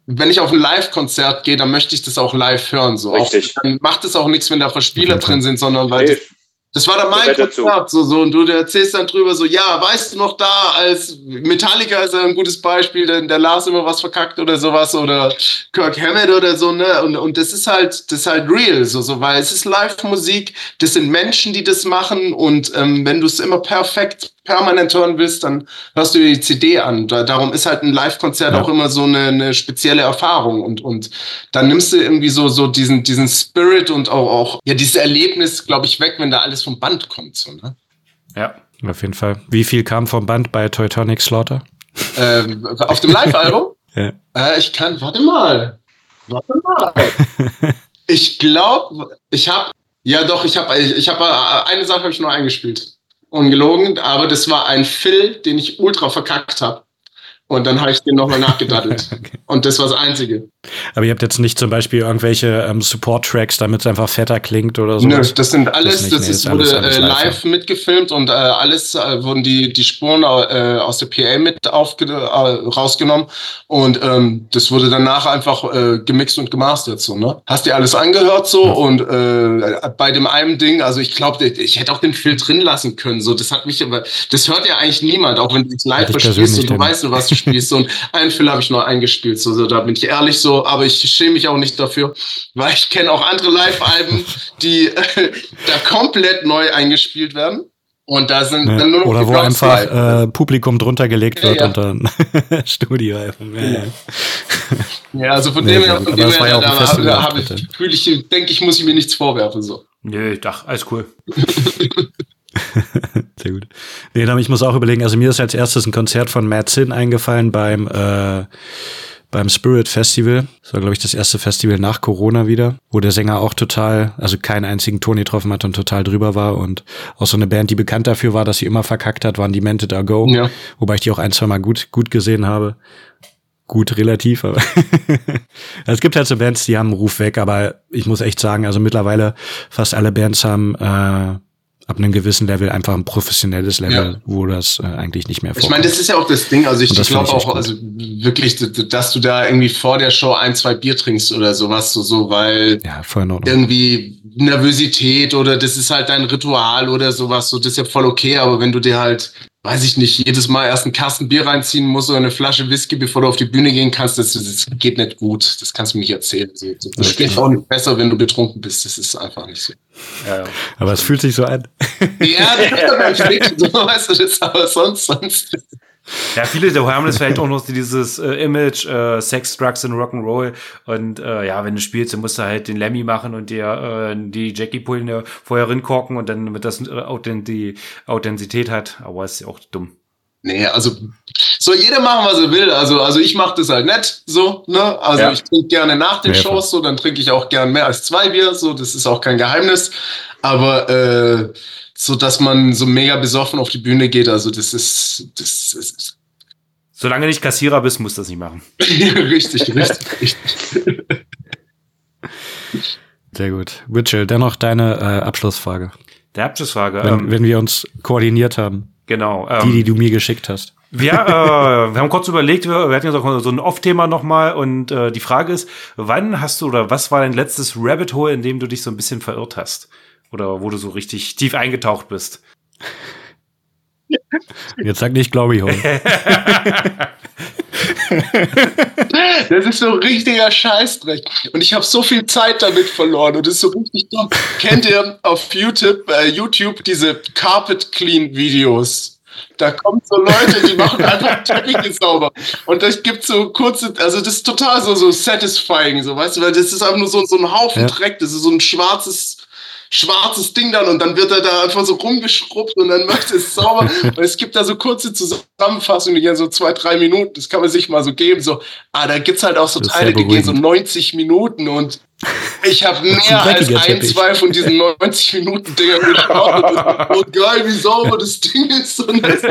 wenn ich auf ein Live-Konzert gehe, dann möchte ich das auch live hören. So. Auch, Richtig. dann macht es auch nichts, wenn da Verspieler drin sind, sondern weil das, das war dann mein. Konzert. So, so, und du erzählst dann drüber so, ja, weißt du noch da, als Metallica ist ja ein gutes Beispiel, denn der Lars immer was verkackt oder sowas oder Kirk Hammett oder so, ne? Und, und das ist halt, das ist halt real, so, so, weil es ist Live-Musik, das sind Menschen, die das machen und ähm, wenn du es immer perfekt permanent hören willst, dann hörst du dir die CD an. Da, darum ist halt ein Live-Konzert Ja. auch immer so eine, eine spezielle Erfahrung und, und dann nimmst du irgendwie so, so diesen, diesen Spirit und auch, auch ja, dieses Erlebnis, glaube ich, weg, wenn da alles vom Band kommt. So, ne? Ja. Auf jeden Fall. Wie viel kam vom Band bei Teutonic Slaughter? ähm, auf dem Live-Album? Ja. Äh, ich kann, warte mal. Warte mal. ich glaube, ich habe, ja doch, ich habe, ich, habe, äh, eine Sache habe ich nur eingespielt. Ungelogen, aber das war ein Fill, den ich ultra verkackt habe. Und dann habe ich den nochmal nachgedattelt. Okay. Und das war das Einzige. Aber ihr habt jetzt nicht zum Beispiel irgendwelche ähm, Support-Tracks, damit es einfach fetter klingt oder so. Nö, das sind alles, Das das, nicht, nee, ist, ist wurde alles- alles äh, live, live mitgefilmt und äh, alles äh, wurden die, die Spuren äh, aus der PA mit aufge äh, rausgenommen und ähm, das wurde danach einfach äh, gemixt und gemastert so, ne? Hast dir alles angehört so Ja. und bei dem einen Ding, also ich glaube, ich hätte auch den Phil drin lassen können, so das hat mich aber, das hört ja eigentlich niemand, auch wenn du es live ich persönlich und du weißt nur, was so, und einen Phil habe ich nur eingespielt, so, so da bin ich ehrlich so, aber ich schäme mich auch nicht dafür, weil ich kenne auch andere Live-Alben, die äh, da komplett neu eingespielt werden. Und da sind ja. dann nur noch Oder die wo Drums einfach äh, Publikum drunter gelegt Ja, wird ja. und dann Studio. Ja, ja. Ja, also von Nee, dem her, von dem ja her, ein da habe hab ich, fühle ich, denke ich, muss ich mir nichts vorwerfen, so. Nö, ach, alles cool. Sehr gut. Nee, dann, ich muss auch überlegen, also mir ist als erstes ein Konzert von Mad Sin eingefallen beim, äh, beim Spirit Festival. Das war, glaube ich, das erste Festival nach Corona wieder, wo der Sänger auch total, also keinen einzigen Ton getroffen hat und total drüber war. Und auch so eine Band, die bekannt dafür war, dass sie immer verkackt hat, waren die Mented A Go. Ja. Wobei ich die auch ein, zwei Mal gut, gut gesehen habe. Gut, relativ, aber es gibt halt so Bands, die haben einen Ruf weg, aber ich muss echt sagen, also mittlerweile fast alle Bands haben äh, ab einem gewissen Level einfach ein professionelles Level, Ja. wo das äh, eigentlich nicht mehr Ich meine, das ist ja auch das Ding. Also ich glaube ich echt auch, gut. also wirklich, dass du da irgendwie vor der Show ein, zwei Bier trinkst oder sowas, so, so weil ja irgendwie Nervosität oder das ist halt dein Ritual oder sowas, so das ist ja voll okay, aber wenn du dir halt, weiß ich nicht, jedes Mal erst einen Kasten Bier reinziehen musst oder eine Flasche Whisky, bevor du auf die Bühne gehen kannst, das, das geht nicht gut. Das kannst du mir nicht erzählen. So, so, das geht auch nicht besser, wenn du betrunken bist. Das ist einfach nicht so. Ja, ja. Aber es fühlt sich so an. Ja, das ist aber so, weißt du, das aber sonst, sonst. Ja, viele der haben das vielleicht auch noch dieses äh, Image, äh, Sex, Drugs und Rock'n'Roll. Und äh, ja, wenn du spielst, dann musst du halt den Lemmy machen und dir äh, die Jackie Pullen vorher rinkorken und dann mit das äh, Authent die Authentizität hat. Aber ist ja auch dumm. Nee, also soll jeder machen, was er will. Also, also ich mache das halt nett, so, ne? Also Ja. ich trinke gerne nach den Ja, Shows, so, dann trinke ich auch gern mehr als zwei Bier, so, das ist auch kein Geheimnis. Aber äh, so, dass man so mega besoffen auf die Bühne geht, also das ist, das ist Solange du nicht Kassierer bist, musst du das nicht machen. richtig, richtig, richtig. Sehr gut. Witchell, dennoch deine äh, Abschlussfrage. Der Abschlussfrage. Wenn, ähm, wenn wir uns koordiniert haben. genau. Die, Ähm, die du mir geschickt hast. wir, äh, wir haben kurz überlegt, wir, wir hatten jetzt auch so ein Off-Thema nochmal und äh, die Frage ist, wann hast du oder was war dein letztes Rabbit Hole, in dem du dich so ein bisschen verirrt hast? Oder wo du so richtig tief eingetaucht bist? Jetzt sag nicht Glory Hole. Das ist so ein richtiger Scheißdreck. Und ich habe so viel Zeit damit verloren und das ist so richtig dumm. Kennt ihr auf YouTube, äh, YouTube diese Carpet Clean Videos? Da kommen so Leute, die machen einfach Teppiche sauber. Und das gibt so kurze, also das ist total so, so satisfying, so, weißt du, weil das ist einfach nur so, so ein Haufen Ja. Dreck, das ist so ein schwarzes, schwarzes Ding dann und dann wird er da einfach so rumgeschrubbt und dann macht es sauber. und es gibt da so kurze Zusammenfassungen, die gehen so zwei, drei Minuten, das kann man sich mal so geben, so, ah, da gibt's halt auch so Das Teile, die gehen so beruhigend. 90 Minuten und ich habe mehr als ein, zwei von diesen 90 Minuten Dingern geschaut. Und, und geil, wie sauber das Ding ist. Und das,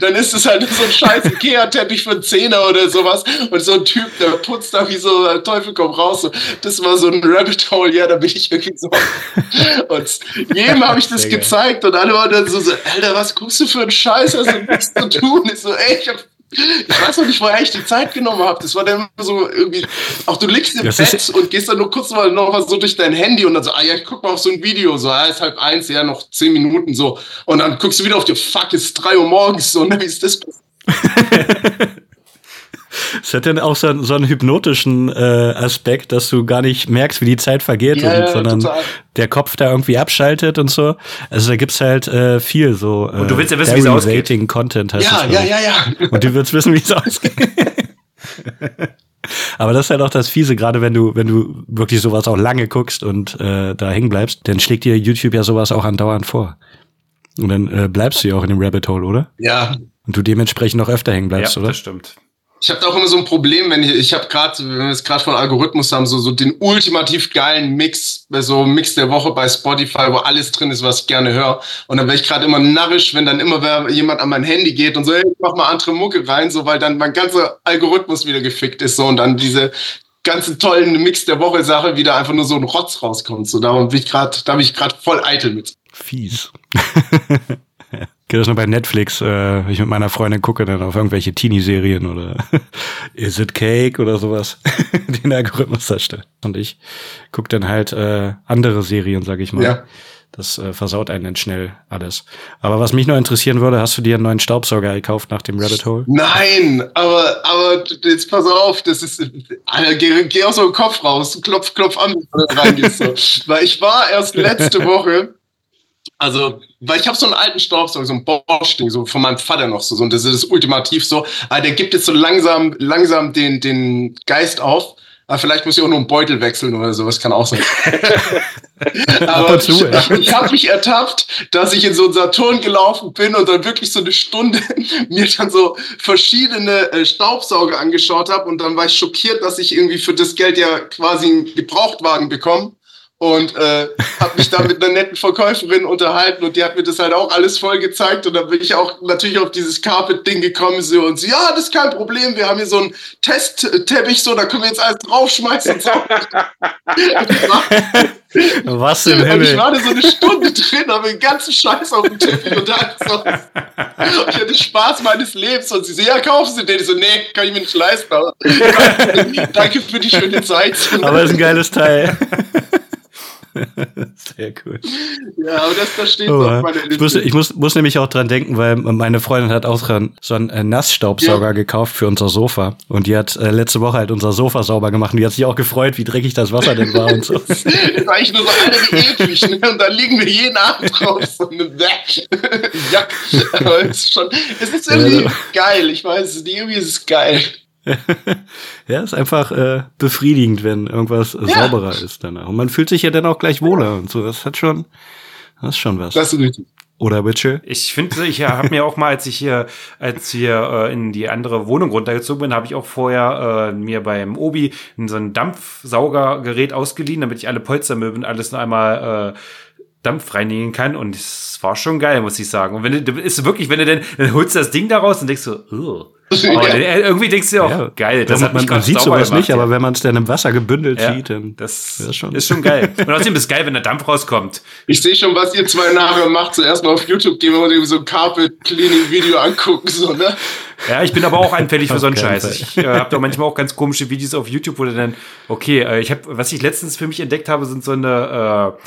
dann ist es halt so ein scheiß Ikea-Teppich für einen Zehner oder sowas. Und so ein Typ, der putzt da wie so Teufel kommt raus. Das war so ein Rabbit Hole, ja, da bin ich irgendwie so. Und jedem habe ich das Sehr geil. gezeigt und alle waren dann so, so, Alter, was guckst du für einen Scheiß, hast du nichts zu tun? Ich so, ey, ich hab ich weiß noch nicht, woher ich die Zeit genommen habe. Das war dann immer so irgendwie, auch du liegst im Das Bett und gehst dann nur kurz mal noch mal so durch dein Handy und dann so, ah ja, ich guck mal auf so ein Video, so, ah, ist halb eins, ja, noch zehn Minuten so. Und dann guckst du wieder auf die Fuck, ist drei Uhr morgens so, ne, wie ist das passiert? Es hat dann auch so, einen- so einen hypnotischen äh, Aspekt, dass du gar nicht merkst, wie die Zeit vergeht, Ja, und, ja, sondern total. der Kopf da irgendwie abschaltet und so. Also da gibt's halt äh, viel so. Äh, Und du willst ja wissen, wie es ausgeht. Content heißt Ja, das, ja, ja, ja. Und du willst wissen, wie es ausgeht. Aber das ist halt auch das Fiese, gerade wenn du, wenn du wirklich sowas auch lange guckst und äh, da hängen bleibst, dann schlägt dir YouTube ja sowas auch andauernd vor. Und dann äh, bleibst du ja auch in dem Rabbit Hole, oder? Ja, Und du dementsprechend noch öfter hängen bleibst, ja, oder? das stimmt. Ich habe da auch immer so ein Problem, wenn ich, ich habe gerade, wenn wir es gerade von Algorithmus haben, so, so den ultimativ geilen Mix, so Mix der Woche bei Spotify, wo alles drin ist, was ich gerne höre. Und dann werde ich gerade immer narrisch, wenn dann immer jemand an mein Handy geht und so, hey, mach mal andere Mucke rein, so, weil dann mein ganzer Algorithmus wieder gefickt ist, so, und dann diese ganzen tollen Mix der Woche Sache wieder einfach nur so ein Rotz rauskommt. So, darum bin ich gerade, da bin ich gerade voll eitel mit. Fies. Geht das nur bei Netflix, äh, wenn ich mit meiner Freundin gucke, dann auf irgendwelche Teenie-Serien oder Is it Cake oder sowas, den Algorithmus darstellt. Und ich guck dann halt äh, andere Serien, sag ich mal. Ja. Das äh, versaut einen dann schnell alles. Aber was mich noch interessieren würde, hast du dir einen neuen Staubsauger gekauft nach dem Rabbit Hole? Nein, aber, aber jetzt pass auf, das ist, Alter, geh, geh aus dem Kopf raus, klopf, klopf an, wenn du reingehst. So. Weil ich war erst letzte Woche Also, weil ich habe so einen alten Staubsauger, so ein Bosch-Ding, so von meinem Vater noch so, und das ist ultimativ so. Aber der gibt jetzt so langsam, langsam den, den Geist auf. Aber vielleicht muss ich auch nur einen Beutel wechseln oder sowas, kann auch sein. Aber zu, ich, ich habe mich ertappt, dass ich in so einen Saturn gelaufen bin und dann wirklich so eine Stunde mir dann so verschiedene äh, Staubsauger angeschaut habe und dann war ich schockiert, dass ich irgendwie für das Geld ja quasi einen Gebrauchtwagen bekomme und äh, habe mich da mit einer netten Verkäuferin unterhalten und die hat mir das halt auch alles voll gezeigt und da bin ich auch natürlich auf dieses Carpet-Ding gekommen so und sie, ja, das ist kein Problem, wir haben hier so einen Testteppich, so, da können wir jetzt alles draufschmeißen und so. Was im Himmel? Ich war da so eine Stunde drin, habe den ganzen Scheiß auf dem Teppich und so. ich hatte Spaß meines Lebens und sie so, ja, kaufen Sie den. Ich so, nee, kann ich mir nicht leisten, aber danke für die schöne Zeit. Aber ist ein geiles Teil. Sehr cool. Ja, aber das, das steht oh, auf meiner Liste. Ich, muss, ich muss, muss nämlich auch dran denken, weil meine Freundin hat auch so einen äh, Nassstaubsauger ja. gekauft für unser Sofa. Und die hat äh, letzte Woche halt unser Sofa sauber gemacht. Und die hat sich auch gefreut, wie dreckig das Wasser denn war und so. das ist eigentlich nur so eine wie eklig. Ne? Und da liegen wir jeden Abend drauf. So eine ja, aber es ist schon, es ist irgendwie ja. geil. Ich weiß, irgendwie ist es geil. ja, ist einfach äh, befriedigend, wenn irgendwas ja. sauberer ist danach. Und man fühlt sich ja dann auch gleich wohler und so. Das hat schon, das ist schon was. Das ist richtig. Oder Witcher? Ich finde, ich habe mir auch mal, als ich hier, als hier äh, in die andere Wohnung runtergezogen bin, habe ich auch vorher äh, mir beim Obi so ein Dampfsaugergerät ausgeliehen, damit ich alle Polstermöbel und alles noch einmal äh, Dampf reinigen kann und es war schon geil, muss ich sagen. Und wenn du ist wirklich, wenn du denn dann holst du das Ding daraus und denkst so, Ugh. Aber ja. irgendwie denkst du auch, ja. geil, das hat man, man sieht sowas gemacht, nicht, ja. aber wenn man es dann im Wasser gebündelt ja. sieht, dann das ist schon, ist schon geil. Und außerdem ist es geil, wenn der Dampf rauskommt. Ich sehe schon, was ihr zwei nachher macht. Zuerst mal auf YouTube gehen und so ein Carpet Cleaning Video angucken, so, ne? Ja, ich bin aber auch anfällig für so einen Scheiß. Ich äh, habe da manchmal auch ganz komische Videos auf YouTube, wo du dann, okay, äh, ich habe, was ich letztens für mich entdeckt habe, sind so eine äh,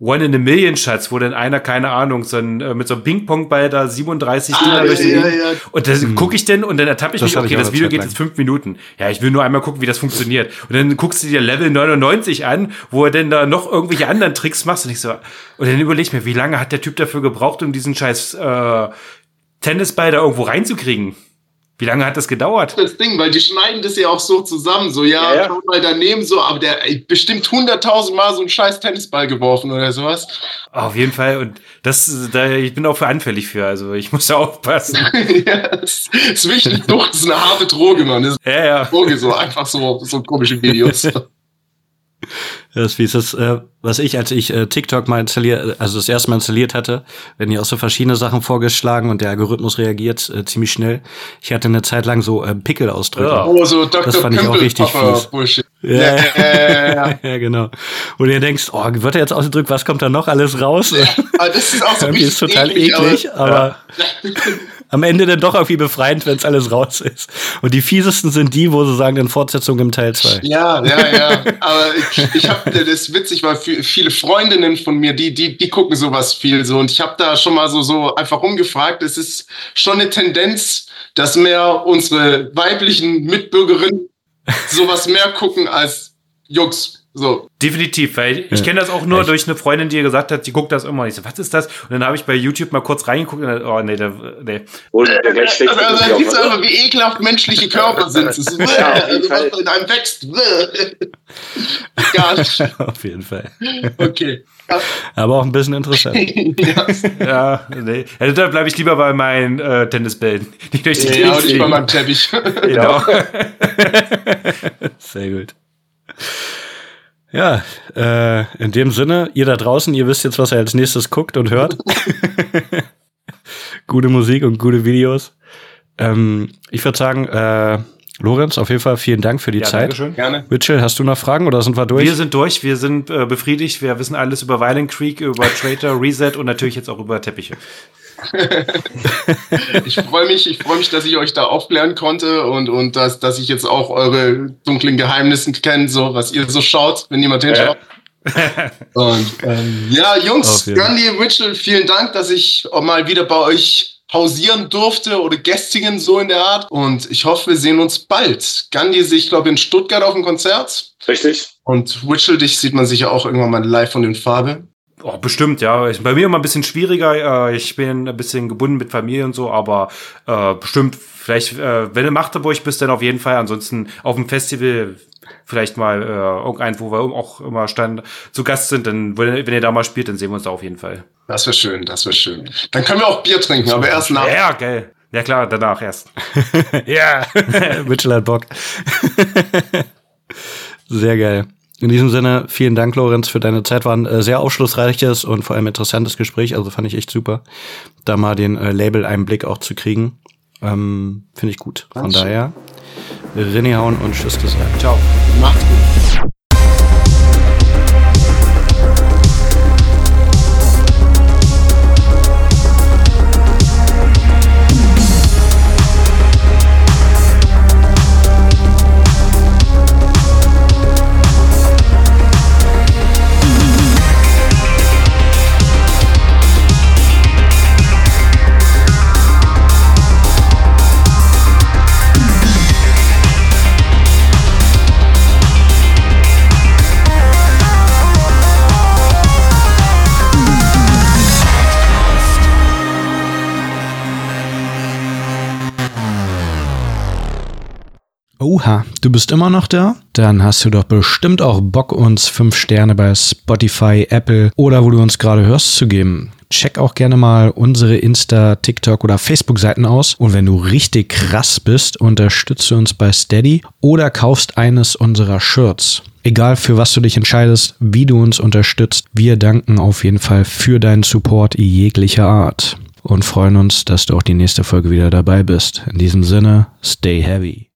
One in a Million Schatz, wo dann einer, keine Ahnung, so ein, äh, mit so einem Ping-Pong-Ball da 37 ah, Dinger durch den ja, ja. Und das hm. gucke ich denn und dann ertappe ich das mich, okay, ich das Video geht jetzt fünf Minuten. Ja, ich will nur einmal gucken, wie das funktioniert. Und dann guckst du dir Level 99 an, wo er denn da noch irgendwelche anderen Tricks macht und ich so, und dann überleg mir, wie lange hat der Typ dafür gebraucht, um diesen scheiß äh, Tennisball da irgendwo reinzukriegen? Wie lange hat das gedauert? Das Ding, weil die schneiden das ja auch so zusammen, so ja, ja, ja. mal daneben so, aber der ey, bestimmt hunderttausend Mal so einen scheiß Tennisball geworfen oder sowas. Auf jeden Fall und das, da, ich bin auch für anfällig für, also ich muss da aufpassen. ja, das ist wichtig, doch, das ist eine harte Droge, Mann. Das ist ja, ja. Droge, so einfach so, so komische Videos. Das wie ist das, äh, was ich, als ich äh, TikTok mal installiert, also das erste Mal installiert hatte, werden ja auch so verschiedene Sachen vorgeschlagen und der Algorithmus reagiert äh, ziemlich schnell. Ich hatte eine Zeit lang so äh, Pickel-Ausdrücke. Ja. Oh, so Dr. Das fand Pimpel, ich auch richtig Papa, fies. Bullshit. Ja, ja, ja, ja, genau. Und ihr denkst, oh, wird er jetzt ausgedrückt, was kommt da noch alles raus? Ja, das ist auch so Irgendwie ist total eklig, eklig aber, aber am Ende dann doch irgendwie befreiend, wenn es alles raus ist. Und die fiesesten sind die, wo sie sagen, in Fortsetzung im Teil 2. Ja, ja, ja. Aber ich, ich habe, das ist witzig, weil viele Freundinnen von mir, die, die, die gucken sowas viel so. Und ich habe da schon mal so, so einfach rumgefragt. Es ist schon eine Tendenz, dass mehr unsere weiblichen Mitbürgerinnen sowas mehr gucken als Jungs. So. Definitiv, weil ich ja. kenne das auch nur Echt? durch eine Freundin, die gesagt hat, die guckt das immer. Und ich so, was ist das? Und dann habe ich bei YouTube mal kurz reingeguckt und dann, oh nee, da, nee. Und der also, also dann siehst du aber, wie ekelhaft menschliche Körper sind. Es ist, ja, also, was in einem wächst. Gar. Auf jeden Fall. Okay. Aber auch ein bisschen interessant. ja, nee. Also da bleibe ich lieber bei meinen äh, Tennisbällen. Die durch die ja, und nicht bei meinem Teppich. genau. Sehr gut. Ja, äh, in dem Sinne, ihr da draußen, ihr wisst jetzt, was ihr als nächstes guckt und hört. gute Musik und gute Videos. Ähm, ich würde sagen, äh, Lorenz, auf jeden Fall vielen Dank für die ja, Zeit. Dankeschön. Gerne. Mitchell, hast du noch Fragen oder sind wir durch? Wir sind durch, wir sind äh, befriedigt, wir wissen alles über Violent Creek, über Traitor, Reset und natürlich jetzt auch über Teppiche. ich freue mich, ich freue mich, dass ich euch da aufklären konnte und, und dass, dass ich jetzt auch eure dunklen Geheimnisse kenne, so was ihr so schaut, wenn jemand hinschaut. und ähm, ja, Jungs, Gandhi, Mitchell, vielen Dank, dass ich auch mal wieder bei euch pausieren durfte oder gästigen so in der Art. Und ich hoffe, wir sehen uns bald. Gandhi sehe ich, glaube in Stuttgart auf dem Konzert. Richtig. Und Witchell, dich sieht man sicher auch irgendwann mal live von den Farbe. Oh, bestimmt, ja. Ist bei mir immer ein bisschen schwieriger. Äh, ich bin ein bisschen gebunden mit Familie und so, aber äh, bestimmt, vielleicht, äh, wenn du Magdeburg bist, dann auf jeden Fall. Ansonsten auf dem Festival vielleicht mal äh, irgendein, wo wir auch immer stand, zu Gast sind, dann, wenn ihr da mal spielt, dann sehen wir uns da auf jeden Fall. Das wäre schön, das wäre schön. Dann können wir auch Bier trinken, aber erst nach. Ja, geil. Ja klar, danach erst. ja, Mitchell hat Bock. Sehr geil. In diesem Sinne, vielen Dank, Lorenz, für deine Zeit. War ein äh, sehr aufschlussreiches und vor allem interessantes Gespräch. Also fand ich echt super, da mal den äh, Label-Einblick auch zu kriegen. Ähm, Finde ich gut. Von Ganz daher, René hauen und Tschüss gesagt. Ciao. Macht's gut. Oha, du bist immer noch da? Dann hast du doch bestimmt auch Bock, uns fünf Sterne bei Spotify, Apple oder wo du uns gerade hörst zu geben. Check auch gerne mal unsere Insta, TikTok oder Facebook-Seiten aus. Und wenn du richtig krass bist, unterstütze uns bei Steady oder kaufst eines unserer Shirts. Egal für was du dich entscheidest, wie du uns unterstützt, wir danken auf jeden Fall für deinen Support jeglicher Art und freuen uns, dass du auch die nächste Folge wieder dabei bist. In diesem Sinne, stay heavy.